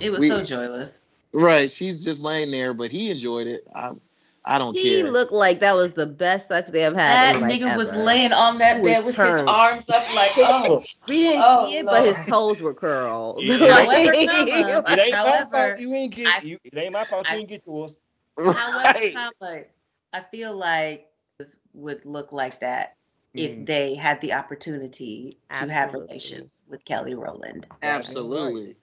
It was We- so joyless. right. She's just laying there, but he enjoyed it. I I don't he care. He looked like that was the best sex they have had That in, like, nigga was laying on that He bed with turned. his arms up, like, oh, we didn't Oh, see it but his toes were curled Yeah. However, Like- It ain't my fault. You ain't get. I- you, it ain't my fault. You I- ain't get yours. however, Right. I feel like this would look like that if Mm. they had the opportunity to have relations with Kelly Rowland. Absolutely.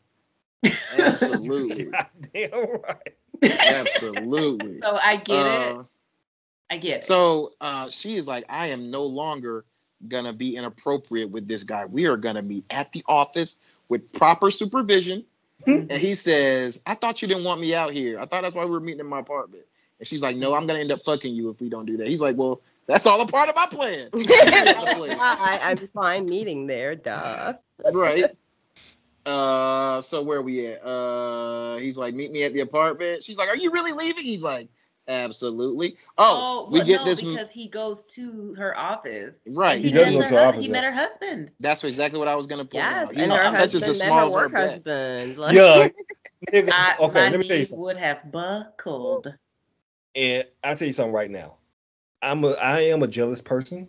Absolutely. Goddamn right. Absolutely. So I get it. Uh, I get it. So uh, she is like, I am no longer gonna be inappropriate with this guy. We are gonna meet at the office with proper supervision. and he says, I thought you didn't want me out here. I thought that's why we were meeting in my apartment. And she's like, No, I'm gonna end up fucking you if we don't do that. He's like, Well, that's all a part of my plan. I, I'm fine meeting there, duh. right. Uh, so where are we at? Uh, he's like, meet me at the apartment. She's like, are you really leaving? He's like, absolutely. Oh, Oh, we well, get no, this. because he goes to her office. Right. He, He does met go her to her office, He met her husband. That's exactly what I was gonna point Yes, out. He and her touches the met small of her work husband. Like, Yeah. I, okay, let me tell you something. would have buckled. And I tell you something right now. I'm a I am a jealous person.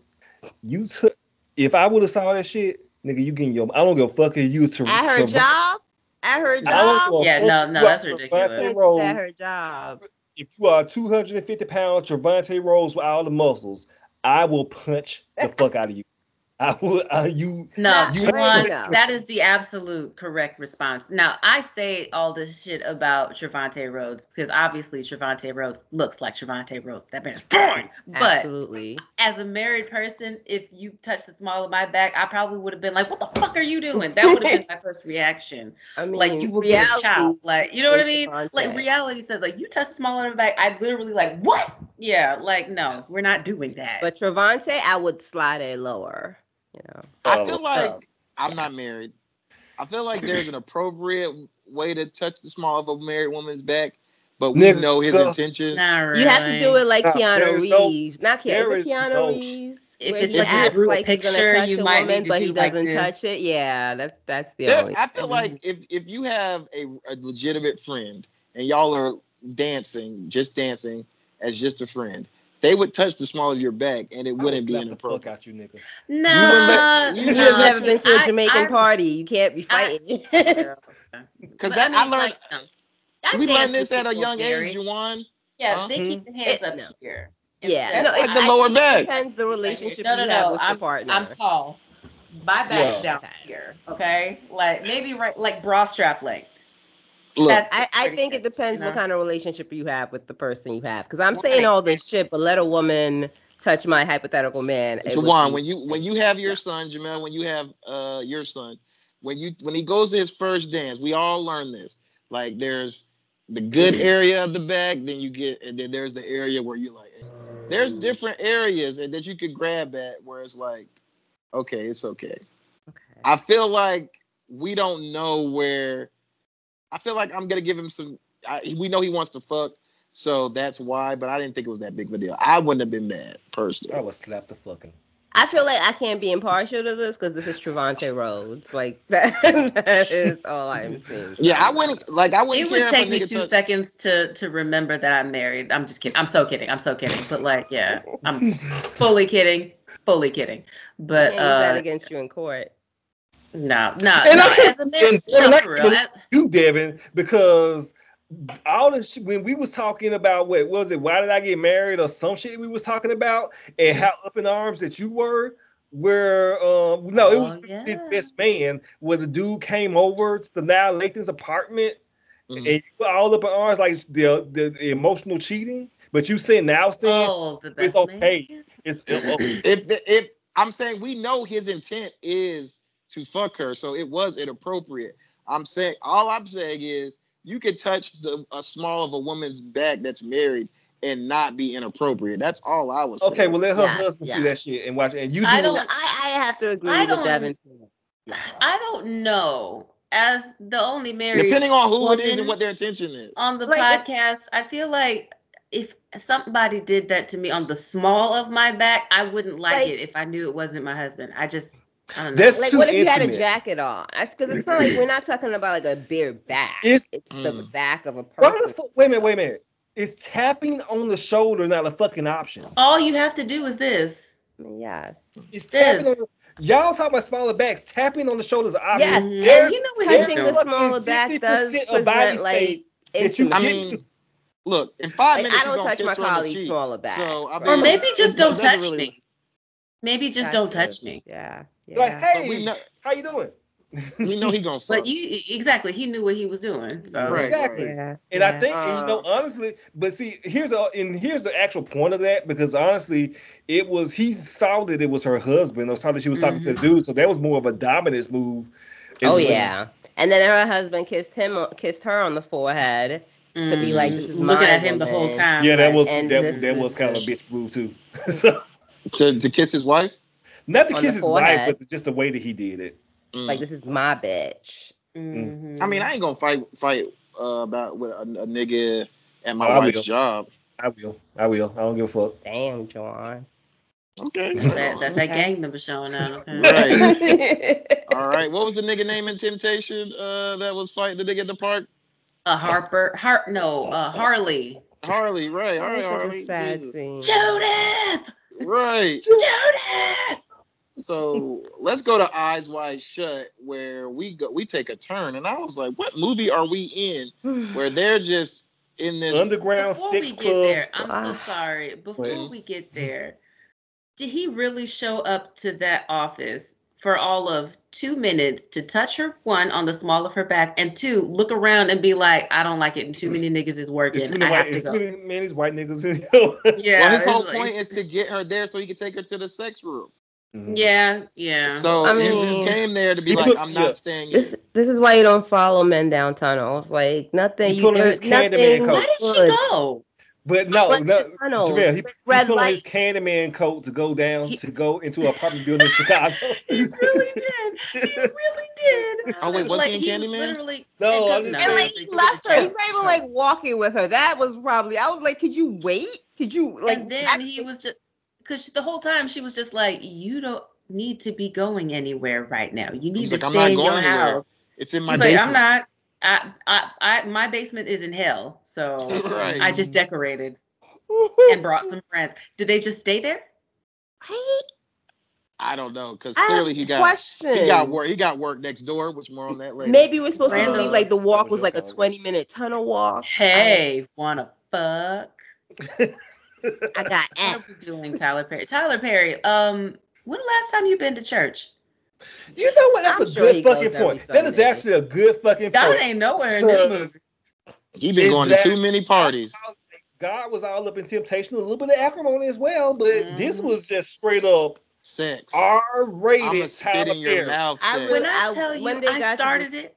You took if I would have saw that shit, nigga, you getting your I don't give a fuck if you to at her job, at her I don't job, give Yeah, no, no, that's Trevante ridiculous. Rhodes. at her job. If you are 250 pounds Trevante Rhodes with all the muscles, I will punch the fuck out of you. I will uh, you No, you- Juwan, that is the absolute correct response. Now, I say all this shit about Trevante Rhodes because obviously Trevante Rhodes looks like Trevante Rhodes. That man is fine. But Absolutely. as a married person, if you touched the small of my back, I probably would have been like, "What the fuck are you doing?" That would have been my first reaction. I mean, Like you would get a child. Like you know what I mean? Trevante. Like reality says, like you touch the small of my back, I literally like what? Yeah, like no, we're not doing that. But Trevante, I would slide it lower. You know. I Oh, feel like. I'm not married. I feel like there's an appropriate way to touch the small of a married woman's back, but we Nigga. know his intentions. really. You have to do it like No, Keanu there is no- Reeves. Not Keanu, there is is Keanu no- Reeves. If it's he like a acts group like he's gonna picture, touch you a might woman, but he like doesn't this. touch it. Yeah, that's that's the There- only. I feel like if if you have a, a legitimate friend and y'all are dancing, just dancing as just a friend, they would touch the small of your back and it I wouldn't be slap the fuck inappropriate. out you nigga. No, You You Yeah, have never been to a Jamaican I- party. You can't be fighting. Because that I, mean, learned. like, um, we learned this at a young Gary. age, Juwan. Yeah, Huh? they keep the mm-hmm. hands It- up no. here. yeah, Instead. no, That's it, like the I lower it back. depends the relationship no, no, you no. have with I'm, your partner. I'm tall. My back's Yeah. down here. Okay, like maybe right, like bra strap length. Look, I, I think good, it depends you what kind of relationship you have with the person you have. Because I'm Right. saying all this shit, but let a woman touch my hypothetical man. it would Juwan, be- when you when you have your son, Jamel, when you have uh your son, when you when he goes to his first dance, we all learn this. Like there's the good area of the back, then you get, and then there's the area where you like. There's different areas that you could grab at where it's like, okay, it's okay. Okay. I feel like we don't know where. I feel like I'm gonna give him some. I, we know he wants to fuck, so that's why. But I didn't think it was that big of a deal. I wouldn't have been mad personally. I personally. would slap the fucking. I feel like I can't be impartial to this because this is Trevante Rhodes. Like that, that is all I'm seeing. Yeah, I wouldn't like. I wouldn't. It would care take me two touched- seconds to to remember that I'm married. I'm just kidding. I'm so kidding. I'm so kidding. But like, yeah, I'm fully kidding. Fully kidding. But Can't that uh, against you in court. No, no, And no. I can't- As a married, and Devin, no, I can't you, Devin, because all the shit when we was talking about what was it? Why did I get married or some shit we was talking about, and how up in arms that you were. Where um no, it was Oh, yeah. his best man where the dude came over to now Lathan's apartment Mhm. and you were all up in arms like the, the the emotional cheating. But you saying now saying oh, it's okay. man. It's If if I'm saying we know his intent is to fuck her, so it was inappropriate. I'm saying all I'm saying is you could touch the a small of a woman's back that's married and not be inappropriate. That's all I was saying. okay. Well, let her Yes, husband see that shit and watch it. And you I do don't- I, I have to agree I with don't- Devin. I don't know. As the only married Depending on who it is and what their intention is. on the Like, podcast, I feel like if somebody did that to me on the small of my back, I wouldn't like, Like- it if I knew it wasn't my husband. I just, I don't know. That's Like, too what if you had a jacket on? Because it's not like we're not talking about like a bare back. It's- It's, the Mm. back of a Why person. the fuck? Wait a minute. Wait a minute. Is tapping on the shoulder not a fucking option? All you have to do is this. Yes. It's tapping This. the, y'all talk about smaller backs. Tapping on the shoulders is an option. Yes. And There's- you know what there's touching you're the doing. smaller back 50% does of body present like space that you intimacy. I mean, to. look, in five Like, minutes I don't touch my kiss her on the colleagues' smaller back. So I mean, Or maybe just don't touch really- me. Maybe just Got don't to. touch me. Yeah. Like, hey, we know how you doing? we know he gonna fuck. But you exactly, he knew what he was doing. So Right. exactly. Yeah. And I yeah. think, and, you know, Uh, honestly, but see, here's a and here's the actual point of that because honestly, it was he saw that it was her husband or saw that she was talking to the dude, so that was more of a dominance move. Oh well. yeah. And then her husband kissed him, kissed her on the forehead to be like, "This is Mm-hmm. looking my at him the whole time. Yeah, that was and that, that was this- kind of a bitch move too. so to to kiss his wife. Not to kiss the his wife, but just the way that he did it. Mm. Like this is my bitch. mhm. I mean, I ain't gonna fight fight uh, about with a, a nigga at my Oh, wife's will. job. I will. I will. I don't give a fuck. Damn, John. Okay. that, that's that gang member showing out. Okay. Right. All right. What was the nigga name in Temptation uh, that was fighting the nigga at the park? Uh, Harper, Har, no, uh, Harley. Harley. Right. All That right. Harley. sad Jesus. scene. Judith, Right. Judith. So let's go to Eyes Wide Shut, where we go. We take a turn, and I was like, "What movie are we in?" Where they're just in this. Underground Before six we get there. I'm so Ah. sorry. Before Wait. we get there, did he really show up to that office for all of two minutes to touch her one on the small of her back, and two look around and be like, "I don't like it, and too many niggas is It's working. too many I white, have to it's go." too many, man, these white niggas. Yeah, well, his whole like- point is to get her there so he can take her to the sex room. Mm-hmm. Yeah, yeah. So I he- he mean- came there to be like, "I'm yeah. not staying." This here. this is why you don't follow men down tunnels. Like nothing. He's You pulling there's his Candyman nothing. coat. Where did she go? But no, But no, tunnels, Jamel, he, he red put on light. his Candyman coat to go down He- to go into an apartment building in Chicago. He really did. He really did. Oh, wait, was like, he in was Candyman? literally- No, and I'm just And saying- like he left her. He's not even like walking with her. That was probably. I was like, could you wait? Could you like? and then he was just because the whole time she was just like, "You don't need to be going anywhere right now. You need He's to like, "I'm stay not in your going anywhere. house." It's in my He's like, basement. "I'm not. I, I, I, my basement is in hell, so Right. I just decorated and brought some friends. Did they just stay there? Right? I don't know because clearly he got question. he got work he got work next door, which more on that later. Maybe we're supposed to Random. believe like the walk was like a 20 minute tunnel walk. Hey, wanna fuck? I got What are X. doing, Tyler Perry? Tyler Perry. Um, when the last time you been to church? You know what? That's I'm a sure good fucking point. That is actually a good fucking God point. God ain't nowhere in this movie. he been going to too many parties. God was all up in temptation, a little bit of acrimony as well, but this Mhm. was just straight up Sex. R I'm rated gonna spit in your mouth. I When really- I I- tell you, when they I got started it.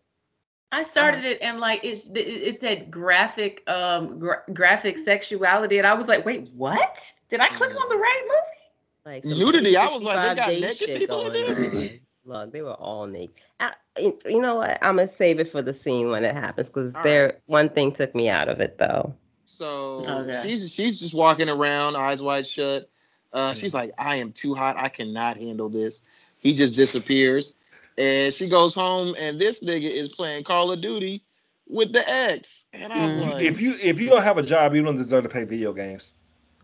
I started it and like it, it, it said graphic, um, gra- graphic sexuality, and I was like, wait, what? Did I click on the right movie? Like Nudity, I was like, they got naked people in this? Look, they were all naked. I, you you know what? I'm gonna save it for the scene when it happens because All there one thing took me out of it though. So Okay. she's she's just walking around, eyes wide shut. Uh, she's like, I am too hot. I cannot handle this. He just disappears. And she goes home, and this nigga is playing Call of Duty with the ex. And I'm Mhm. like, If you if you don't have a job, you don't deserve to play video games.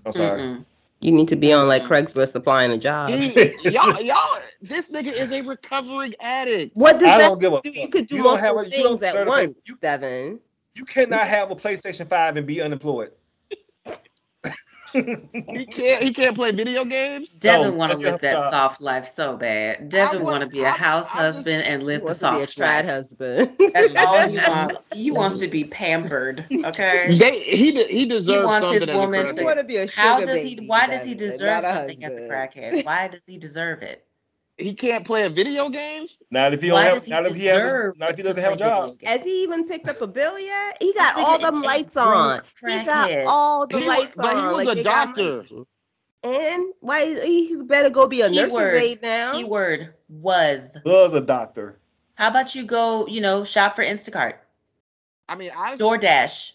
I'm sorry. Mm-mm. You need to be on like Craigslist applying a job. he, y'all, y'all, this nigga is a recovering addict. What does I that don't give a do? You could do You don't have multiple a- things at deserve to pay- once, you- Devin. You cannot have a PlayStation 5 and be unemployed. He can't. He can't play video games. Devin No, want to fuck live that up. soft life so bad. Devin want- want to be a house I just- husband and live the wants to be a soft trad life. husband. That's all he wants. He wants to be pampered. Okay. They, he de- he deserves wants his something as a woman crackhead. to- You want to be a sugar How does he? baby, Why does he deserve not a something as a crackhead? Why does he deserve it? He can't play a video game. Not if you don't have he not if he has not if he doesn't have a job. video? Has he even picked up a bill yet? He got all nigga them lights on. He got all the He wa- lights but he was like a doctor. And why he better go be a nurse Keyword. aide now? Keyword was. Was a doctor. How about you go? You know, shop for Instacart, I mean, honestly, DoorDash.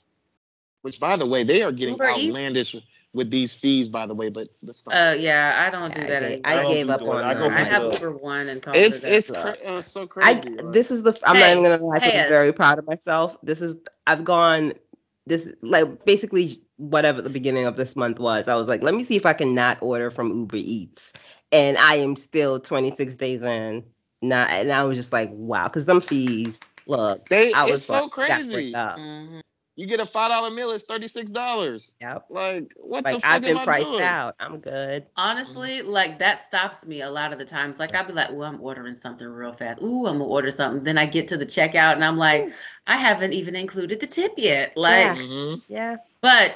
which by the way, they are getting Uber Eats? Outlandish with these fees. By the way, but let's stop. Uh, yeah, I don't do Yeah, I that gave- anymore. I don't gave up DoorDash. on I go that. I have Look. Uber One and call it's it's that. cra- uh, so I crazy. right? this is the I'm Hey, not even gonna lie. hey, I'm very proud of myself. This is I've gone this like basically whatever the beginning of this month was. I was like, let me see if I can not order from Uber Eats, and I am still 26 days in. Not and I was just like, wow, because them fees. Look, They I it's was so like, got crazy. bricked up. You get a five dollar meal, it's thirty six dollars. Yep. Like what the Like fuck I've been am I priced doing? out. I'm good. Honestly, like that stops me a lot of the times. Like I'll be like, "Ooh, I'm ordering something real fast. Ooh, I'm gonna order something." Then I get to the checkout and I'm like, "I haven't even included the tip yet." Like, Yeah. hmm Yeah. but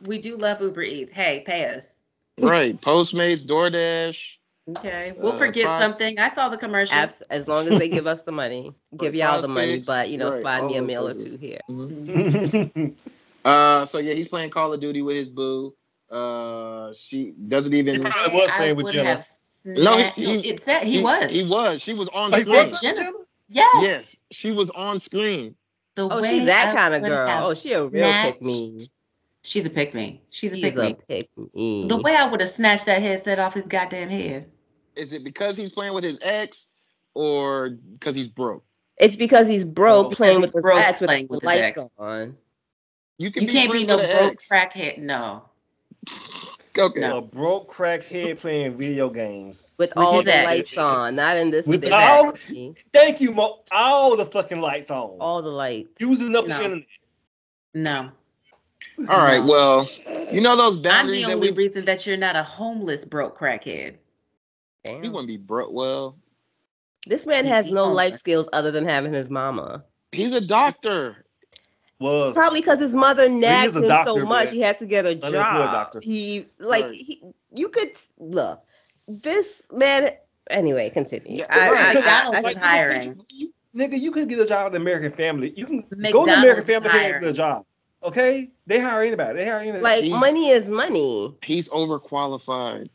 we do love Uber Eats. Hey, pay us. Right. Postmates, DoorDash. Okay, we'll Uh, forget pros- something. I saw the commercial. Abs- as long as they give us the money, give y'all the money, prospects, but you know, right, slide all me a those meal or two here. Mhm. Uh, so yeah, he's playing Call of Duty with his boo. Uh, she doesn't even. He probably was I playing with would Jenna. have No, he- he- it said he, was. He was. She was on Oh, he screen. was? Jenna. Yes. Yes, she was on screen. The Oh, way she's that I kind of girl. Oh, she a real pick me. She's a pick me. She's a She's pick a me. pick me. The way I would have snatched that headset off his goddamn head. Is it because he's playing with his ex, or because he's broke? It's because he's broke Oh, playing because with he's the broke ex with playing the lights ex. on. You can You be can't be friends no with broke ex. crackhead. No. Okay. No. A broke crackhead playing video games. With With all the ex. lights on, not in this With this all- Thank you, Mo. All the fucking lights on. all the lights. Using up No. the internet. No. All right. No. Well, you know those I'm boundaries the that only we. reason that you're not a homeless broke crackhead. Damn. He wouldn't be broke. Well, This man has no homeless. life skills other than having his mama. he's a doctor. Was Probably because his mother nagged him doctor, so much but he had to get a unemployed job. doctor. He like Right. he you could look. This man anyway, continue. Yeah, I, right. I, I, McDonald's I, is Like, hiring. You, nigga, you could get a job at the American Family. You can go to McDonald's American is Family and get a job. Okay? They hire anybody. They hire anybody. like He's- money is money. He's overqualified.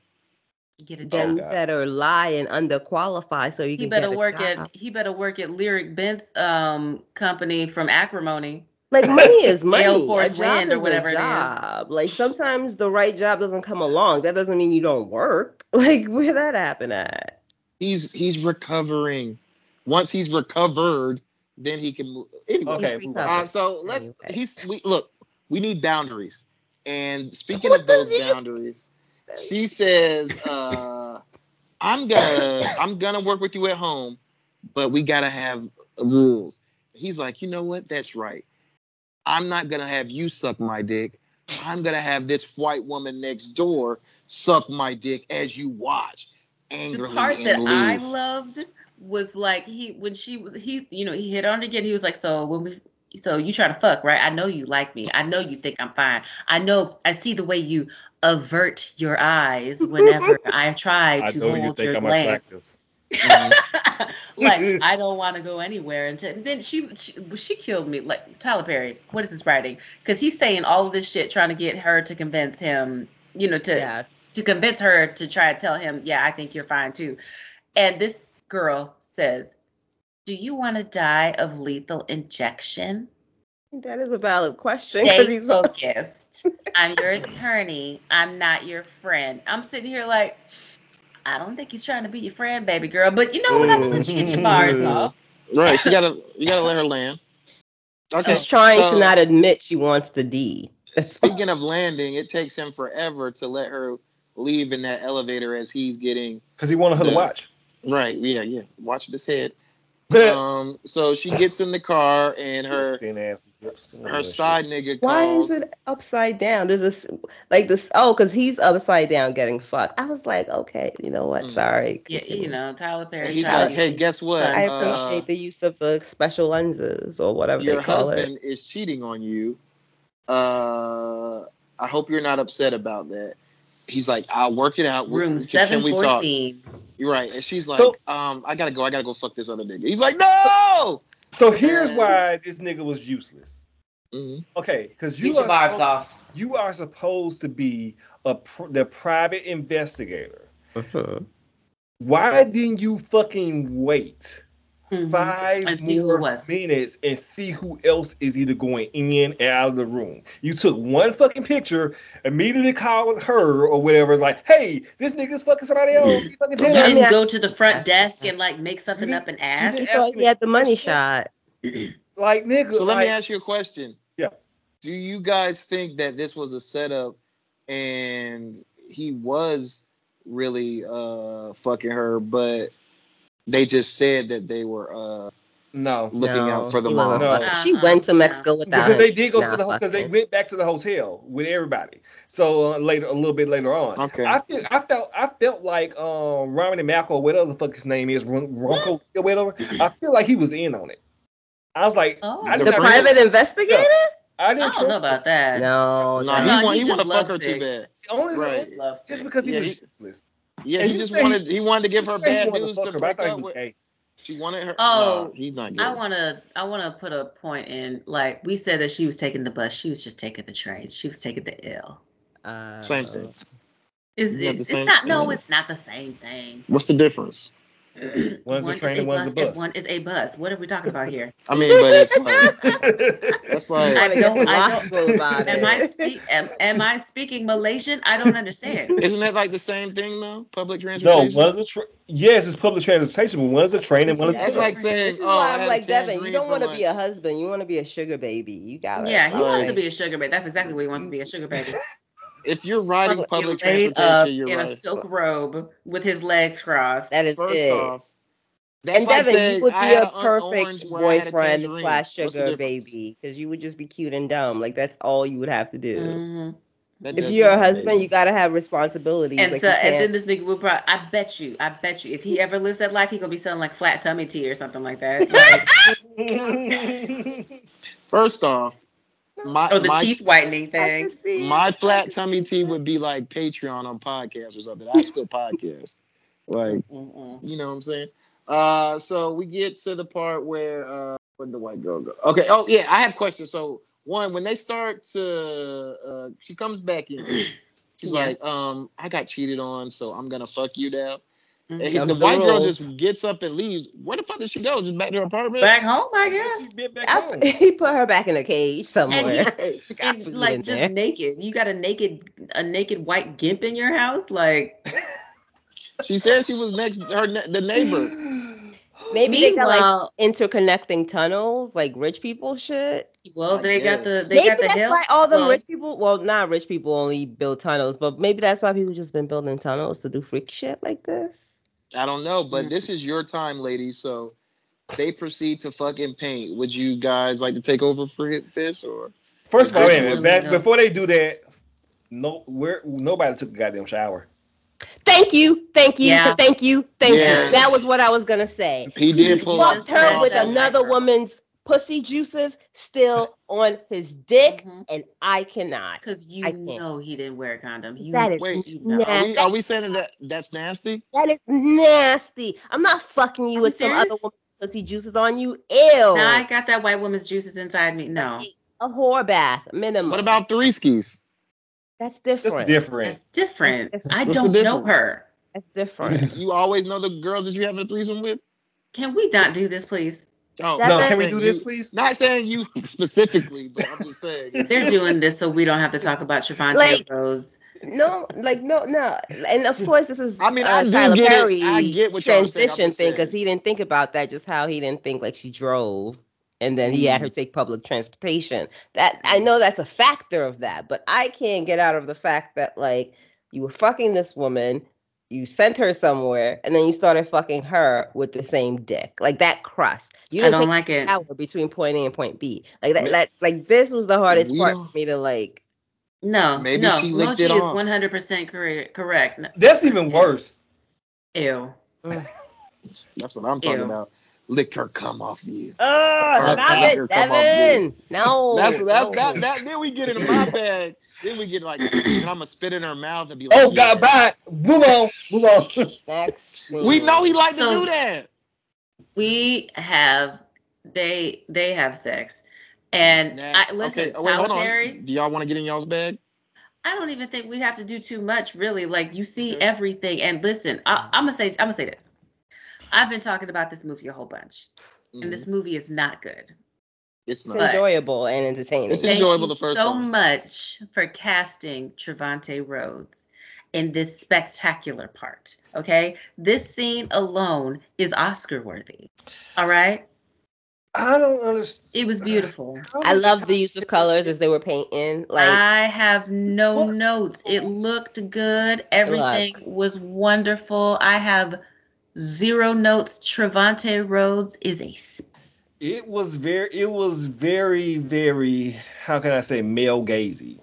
Get a Then job. you better lie and underqualify so you He can better get a work job. at he better work at Lyric Bent's um company from Acrimony. Like money is money. Gale a Force job Wind or whatever a it is. job. Like sometimes the right job doesn't come along. That doesn't mean you don't work. Like where that happen at? He's he's recovering. Once he's recovered, then he can move. Anyway, Okay, Uh, so let's. Anyway. He's we, look. We need boundaries. And speaking What of those does he- boundaries, she says, uh, "I'm gonna I'm gonna work with you at home, but we gotta have rules." He's like, "You know what? That's right. I'm not gonna have you suck my dick. I'm gonna have this white woman next door suck my dick as you watch." The part that I loved was like he when she was he you know he hit on it again. He was like, so when we so you try to fuck right? I know you like me. I know you think I'm fine. I know I see the way you avert your eyes whenever I try to know you hold think your I'm glance. attractive. like I don't want to go anywhere until then she, she she killed me like Tyler Perry. What is this writing? Because he's saying all of this shit trying to get her to convince him, you know, to Yes. to convince her to try to tell him, yeah, I think you're fine too. And this girl says, "Do you want to die of lethal injection?" That is a valid question. Stay he's so- focused. I'm your attorney. I'm not your friend. I'm sitting here like, I don't think he's trying to be your friend, baby girl. But you know what? I'm gonna let you get your bars mm. off. Right. She gotta you gotta let her land. Okay. She's trying so- to not admit she wants the D. Speaking of landing, it takes him forever to let her leave in that elevator as he's getting Because he wanted her to Yeah. watch. right. Yeah, yeah. Watch this head. But Um. So she gets in the car and her ass her side nigga Why is it upside down? There's this like this. Oh, because he's upside down getting fucked. I was like, okay, you know what? Mm. Sorry. Yeah, continue. you know, Tyler Perry. And he's tried like, "Hey, guess what? I Uh, appreciate the use of the special lenses or whatever your they call husband it. is cheating on you. Uh, I hope you're not upset about that." He's like, "I'll work it out. room Can- seven Can we talk?" You're right. And she's like, So- um, I gotta go. I gotta go fuck this other nigga. He's like, no. So here's why this nigga was useless. Mhm. Okay, because you Get your are barbs supposed- off. you are supposed to be a pr- the private investigator. Mhm. Why didn't you fucking wait Mhm. five And see who more it was. minutes and see who else is either going in and out of the room? You took one fucking picture, immediately called her or whatever, like, hey, this nigga's fucking somebody else. He fucking You did Yeah, I it. mean, didn't go to the front desk and like make something up and ask. didn't He thought he had the money shot. Like, nigga. So let me ask you a question. Yeah. Do you guys think that this was a setup and he was really uh fucking her, but they just said that they were uh no. looking No, out for the he mom? No. fucking. She Uh-uh, went to no. Mexico without Because they did go to the because they went back to the hotel with everybody. So uh, later, a little bit later on. Okay. I feel I felt I felt like um Romany Malco, whatever the fuck his name is, Ron- Ronco whatever. I feel like he was in on it. I was like, Oh. I The did The private investigator? I I didn't don't know trust him. about that. No, Nah, he No, want he he want to fuck her too bad. Only Right. Just because he Yeah, was he- useless. Yeah, And he just say he- wanted he wanted to give her say he bad news to her, break up with. gay. She wanted her. Oh, nah, he's not I wanna I wanna put a point in like we said that she was taking the bus. She was just taking the train. She was taking the L. Uh, Same thing. It's, Isn't it's, it's not no, it's not the same thing. What's the difference? One's a One is train and one's a and bus. One is a bus. What are we talking about here? I mean, but it's like that's like I don't. I don't. about Am it. I speak? Am, am I speaking Malaysian? I don't understand. Isn't that like the same thing though? Public transportation. no, transportation. one's a tra- yes, it's public transportation, but one's a train and one's a That's bus. like saying, This is "Oh, I why I'm like Devin. You don't want to be a husband. You want to be a sugar baby. You got it. Yeah, he wants to be a sugar baby. That's exactly what he wants to be a sugar baby. If you're riding public laid up transportation, you're in right. a silk robe with his legs crossed. That is First it. off, that's and like Devin, saying you would be had a perfect where a boyfriend slash sugar baby because you would just be cute and dumb. Like that's all you would have to do. Mhm. That If you're a husband, amazing. you gotta have responsibilities. And like so, and then this nigga would probably, I bet you, I bet you, if he ever lives that life, he gonna be selling like flat tummy tea or something like that. Like, First off, my or the my, teeth whitening thing. can see it. my flat tummy tea would be like Patreon on podcast or something. I still podcast. Like, Mm-mm. you know what I'm saying? Uh, so we get to the part where uh, where did the white girl go? Okay. Oh yeah, I have questions. So one, when they start to, uh, she comes back in. She's Yeah. like, um, I got cheated on, so I'm gonna fuck you now. And he- the the white girl just gets up and leaves. Where the fuck did she go? Just back to her apartment? Back home, I guess. Back I- home. he put her back in a cage somewhere. And She got And like just there. naked. You got a naked, a naked white gimp in your house. Like, She said she was next her the neighbor. Maybe they got like interconnecting tunnels, like rich people shit. well, they got the, they maybe got the that's hell. why all the well, rich people, well, not rich people only build tunnels, but maybe that's why people just been building tunnels to do freak shit like this. I don't know, but Mm. this is your time, ladies. So they proceed to fucking paint. Would you guys like to take over for this or? First of all, This wait minute. was- before they do that, no, where nobody took a goddamn shower. Thank you, thank you, Yeah. thank you, thank Yeah. you. That was what I was gonna say. He did pull Well. Fucked her with another woman's pussy juices still on his dick, Mhm. and I cannot. Cause you I can't. know he didn't wear a condom. You, That is Wait, you know. Are we, are we saying that that's nasty? That is nasty. I'm not fucking you Are with you some other woman's pussy juices on you. Ew. Now I got that white woman's juices inside me. No, a whore bath minimum. What about three skis? That's different. That's different. That's different. that's different. I don't know her. That's different. You always know the girls that you have a threesome with. Can we not do this, please? Oh, That no, can we do this, you- please? Not saying you specifically, but I'm just saying. They're doing this so we don't have to talk about Trevante Like- Rhodes. No, like no, no, and of course this is I mean, uh, I do Tyler get it. Perry I get what y'all are transition thing saying. because he didn't think about that. Just how he didn't think like she drove, and then he had her take public transportation. That I know that's a factor of that, but I can't get out of the fact that like you were fucking this woman, you sent her somewhere, and then you started fucking her with the same dick, like that crust. You I didn't don't take like it. hour between point A and point B. Like that, that like this was the hardest We part for me to like. No, Maybe no. she licked Moji it is off. 100% correct. correct. That's even worse. Ew. Mm. That's what I'm talking Ew. about. Lick her cum off you. Oh, Or stop it, her come off Devin. No. That's that's no. that that. Then we get into my bag. Then we get like, and I'm gonna spit in her mouth and be like, Oh God, bye. Move on. Move on. Next. We know he liked So- to do that. We have they they have sex. And Nah, I listen, okay, oh, wait, Tyler hold on. Perry, Do y'all want to get in y'all's bag? I don't even think we have to do too much, really. Like you see Okay. everything. And listen, I, I'm gonna say I'm gonna say this. I've been talking about this movie a whole bunch, Mhm. and this movie is not good. It's It's not. But- enjoyable and entertaining. It's Thank enjoyable the first so time. much for casting Trevante Rhodes in this spectacular part. Okay, this scene alone is Oscar worthy. All right, I don't understand. it was beautiful. I love the use of colors as they were painting. Like I have no What? notes. It looked good. Everything was wonderful. I have zero notes. Trevante Rhodes is a s- It was very. It was very, very. How can I say male gazy?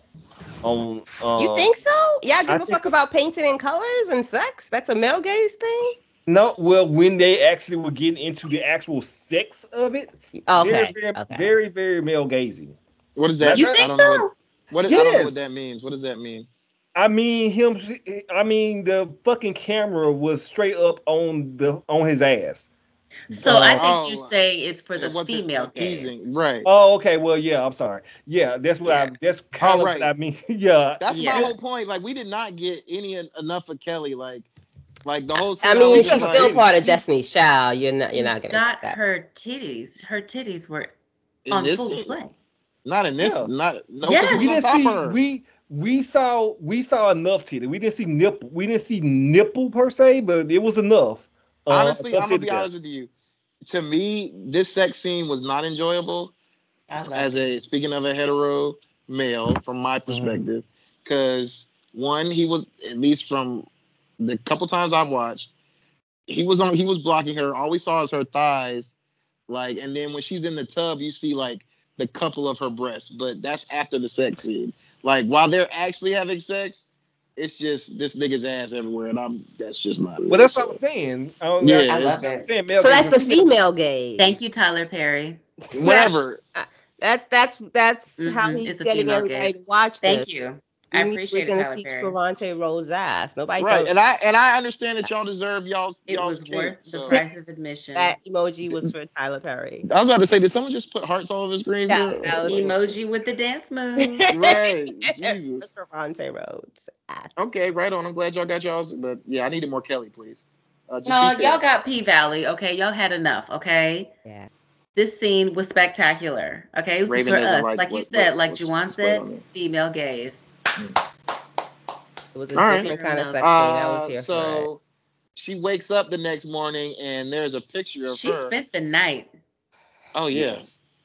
On. Um, you think so? Yeah, give I a think- fuck about painting and colors and sex. That's a male gaze thing. No. Well, when they actually were getting into the actual sex of it, Okay. very, very, okay. very, very male gazy. What is that? You I think don't know so? what, what is, I don't know what that means. What does that mean? I mean him. I mean the fucking camera was straight up on the on his ass. So I think Oh, you say it's for the It female appeasing. gaze. Right. Oh, okay. Well, yeah. I'm sorry. Yeah, that's what I. That's kind of right. what I mean. yeah. That's Yeah. my whole point. Like we did not get any enough of Kelly. Like, like the whole. I mean, she's like- still like, part of Destiny's Child. You're not. You're not gonna got get that. her titties. Her titties were in on this full display. Not in this. Yeah. Not no. Yes. Yes. we didn't see her. we we saw we saw enough titty. We didn't see nipple. We didn't see nipple per se, but it was enough. Uh, Honestly, enough I'm gonna be honest with you. To me, this sex scene was not enjoyable. As a speaking of a hetero male from my perspective because one he was at least from the couple times i've watched he was on he was blocking her all we saw is her thighs like and then when she's in the tub you see like the couple of her breasts but that's after the sex scene like while they're actually having sex it's just this nigga's ass everywhere and i'm that's just not Well, that's what I was saying. I don't- Yeah, I- I love I'm it. saying male So that's the female gaze. Thank you, Tyler Perry. whatever That's that's that's how Mhm, he's it's getting female everybody gaze. to watch this. Thank you. I We- appreciate we're it, gonna Tyler see Perry. Trevante Rhodes' ass. Nobody right thought and i and i understand that y'all deserve y'all's It y'all's was cake, worth the so- price of admission. that emoji was for Tyler Perry. I was about to say, did someone just put hearts all over the screen? Yeah, that was- Emoji with the dance move. right, Jesus. Trevante Rhodes' ass. Okay, right on. I'm glad y'all got y'all's, but yeah, I needed more Kelly, please. Uh, No, y'all got P Valley. Okay, y'all had enough. Okay. Yeah. This scene was spectacular. Okay, this Raven is for us. like Like, you said, what- like what's- Juwan what's going on said, female gaze. It was a All right. different kind of sex scene. I was Uh, here for so she wakes up the next morning and there's a picture of She her. spent the night. oh yeah,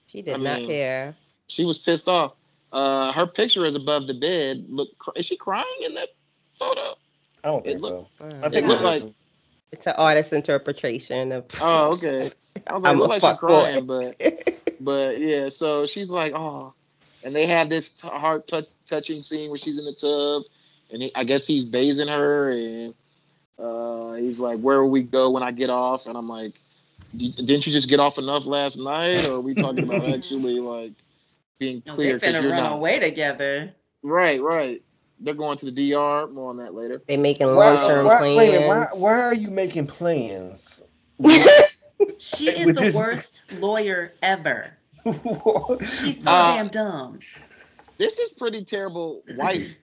She did I not mean, care. she was pissed off. Uh, her picture is above the bed. Look, is she crying in that photo? I don't think It so. Uh, I think It looked it was- like- it's an artist's interpretation of. Oh, okay. I was like, I'm look like she's fuck boy. crying, but but yeah. So she's like, oh, and they have this t- heart touch- touching scene where she's in the tub, and he, I guess he's bathing her, and uh, he's like, where will we go when I get off? And I'm like, "D- didn't you just get off enough last night, or are we talking about actually like being No, clear they're because finna you're run not away together. right, right. They're going to the DR. More on that later. They making long term why, plans. wait why, why are you making plans? She is the this- worst lawyer ever. She's so Uh, damn dumb. This is pretty terrible wife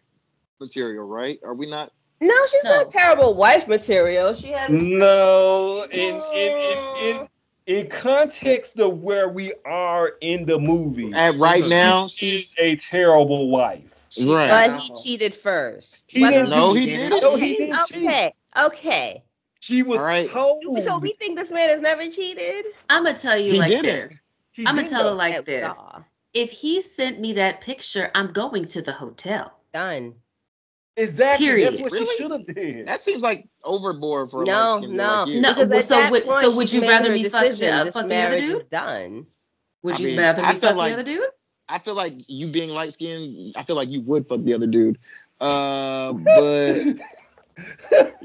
material, right? Are we not? no, she's No. not terrible wife material. She has. no, in in, in, in in context of where we are in the movie, At right now, she's a terrible wife. Right. But he cheated first. He didn't No, he didn't. No, he didn't cheat. Okay, okay. She was All right. told. So we think this man has never cheated? I'm gonna tell you He like didn't. this. He I'm gonna tell though. it like this. nah. If he sent me that picture, I'm going to the hotel. Done. Exactly. Period. That's what Really? she should have did. That seems like overboard for No, light-skinned no. like you. No, Because so would- point, so would you rather her me fuck the- uh, fuck the other dude? is done. Would I you mean, rather I me fuck like- the other dude? I feel like you being light skinned, I feel like you would fuck the other dude. Uh, but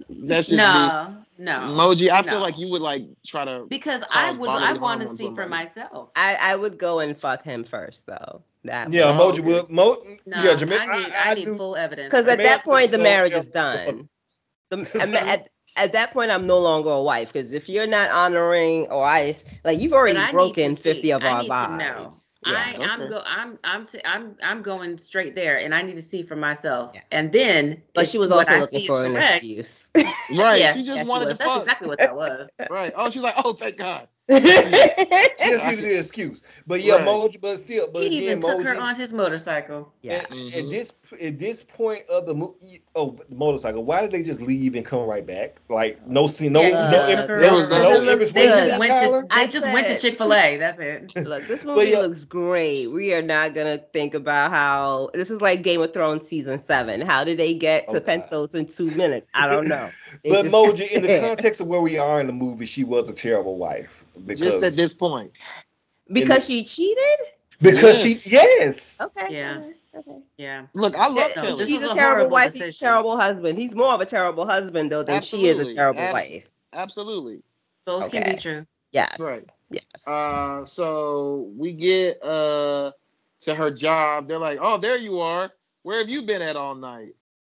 that's just me. No, no. Emoji, I feel like you would like try to. because I would I want to see for myself. I, I would go and fuck him first though. That Yeah, Emoji okay. would. Mo, No, yeah, Jermaine, I need I, I, need do- full evidence. because at that point the marriage is done. The, at, at that point, I'm no longer a wife because if you're not honoring or I like you've already But I need broken 50 of our need to I Yeah, I'm go I'm I'm t- I'm I'm going straight there, and I need to see for myself. Yeah. And then, But she was also looking for is an excuse. Right. Yeah, she just yeah, wanted was. to That's fuck. exactly what that was. Right. Oh, she's like, oh, thank God. She just needed the excuse. But yeah, Right. Emoji, but still, but he again, even took her on his motorcycle. yeah. At, Mhm. at this at this point of the movie, oh, the motorcycle. Why did they just leave and come right back? Like no scene, no, Yeah, no, he just im- took her there was no Because it They just of went to Tyler? they I just went to Chick Fil A. That's it. Look, this movie yeah. looks great. We are not gonna think about how this is like Game of Thrones season seven. How did they get to Oh, God. Pentos in two minutes? I don't know. But just- Moji, in the context of where we are in the movie, she was a terrible wife because Just at this point. because she cheated. because Yes. she yes. Okay. Yeah. okay, Okay. Yeah. Look, I love No, She's a a terrible horrible wife. He's a terrible husband. He's more of a terrible husband though than she is a terrible Abs- wife. Absolutely. Both can be true. Yes. Right. Yes. Uh, so we get uh to her job. They're like, "Oh, there you are. Where have you been at all night?"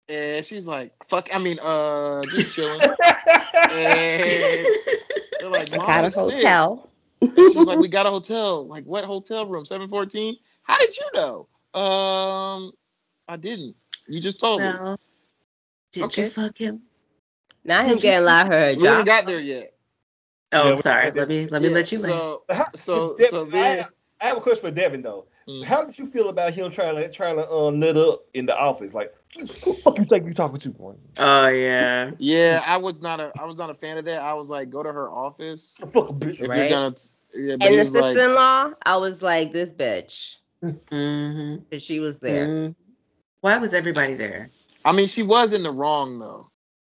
And she's like, "Fuck. I mean, uh, just chilling." and they're like, I got a is sick." hotel. And she's like, "We got a hotel. Like, what hotel room? Seven fourteen. How did you know?" Um, I didn't. You just told me. Well, did Okay. you fuck him? Now him Did you- getting allowed her a We haven't got there yet. Oh, Yeah, sorry. Let me let me Yeah, let you land. So, How- so, Devin, so I, then. I have a question for Devin though. Mm. How did you feel about him trying to trying to um nut up in the office? Like, who the fuck you think you talking to? Boy? Oh yeah. Yeah, I was not a I was not a fan of that. I was like, go to her office The fuck, bitch. if Right. you're gonna. t- Yeah, And he the sister-in-law, I was like, this bitch, Mm-hmm. because she was there. Why was everybody there? I mean, she was in the wrong though.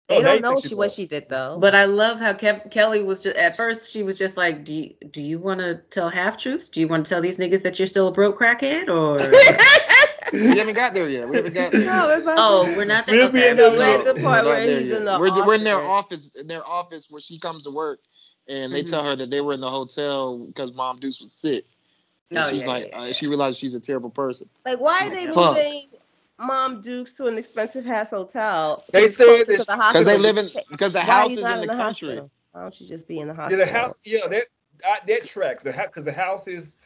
They Oh, don't you know she she what she did though. But I love how Kev- Kelly was just at first. She was just like, "Do you, do you want to tell half truths? Do you want to tell these niggas that you're still a broke crackhead?" Or We haven't got there yet. We haven't got there. no, it's not. oh, we're not We'll be Okay, in the- we're at the We're part where he's yet. in the we're, we're in their office. office in their office where she comes to work and they Mhm. tell her that they were in the hotel because mom Deuce was sick. And Oh, she's yeah, like yeah, uh, yeah. she realizes she's a terrible person. Like, why are they Fuck. moving Mom Dukes to an expensive ass hotel? They said closer that the Because they live in because the Why house is not in the country. hospital? Why don't you just be in the Yeah, hospital? the house. Yeah, that I, that tracks. The because the house is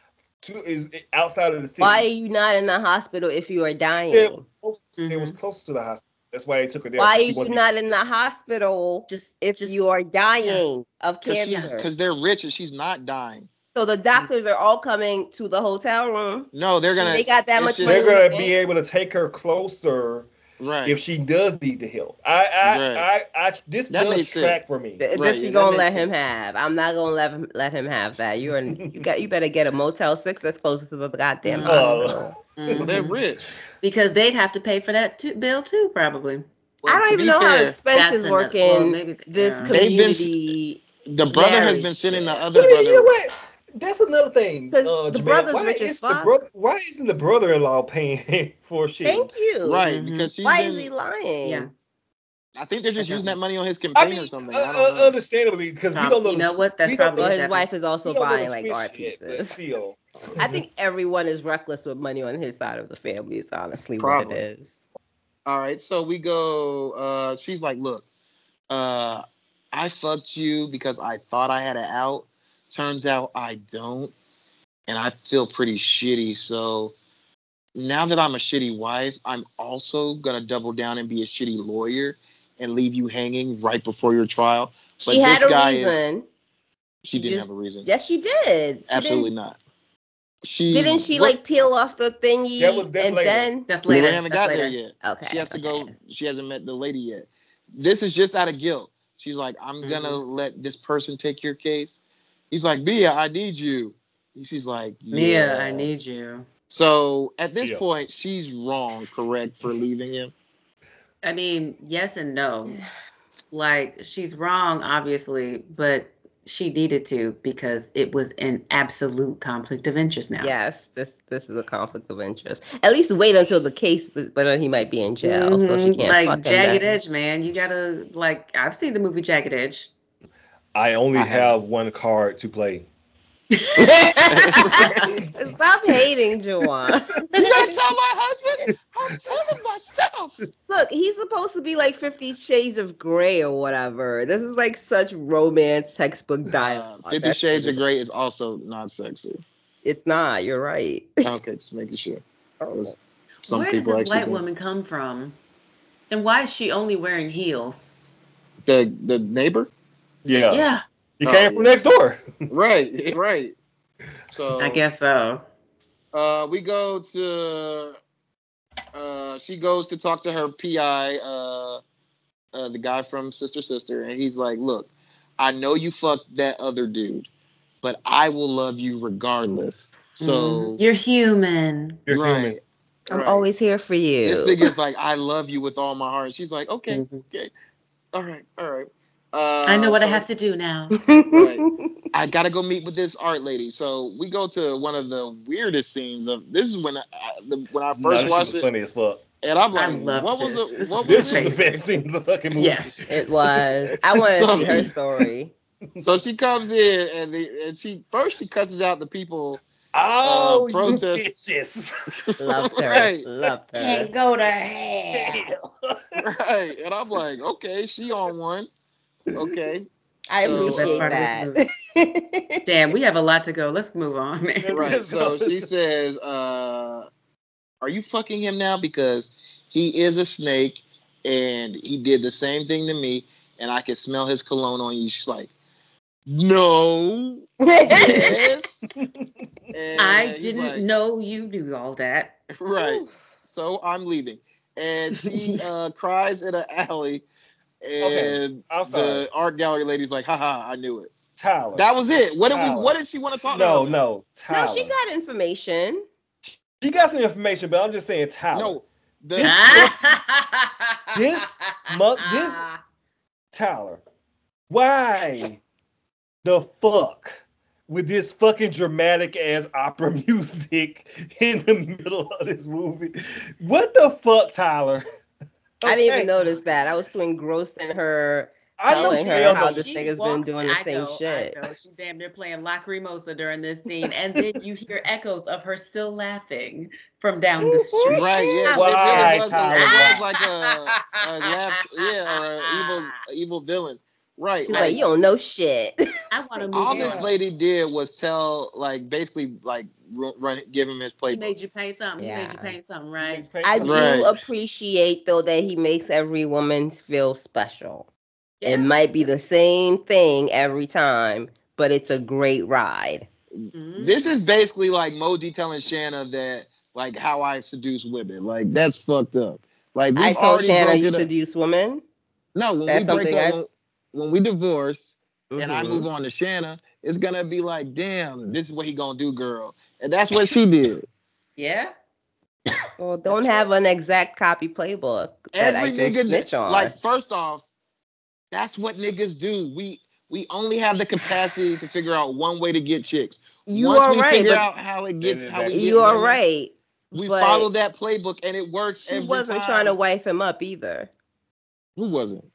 to, is outside of the city. Why are you not in the hospital if you are It dying? said close- It Mhm. was close to the hospital. That's why they took her there. Why are you wanted to be- not in the hospital just if just you are dying of cancer? Because they're rich and she's not dying. So the doctors are all coming to the hotel room. No, they're gonna they got that much just- money. They're gonna be able to take her closer right. if she does need the help. I, I, Right. I, I, this That does makes sense. track for me. Th- Right, this yeah, you that gonna makes let him have. I'm not gonna let him let him have that. You're in, you got you better get a Motel Six that's closer to the goddamn Mm. hospital. So they're rich. because they'd have to pay for that too, bill too, probably. Well, I don't even be know how fair, expenses another- work well, in maybe- this yeah. They've been community. the brother has been sending the other But you know brother. what? That's another thing. uh, the Jermaine. brother's why rich as is the fuck. brother- why isn't the brother-in-law paying for shit? Thank you. Right, Mhm. because she's Why been, is he lying? Yeah. I think they're just I using that money on his I campaign mean, or something. uh, I don't know. uh, understandably, because we don't know. you know what? That's probably Well, his Definitely. wife is also we don't know buying like twist art yet, pieces. still. I think everyone is reckless with money on his side of the family. Is honestly Probably. what it is. All right, so we go. Uh, she's like, "Look, uh, I fucked you because I thought I had it out. Turns out I don't, and I feel pretty shitty. So now that I'm a shitty wife, I'm also gonna double down and be a shitty lawyer and leave you hanging right before your trial. But she had this a guy is reason. She didn't just- have a reason. Yes, she did. She Absolutely didn't- not. She Didn't she what- like peel off the thingy That was- that's and later. then? That's We haven't That's got there yet. Okay. She has to go. She hasn't met the lady yet. This is just out of guilt. She's like, I'm gonna Mm-hmm. let this person take your case. He's like, Mea, I need you. She's like, Mea, "Yeah." I need you. So at this Yeah. point, she's wrong, correct, for leaving him. I mean, yes and no. Like she's wrong, obviously, but she needed to because it was an absolute conflict of interest now. Yes, this this is a conflict of interest. At least wait until the case, but but he might be in jail, so she Mhm. can't. like fuck Jagged then. Edge, man. You gotta like. I've seen the movie Jagged Edge. I only I have haven't. one card to play. Stop hating, Juwan. You gotta tell my husband. I'm telling myself. Look, he's supposed to be like Fifty Shades of Grey or whatever. This is like such romance textbook Uh, dialogue. Fifty That's- Shades of Grey is also not sexy. It's not. You're right. Okay, just making sure. Some Where people did this white think- woman come from? And why is she only wearing heels? the the neighbor. Yeah. Yeah, You Oh, came from yeah. next door. Right, right. So I guess so. Uh, we go to. Uh, she goes to talk to her PI, uh, uh, the guy from Sister Sister, and he's like, "Look, I know you fucked that other dude, but I will love you regardless." So Mhm. you're human. You're right, human. I'm right. always here for you. This nigga's like, "I love you with all my heart." She's like, "Okay, Mhm. okay, all right, all right." Uh, I know what I have to do now. Right. I gotta go meet with this art lady. So we go to one of the weirdest scenes of this is when I, the, when I first this shit watched was it, funny as fuck. and I'm like, love what was this. the This what is was This was this? the best scene in the fucking movie. Yes. It was. I want to So- see her story. So she comes in and the and she first she cusses out the people. Oh, Uh, you protest. bitches. Loved her. Right. Loved her. go to hell. Right, and I'm like, okay, she on one. Okay, I So- appreciate Best part that. Damn, we have a lot to go. Let's move on, man. right. So she says, uh, "Are you fucking him now? Because he is a snake, and he did the same thing to me, and I can smell his cologne on you." She's like, "No, yes." And I didn't like, know you knew all that. Right. So I'm leaving, and she uh, cries in an alley, and I'm the art gallery lady's like, "Haha, I knew it." Tyler. That was it. What did we? What did she want to talk no, about? no. Tyler. no, she got information. She got some information, but I'm just saying, Tyler. no. The, this mo- this- Tyler, why the fuck with this fucking dramatic ass opera music in the middle of this movie? What the fuck, Tyler? I didn't even notice that. I was too engrossed in her I telling you her don't how this She nigga's been doing the I same know, shit. I know. She's damn near playing Lacrimosa during this scene, and then you hear echoes of her still laughing from down the mm-hmm. street. Right, yeah, she Why, really was, a, Tyler? it was like a, a laugh, yeah, or an evil, evil villain. Right, She like, like, you don't know shit. I want to all this lady did was tell, like, basically, like, run, run give him his He made you pay something. He made you Yeah. paint something, right? I do Right. appreciate though that he makes every woman feel special. Yeah. It might be the same thing every time, but it's a great ride. Mhm. This is basically like Moji telling Shanna that, like, how I seduce women. Like, that's fucked up. Like, we've I told Shanna you seduce women. No, when That's we break something up, I- when, when we divorce, and I move mm-hmm. on to Shanna, it's gonna be like, damn, this is what he gonna do, girl. And that's what she did. Yeah. Well, don't have an exact copy playbook that I Every can nigga, snitch on. like, first off, that's what niggas do. We we only have the capacity to figure out one way to get chicks. you Once are we right, figure out how it gets, how we actually- get you are women, right. We follow that playbook and it works She every wasn't time. trying to wife him up either. Who wasn't?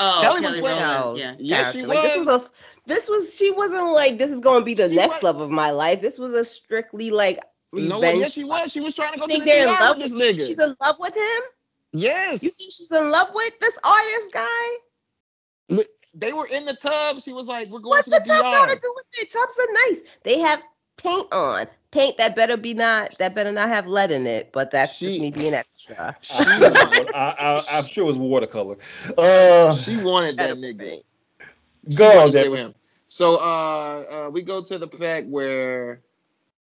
Oh, Kelly Kelly, was playing- Rowland. Yeah. Yes, she character. Like, this was. was a this was she wasn't like this is gonna be the She next was- love of my life. This was a strictly like No, revenge. yes, she was. She was trying to go You to the they're in love with this with nigga. She's in love with him. yes. You think she's in love with this artist guy? they were in the tub. She was like, "We're going What's to the the, tub got to do with it? Tubs are nice. They have paint on. Paint that better be not that better not have lead in it. But that's She- just me being extra. I, I, I, am sure it was watercolor. Uh, She wanted that Better nigga. go on, to stay with him. So uh, uh, we go to the fact where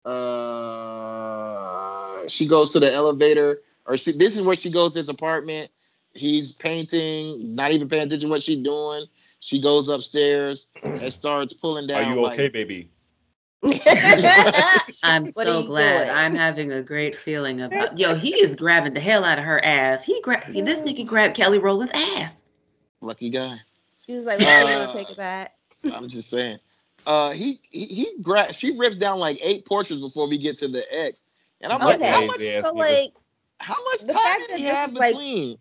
uh, she goes to the elevator, or she, this is where she goes to his apartment. He's painting, not even paying attention to what she's doing. She goes upstairs and starts pulling down. Are you like- okay, baby? I'm What so glad. doing? I'm having a great feeling about. Yo, he is grabbing the hell out of her ass. He grabbed this nigga grabbed Kelly Rowland's ass. Lucky guy. She was like, "Let's Uh, take that." I'm just saying. Uh, he he, he gra- she rips down like eight portraits before we get to the X, and I'm like, how much so like how much time fact did he have is, like, between?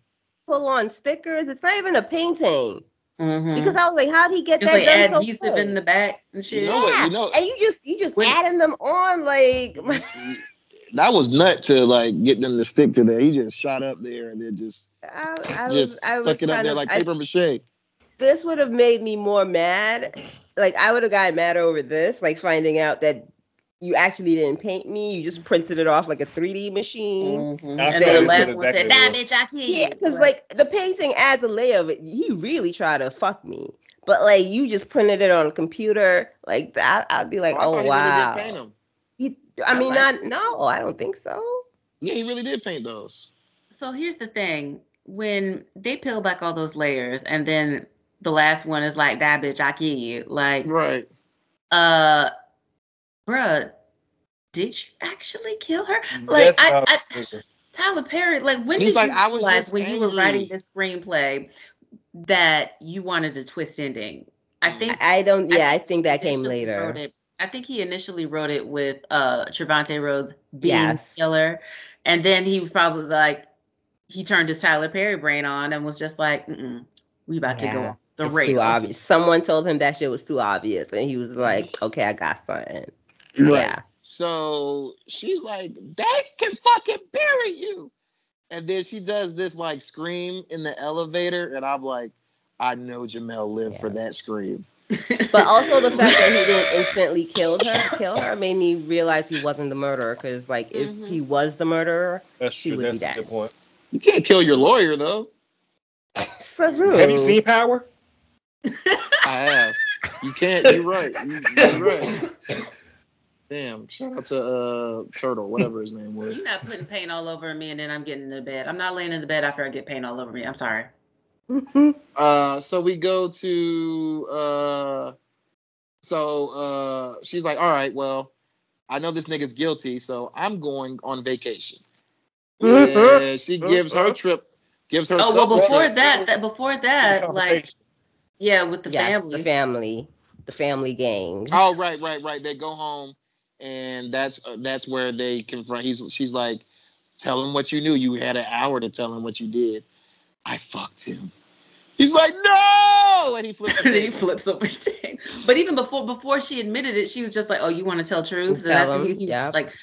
pull on stickers. It's not even a painting Mm-hmm. because I was like, "How'd he get it's that like done so adhesive quick?" in the back and shit. You know what? Yeah, You know- and you just you just When- adding them on like that was nut to like get them to stick to that. He just shot up there and then just I, I was just I was stuck it up there of, like I- paper mache. this would have made me more mad. Like I would have gotten mad over this, like finding out that you actually didn't paint me. You just printed it off like a 3D machine. Mhm. I And thought then the last gonna one said, exactly "Nah, bitch, I can't." Yeah, because like the painting adds a layer of it. He really tried to fuck me, but like you just printed it on a computer. Like that, I'd be like, I thought oh he really wow. did paint 'em. He, I mean, I not no, I don't think so. Yeah, he really did paint those. So here's the thing: when they peel back all those layers, and then the last one is like, "That bitch, I kill you." Like, Right. uh, bruh, did you actually kill her? Mm-hmm. Like, That's I, how- I, Tyler Perry, like, when He's did like, you "I was realize just when you were writing this screenplay that you wanted a twist ending? I mm. think I, I don't. Yeah, I, think think that came later. it- I think he initially wrote it with uh Trevante Rhodes being Yes. killer, and then he was probably like he turned his Tyler Perry brain on and was just like, Mm-mm, "We about to go off the it's rails." too obvious. Someone told him that shit was too obvious, and he was mm-hmm. like, "Okay, I got something." Right. Yeah. So she's like, they can fucking bury you. And then she does this like scream in the elevator, and I'm like, I know Jamel lived for that scream. But also the fact that he didn't instantly kill her, kill her, made me realize he wasn't the murderer. Because like, if Mhm. he was the murderer, That's she true. would be That's a dead. good point. You can't kill your lawyer though. Sazu. Have you seen Power? I have. You can't. You're right. You, you're right. Damn. Shout out to uh Turtle, whatever his name was. You're not putting paint all over me, and then I'm getting into bed. I'm not laying in the bed after I get paint all over me. I'm sorry. Uh, so we go to uh, so uh, she's like, all right, well, I know this nigga's guilty, so I'm going on vacation. Yeah, she gives her trip, gives her. Oh well, before that, that before that, like yeah, with the yes, family. the family, the family gang. Oh right, right, right. They go home, and that's uh, that's where they confront. He's she's like, tell him what you knew. You had an hour to tell him what you did. I fucked him. He's like, no, and he flips. the and then he table. flips over everything. But even before before she admitted it, she was just like, "Oh, you want to tell truth?" And that's he, he was yeah. just like,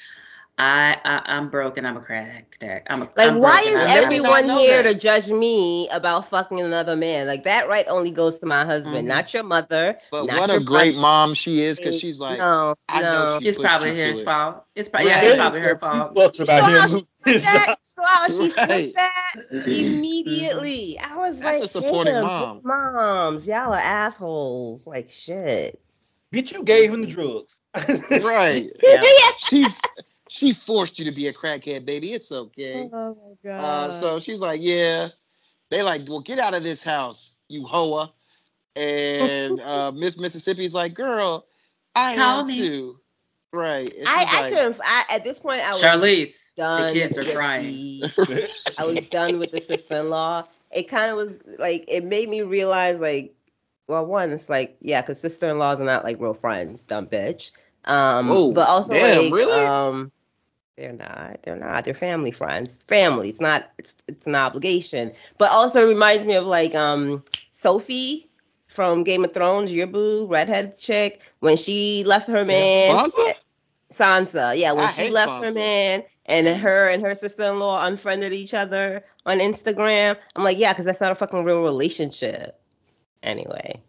I, "I I'm broken. I'm a crack addict. I'm a Like, I'm why broke is I'm I did a- not everyone here that. to judge me about fucking another man? Like that right only goes to my husband, Mhm. not your mother. But not what your a great brother. mom she is, because she's like, no, I know she- It's probably you to her it. fault. It's probably yeah, Right. it's probably her She fault. fucked about saw how she that, so how she Right. that immediately. I was like, That's like, a supporting mom. moms, y'all are assholes. Like shit. Bitch, you gave him the drugs. right. Yeah. She she forced you to be a crackhead, baby. It's okay. Oh my god. Uh, so she's like, yeah. They like, well, get out of this house, you hoa. And uh, Miss Mississippi's like, girl, I Call am me. too. Right. And I, she's I couldn't. I, at this point, I was Charlize, done. the kids are with crying. the- I was done with the sister-in-law. It kind of was like it made me realize like, well, one, it's like yeah, because sister-in-laws are not like real friends, dumb bitch. Um, Whoa, but also damn, like, really? um, they're not. They're not. They're family friends. It's family. It's not. It's it's an obligation. But also it reminds me of like um Sophie from Game of Thrones, your boo, redhead chick, when she left her man. Sansa? Sansa, yeah, when I she left her man and her and her sister-in-law unfriended each other on Instagram. I'm like, yeah, because that's not a fucking real relationship. Anyway,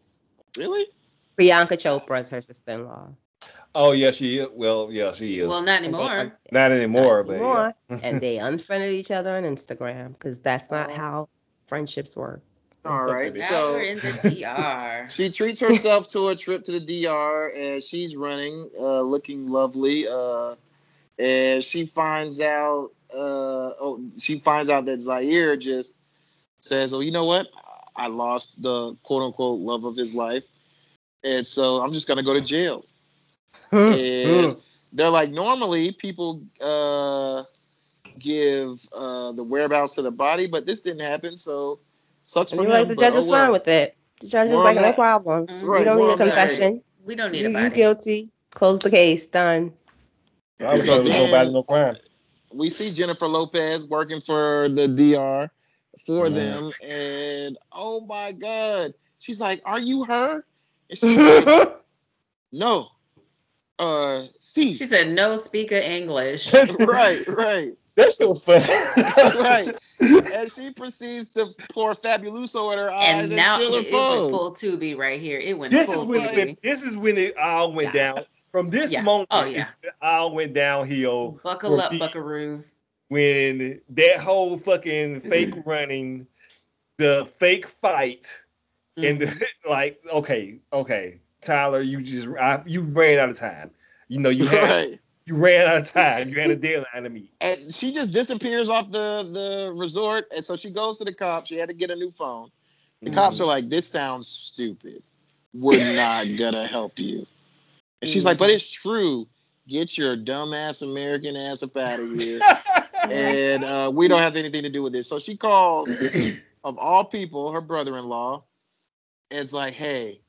Really? Priyanka Chopra is her sister-in-law. Oh yeah, she is. Well, yeah, she is. Well, not anymore. Not anymore, Not but anymore. yeah. and they unfriended each other on Instagram because that's not Oh. how friendships work. All right, baby. Now so we're in the DR. she treats herself to a trip to the DR and she's running, uh, looking lovely. Uh, and she finds out, uh, oh, she finds out that Zyair just says, "Oh, you know what? I lost the quote unquote love of his life, and so I'm just gonna go to jail." And they're like, normally people uh, give uh, the whereabouts to the body, but this didn't happen, so sucks And for you're like, the but judge oh was fine well. with it. The judge was Moral like, no ma- problems. Mhm. You Right, don't need a confession. We don't need You, a you guilty. Close the case. Done. I was So like, then- no body, no crime. we see Jennifer Lopez working for the DR for Mhm. them, and oh my god, she's like, "Are you her?" And she's like, "No." Uh, see, She said no speaker English. right, right, That's so funny. right, and she proceeds to pour Fabuloso in her eyes and and, now steal it, her it went full Tubi right here. It went this full is when Tubi. it, this is when it all went Yes. down. From this Yeah. moment, Oh, yeah. it all went downhill. Buckle up, me buckaroos. When that whole fucking fake running, the fake fight, and Mhm. the, like, okay, okay, Tyler, you just I, you ran out of time. You know, you had right, you ran out of time. You had a deadline to meet. and she just disappears off the the resort, and so she goes to the cops. She had to get a new phone. The cops Mm-hmm. are like, "This sounds stupid. We're not gonna help you." And she's Mm-hmm. like, "But it's true. Get your dumbass American ass up out of here, and uh, we don't have anything to do with this." So she calls, of all people, her brother-in-law, and it's like, "Hey,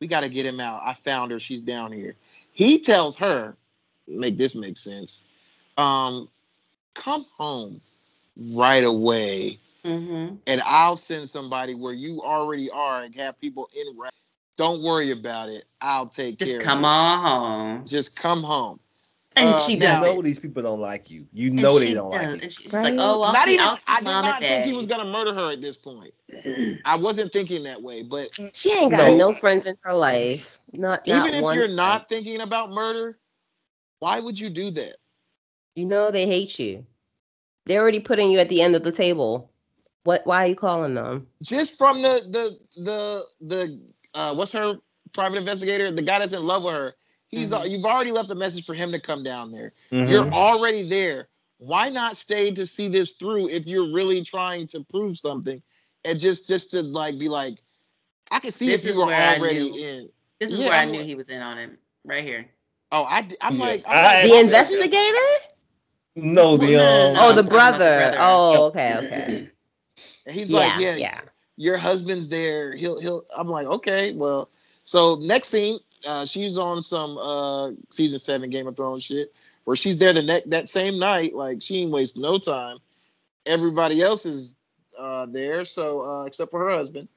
we got to get him out. I found her. She's down here." He tells her, "Make this make sense. Um, come home right away." Mm-hmm. and I'll send somebody where you already are and have people in. Don't worry about it. I'll take care Just of come it. on home. Just come home. And Uh, she You now- know these people don't like you. You know she they don't does. like you. And she's Right. like, oh, I'll not see, even. I'll see I did mom not and think he was gonna murder her at this point. I wasn't thinking that way. But She ain't got No. no friends in her life. Not, even not even if one you're friend. not thinking about murder, why would you do that? You know they hate you. They're already putting you at the end of the table. What? Why are you calling them? Just from the the the the uh, what's her private investigator? The guy that's in love with her. He's Mhm. you've already left a message for him to come down there. Mhm. You're already there. Why not stay to see this through if you're really trying to prove something? And just just to like be like, I can see This if you is were where I already knew. in. This is Yeah, where I knew he was in on it. Right here. Oh, I I'm Yeah. like I- I'm like, The why- investigator? No, the No, no, um. oh, the the brother. brother. Oh, okay, okay. And he's yeah, like, yeah, yeah. your husband's there. He'll he'll. I'm like, okay, well. So next scene, uh, she's on some uh season seven Game of Thrones shit where she's there the next that same night. Like she ain't wasting no time. Everybody else is uh there, so uh except for her husband.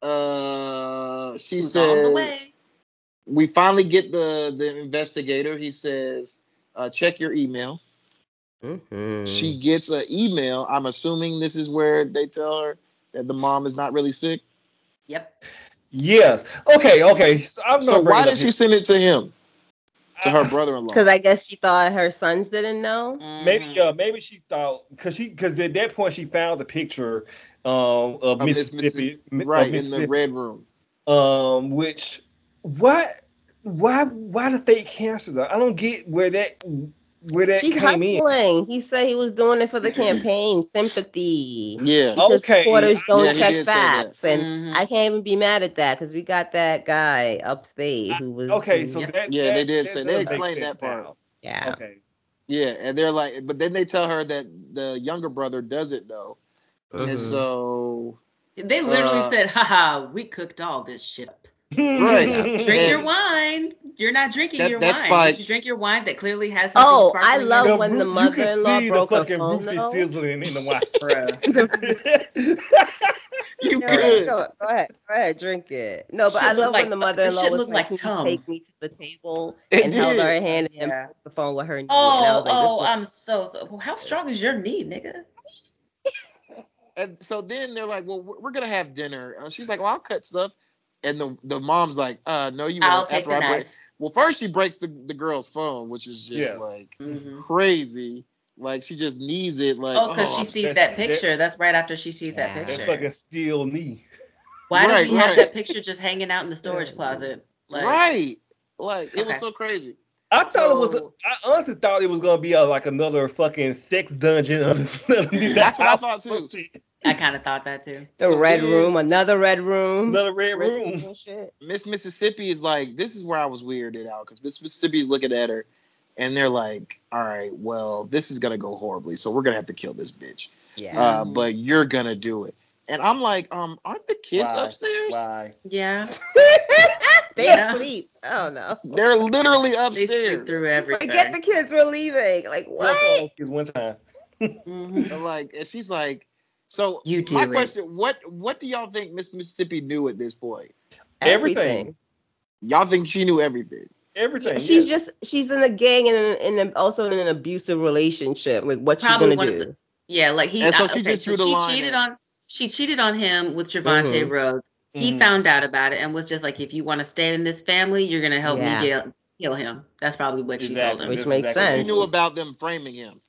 Uh, she Who's on the said way. we finally get the the investigator. He says, uh, check your email. Mhm. She gets an email. I'm assuming this is where they tell her that the mom is not really sick. Yep. Yes. Okay. Okay. So, I'm So why did she send it to him, to her brother-in-law? Because I guess she thought her sons didn't know. Maybe Mhm. uh, maybe she thought because she because at that point she found the picture um, of Of Miss Mississippi, Missi- of right in the red room. um, which why why why the fake cancer though? I don't get where that where that She's came in. hustling. He said he was doing it for the campaign, sympathy. Yeah. Because Okay. reporters don't Yeah, check did say that. facts, and Mhm. I can't even be mad at that because we got that guy upstate who was Okay, so that Yeah, that- they did that say- they explained that part. now. yeah. Okay. Yeah, and they're like, but then they tell her that the younger brother doesn't know, and Mhm. so They literally Uh, said, haha, we cooked all this shit. Up. Right. Drink And- your wine. You're not drinking That- your that's wine. fine. You drink your wine that clearly has Oh, I love? The when the roof- you mother-in-law broke the her fucking phone, roof is though. sizzling in the wine. you Yeah, could. Go, go ahead, go ahead, drink it. No, but Shit I look love like- when the mother-in-law shit was like, like "Can take me to the table?" It and held her hand and Yeah. the phone with her knee. Oh, like, oh, I'm so, so. How strong is your knee, nigga? And so then they're like, well, we're we're gonna have dinner. Uh, she's like, well, I'll cut stuff, and the the mom's like, uh, no, you I'll won't. take After the I break. Well, first she breaks the, the girl's phone, which is just Yes. like Mhm. crazy. Like she just needs it. Like Oh, because she I'm sees that's- that that- picture. That's right after she sees that Yeah. That picture. fucking steel knee. Why Right, did we have that picture just hanging out in the storage closet? Like, right. Like it was so crazy. I thought it was. So- I honestly thought it was gonna be a, like another fucking sex dungeon. underneath That's what I thought, too. Shit. I kind of thought that too. The So red then- room, another red room. Another red Red room. and shit. Miss Mississippi is like, this is where I was weirded out because Miss Mississippi is looking at her, and they're like, all right, well, this is gonna go horribly, so we're gonna have to kill this bitch. Yeah. Uh, but you're gonna do it. And I'm like, um, aren't the kids Why? upstairs? Why? Yeah, they Yeah. asleep. Oh no. They're literally upstairs. they upstairs. sleep through everything. Forget the kids were leaving. Like what? Is one time. Mhm. Like, and she's like, so You do my it. question, what what do y'all think Miss Mississippi knew at this point? Everything. Y'all think she knew everything? Everything. She's yes. just she's in a gang and in, in a, also in an abusive relationship. Like what's Probably she one gonna of do? Yeah, like he. And so uh, she okay, just drew so the she line cheated at- on. She cheated on him with Trevante Mhm. Rhodes. He Mhm. found out about it and was just like, if you want to stay in this family, you're gonna help Yeah. me kill, kill him. That's probably what she told him. Which That's makes exactly She knew about them framing him.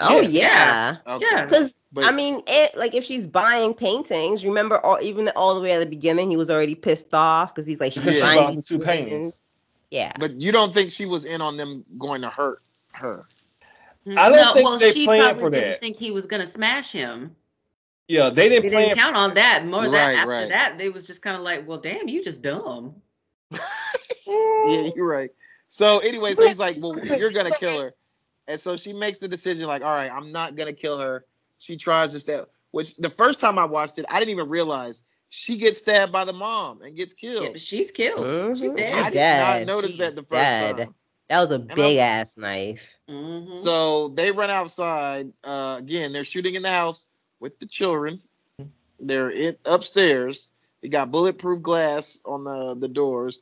Oh Yes. yeah. Okay. Yeah. Because But I mean, it, like if she's buying paintings, remember, all, even all the way at the beginning, he was already pissed off because he's like, she's Yeah. buying these two paintings. paintings. Yeah. but you don't think she was in on them going to hurt her? Hmm. I don't no, think well, they she planned probably for didn't that. think he was gonna smash him. Yeah, they They didn't plan. didn't count on that. More that Right, after right. that, they was just kind of like, well, damn, you just dumb. Yeah, you're right. So anyway, so he's like, well, you're gonna kill her, and so she makes the decision, like, all right, I'm not gonna kill her. She tries to stab. Which the first time I watched it, I didn't even realize she gets stabbed by the mom and gets killed. Yeah, but she's killed. She's Mhm. dead. I She's did not dead. notice that the first dead. time. That was a I'm- big ass knife. Mhm. So they run outside. Uh, again, they're shooting in the house with the children. They're in, upstairs. They got bulletproof glass on the the doors.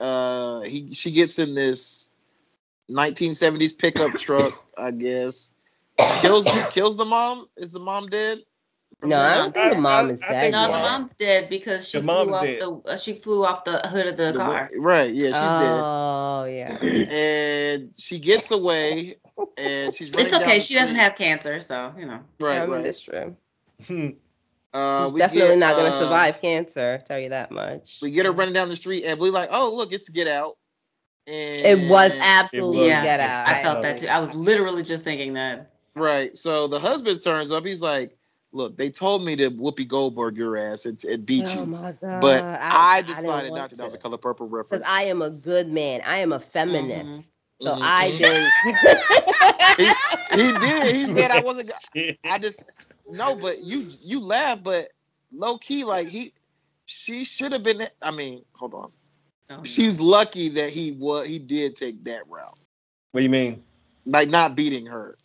Uh, he she gets in this 1970s pickup truck, I guess. Kills kills the mom. Is the mom dead? No, I don't think the mom I- is I dead. no, the mom's dead because she flew off dead. the uh, she flew off the hood of the, The- car. Right. Yeah, she's dead. Oh yeah. And she gets away, and she's. running It's okay. She doesn't have cancer, so you know. Right. I mean, right. that's true. Uh, She's definitely get, not gonna uh, survive cancer. i Tell you that much. We get her running down the street, and we're like, "Oh, look, it's Get Out." And It was absolutely Yeah, get out. I felt that too. I was literally just thinking that. Right. So the husband turns up. He's like, "Look, they told me to Whoopi Goldberg your ass and, and beat Oh you, my god. but I, didn't decided want not to." That was a color purple reference. Because. I am a good man. I am a feminist. So Mhm, I mhm. didn't. he did. He said I wasn't. I just no, but you you laugh, but low key, like he, she should have been. I mean, hold on. Oh, She's lucky that he was he did take that route, What do you mean? like not beating her.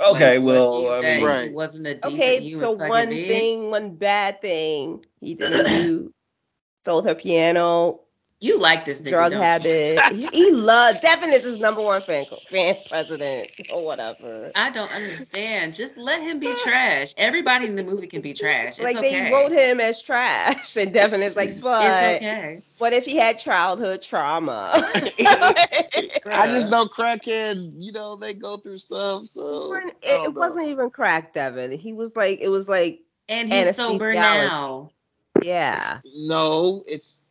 Okay, Like, well, I that mean, he Right. wasn't a decent okay, human so one thing, one bad thing he didn't do. Sold her piano, You like this nigga, drug don't habit. he, he loves. Devin is his number one fan, fan president or whatever. I don't understand. Just let him be trash. Everybody in the movie can be trash. It's like okay. they wrote him as trash, and Devin is like, but It's okay. what if he had childhood trauma? I just know crackheads, you know, they go through stuff. So it, it wasn't even crack, Devin. He was like, it was like, And he's sober now. yeah. No, it's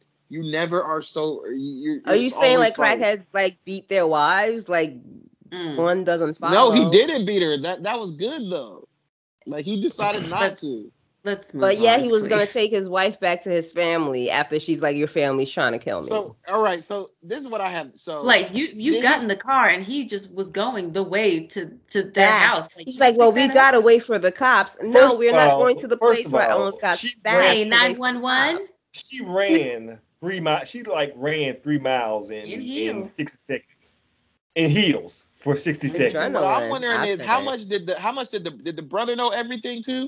you never are so. You, Are you saying like crackheads like beat their wives? Like Mm. one doesn't like- follow. No, he didn't beat her. That that was good though. Like he decided not to. Let's move But yeah, on, he was gonna take his wife back to his family after she's like, "Your family's trying to kill me." So all right, so this is what I have. So like you you got he- in the car and he just was going the way to to their That. house. Like, He's like, "Well, we gotta up? wait for the cops." No, First we're not all- going to the place of where I almost got stabbed. Hey, ran- to wait for the 911. she ran three miles. She like ran three miles in In in, heels. sixty seconds. In heels for sixty In seconds. general. what No, I'm wondering I is how that. much did the how much did the did the brother know everything too?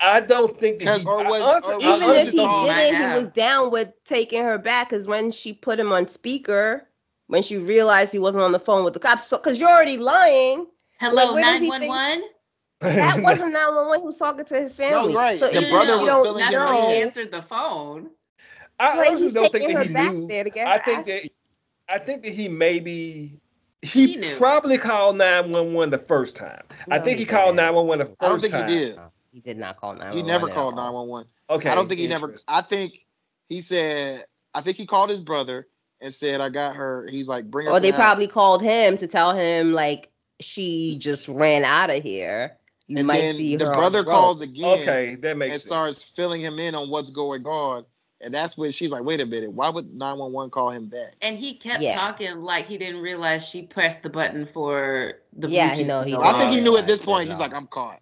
I don't think that Because- he, or was- I honestly- or Even was if he didn't, he was down with taking her back. Because when she put him on speaker, when she realized he wasn't on the phone with the cops, so because you're already lying. Hello, Like, where does he nine one one. That wasn't 911. He was talking to his family. No, right. So The brother if you was don't feeling Not your that he answered the phone. I Like, honestly don't think that he back knew. there to get I think that I think that he maybe He, He probably called 911 the first time. I think he he called didn't. 911 the first I don't think time. he did. He did not call 911. He never called 911. Okay. I don't think he never. I think he said. I think he called his brother and said, "I got her." He's like, "Bring her." Or they the house." probably called him to tell him like she just ran out of here. You And might then see the her on brother calls again. Okay, that makes and sense. starts filling him in on what's going on. And that's when she's like, "Wait a minute, why would 911 call him back?" And he kept Yeah. talking like he didn't realize she pressed the button for the Yeah, Bluetooth he know to he I think he knew at this point. He's like, "I'm caught."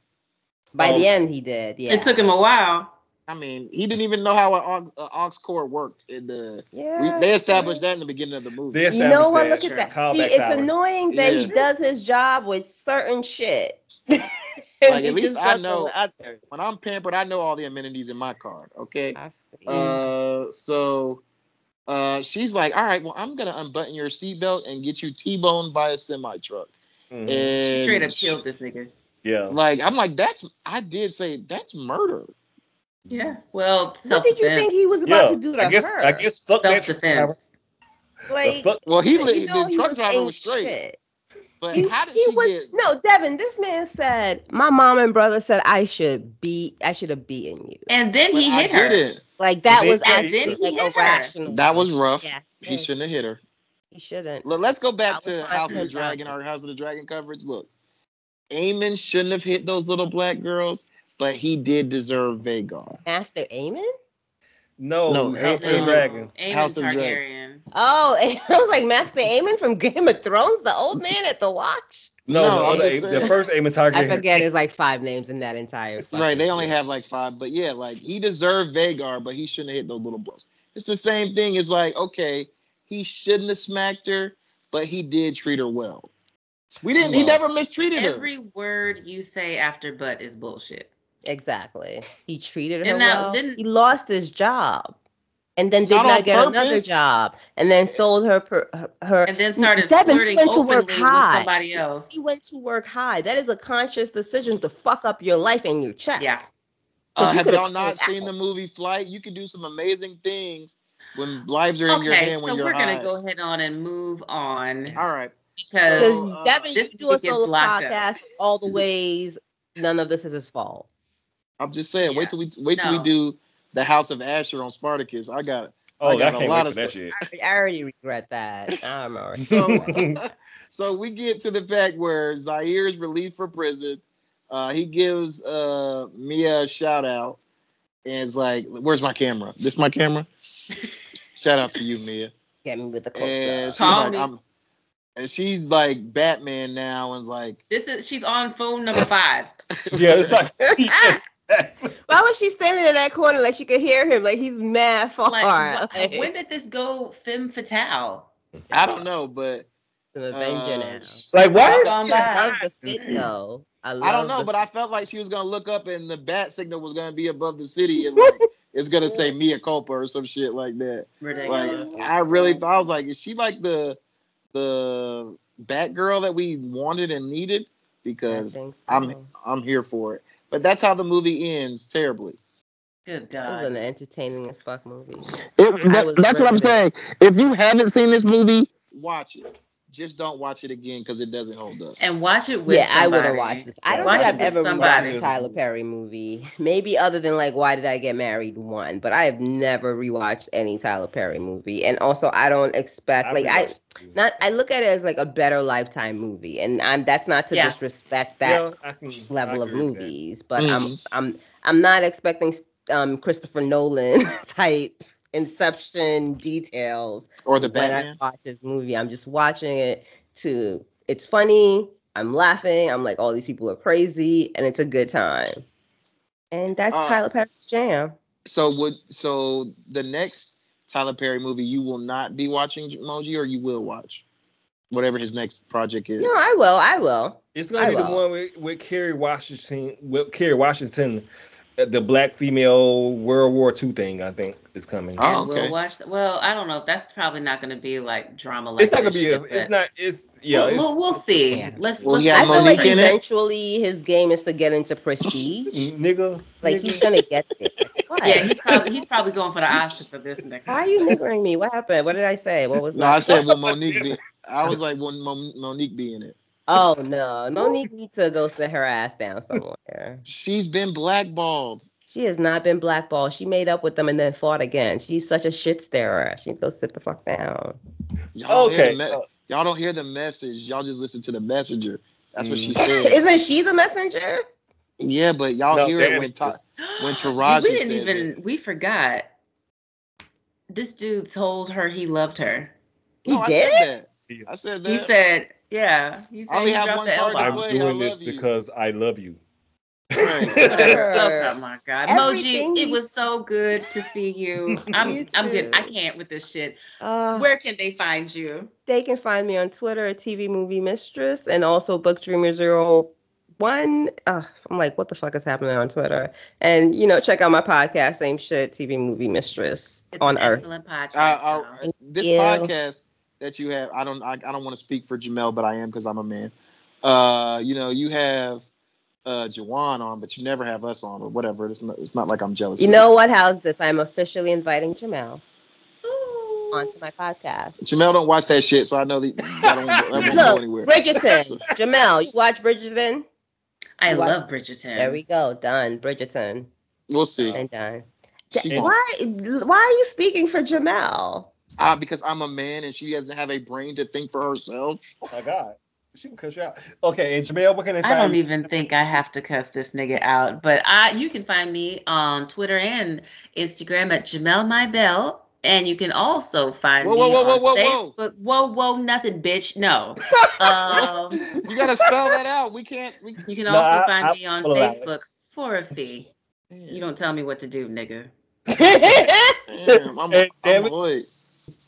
By Oh. the end, he did. Yeah. It took him a while. I mean, he didn't even know how an aux, aux cord worked in the. Yeah. We, they established that in the beginning of the movie. They You know what? Look at that. See, it's hour. annoying that he does his job with certain shit. Like, at least I know- with others. when I'm pampered, I know all the amenities in my card. Okay. Uh, so uh, she's like, "All right, well, I'm gonna unbutton your seatbelt and get you T-boned by a semi truck." Mhm. And She straight up killed this nigga. Yeah. Like, I'm like, that's. I did say that's murder. Yeah. Well, what did you think he was about Yeah. to do to I guess her? I guess fuck Self that truck defense. like, Well, he you know the truck was driver ain't was straight, shit. But He, how did he she was get? no Devin. This man said my mom and brother said I should be I should have beaten you. And then But he I hit her. didn't. Like that was yeah, actually then he like hit her. That was rough. Yeah, He shouldn't have hit her. He shouldn't. Let- Let's go back to House of the Dragon, not our House of the Dragon coverage. Look, Eamon shouldn't have hit those little black girls, but he did deserve Vhagar. Master Aemon? No, No, House of Dragon. Aemon House of Targaryen. Oh, I was like Master Aemon from Game of Thrones, the old man at the watch. No, No, the, other, just the saying. first Aemon Targaryen. I forget it's like five names in that entire. Right, they only have like five, but yeah, like he deserved Vhagar, but he shouldn't have hit those little blows. It's the same thing. It's like, okay, he shouldn't have smacked her, but he did treat her well. We didn't. He never mistreated her. Every word you say after but is bullshit. Exactly. He treated her And now, well. didn't- he lost his job, and then did Not not, on get another job, and then sold her per, her. her And then started Devin, flirting went to openly work with somebody else. He went to work high. That is a conscious decision to fuck up your life and your check. Yeah. Uh, 'Cause have y'all not seen out. the movie Flight? You can do some amazing things when lives are in your Okay, hand when so you're we're high. gonna go ahead on and move on All right. because Because So, uh, Devin, this you do a nigga solo locked up. podcast all the ways. None of this is his fault. I'm just saying. Yeah. Wait till we wait till we do the House of Usher on Spartacus. I got it. oh, I I, got a can't lot of that stuff. shit. I, I already regret that. I'm already. So, so we get to the fact where Zyair is relieved from prison. Uh, he gives uh, Mea a shout out and is like, "Where's my camera? This my camera." shout out to you, Mea. Get me with the close And she's like, me. "I'm," and she's like Batman now, and's like, this is she's on phone number five. yeah, it's like Why was she standing in that corner like she could hear him? Like he's mad far. Like, Like, when did this go femme fatale? I don't know, but an Avenger uh, like why I've is she. I love the fit though. I, I don't know, the but I felt like she was gonna look up and the bat signal was gonna be above the city and like it's gonna say Mea Culpa or some shit like that. Like Ridiculous. I really thought I was like, is she like the the Batgirl that we wanted and needed? Because think I'm. I'm here for it. But that's how the movie ends terribly. Good God. It was an entertaining as fuck movie. It- I was that's what I'm saying. If you haven't seen this movie, watch it. Just don't watch it again because it doesn't hold up. And watch it with yeah, I would have watched this. I don't Watch think I've ever somebody. rewatched a Tyler Perry movie. Maybe other than like Why Did I Get Married one, but I have never rewatched any Tyler Perry movie. And also, I don't expect like I not. I look at it as like a better Lifetime movie, and I'm that's not to Yeah. disrespect that Yeah, can- level of agree with that. movies, but Mhm. I'm I'm I'm not expecting um Christopher Nolan type Inception details Or the when I Batman. watch this movie. I'm just watching it to it's funny. I'm laughing. I'm like, all these people are crazy, and it's a good time. And that's Uh, Tyler Perry's jam. So would so the next Tyler Perry movie you will not be watching Moji or you will watch whatever his next project is. No, I will. I will. It's gonna I be the one with, with Kerry Washington, with Kerry Washington, the black female World War II thing. I think is coming. Oh, okay. we'll watch. Well, I don't know. That's probably not going to be like drama. Like it's not gonna be. A, it's not. It's yeah. we'll, it's, we'll, we'll see. Yeah. Let's. Will let's he have I feel Mo'Nique like in it? eventually his game is to get into prestige. nigga. like nigga. he's gonna get there. Yeah, he's probably he's probably going for the Oscar for this next. Why are you niggering me? What happened? What did I say? What was No, I said will Mo'Nique be I was like, when Mon- Mo'Nique be in it? Oh no, Mo'Nique needs to go sit her ass down somewhere. She's been blackballed. She has not been blackballed. She made up with them and then fought again. She's such a shit stirrer. She needs to go sit the fuck down. Y'all don't hear Okay. the me- y'all don't hear the message. Y'all just listen to the messenger. That's what she Mm. said. Isn't she the messenger? yeah, but y'all No, hear it Danny when ta- was- when Dude, Taraji we didn't says even it. we forgot. This dude told her he loved her. He No, I did? said that. I said that. He said, yeah. He said I only he have one card to I'm doing this you. because I love you. Right. Oh my god, Everything Moji! It was so good to see you. You I'm, I'm good. I can't with this shit. Uh, Where can they find you? they can find me on Twitter at TV Movie Mistress and also Book Dreamer Zero One. Uh, I'm like, what the fuck is happening on Twitter? And you know, check out my podcast, same shit, TV Movie Mistress It's on an Earth. excellent podcast. Uh, uh, this you. podcast that you have, I don't, I, I don't want to speak for Jamel, but I am because I'm a man. Uh, you know, you have uh Juwan on, but you never have us on or whatever. It's not, it's not like I'm jealous. You of know what? How's this? I'm officially inviting Jamel onto my podcast. Jamel don't watch that shit, so I know that that won't, that won't go Look, anywhere. Bridgerton. Jamel, you watch Bridgerton? I you watch- love Bridgerton. There we go. Done. Bridgerton. We'll see. And done. She- Why? Why are you speaking for Jamel? Uh, because I'm a man and she doesn't have a brain to think for herself. Oh my god. She can cuss you out. Okay, and Jamel, what can they I don't even think I have to cuss this nigga out, but I you can find me on Twitter and Instagram at Jamel My Bell, and you can also find Whoa, me whoa, whoa, on whoa, whoa, Facebook. Whoa, whoa, nothing, bitch. No. um, You gotta spell that out. We can't. We, you can No, also I- find I me on. Facebook for a fee. You don't tell me what to do, nigga. Damn, I'm, Hey, I'm David. Lloyd.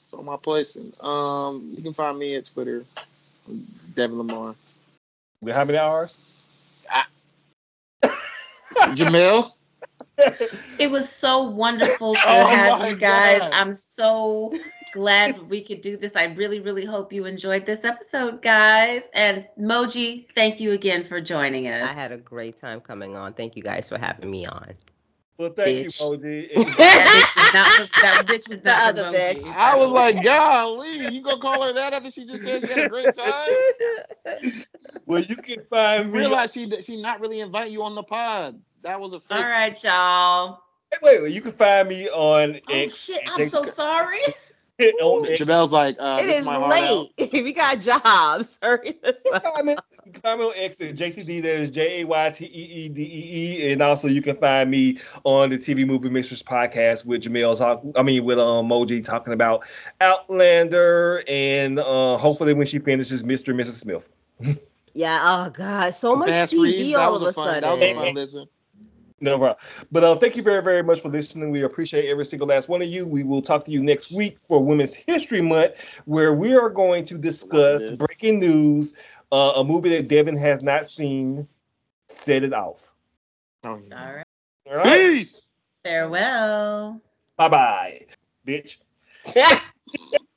So my person. Um, you can find me at Twitter, Devin Lamar. How many hours? Jamel. It was so wonderful to Oh have you guys. God. I'm so glad we could do this. I really, really hope you enjoyed this episode, guys. And Moji, thank you again for joining us. I had a great time coming on. Thank you guys for having me on. Well, thank Bitch. you, Moji. that bitch was not that bitch was The other for bitch. I was like, golly, you gonna call her that after she just said she had a great time? well, you can find me. Realize she she not really inviting you on the pod. That was a fake. All right, y'all. Wait, wait, you can find me on Oh X. shit, I'm so sorry. On Jamel's like, uh, it this is my late. we got jobs. Hurry this up. I mean, you can find me on X at JTD, that is J A Y T E E D E E. And also, you can find me on the TV Movie Mistress podcast with Jamel talk. I mean, with um, Moji talking about Outlander, and uh, hopefully, when she finishes, Mr. and Mrs. Smith. Yeah. Oh God. So much TV reads. All of a a fun. sudden. That was a fun listen. No problem. But uh, thank you very, very much for listening. We appreciate every single last one of you. We will talk to you next week for Women's History Month, where we are going to discuss breaking news, uh, a movie that Devin has not seen. Set it off. Oh. All right. All right. Peace. Farewell. Bye bye, bitch.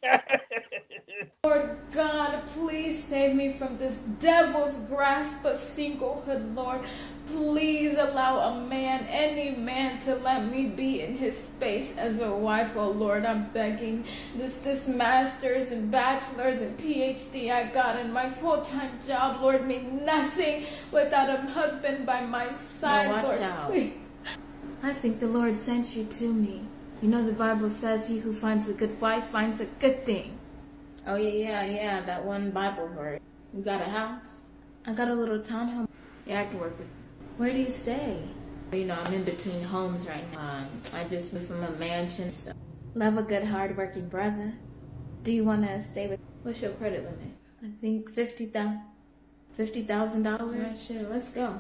Lord God, please save me from this devil's grasp of singlehood, Lord. Please allow a man, any man, to let me be in his space as a wife, oh Lord. I'm begging. This this masters and bachelors and PhD I got and my full-time job, Lord, mean nothing without a husband by my side, watch Lord. out. Please. I think the Lord sent you to me. You know the Bible says he who finds a good wife finds a good thing. Oh yeah, yeah, yeah. That one Bible verse. You got a house? I got a little townhome. Yeah, I can work with. You. Where do you stay? You know, I'm in between homes right now. Um, I just moved from a mansion. So. Love a good, hard-working brother. Do you want to stay with? What's your credit limit? I think fifty thousand. Fifty thousand dollars. right, shit. Let's go.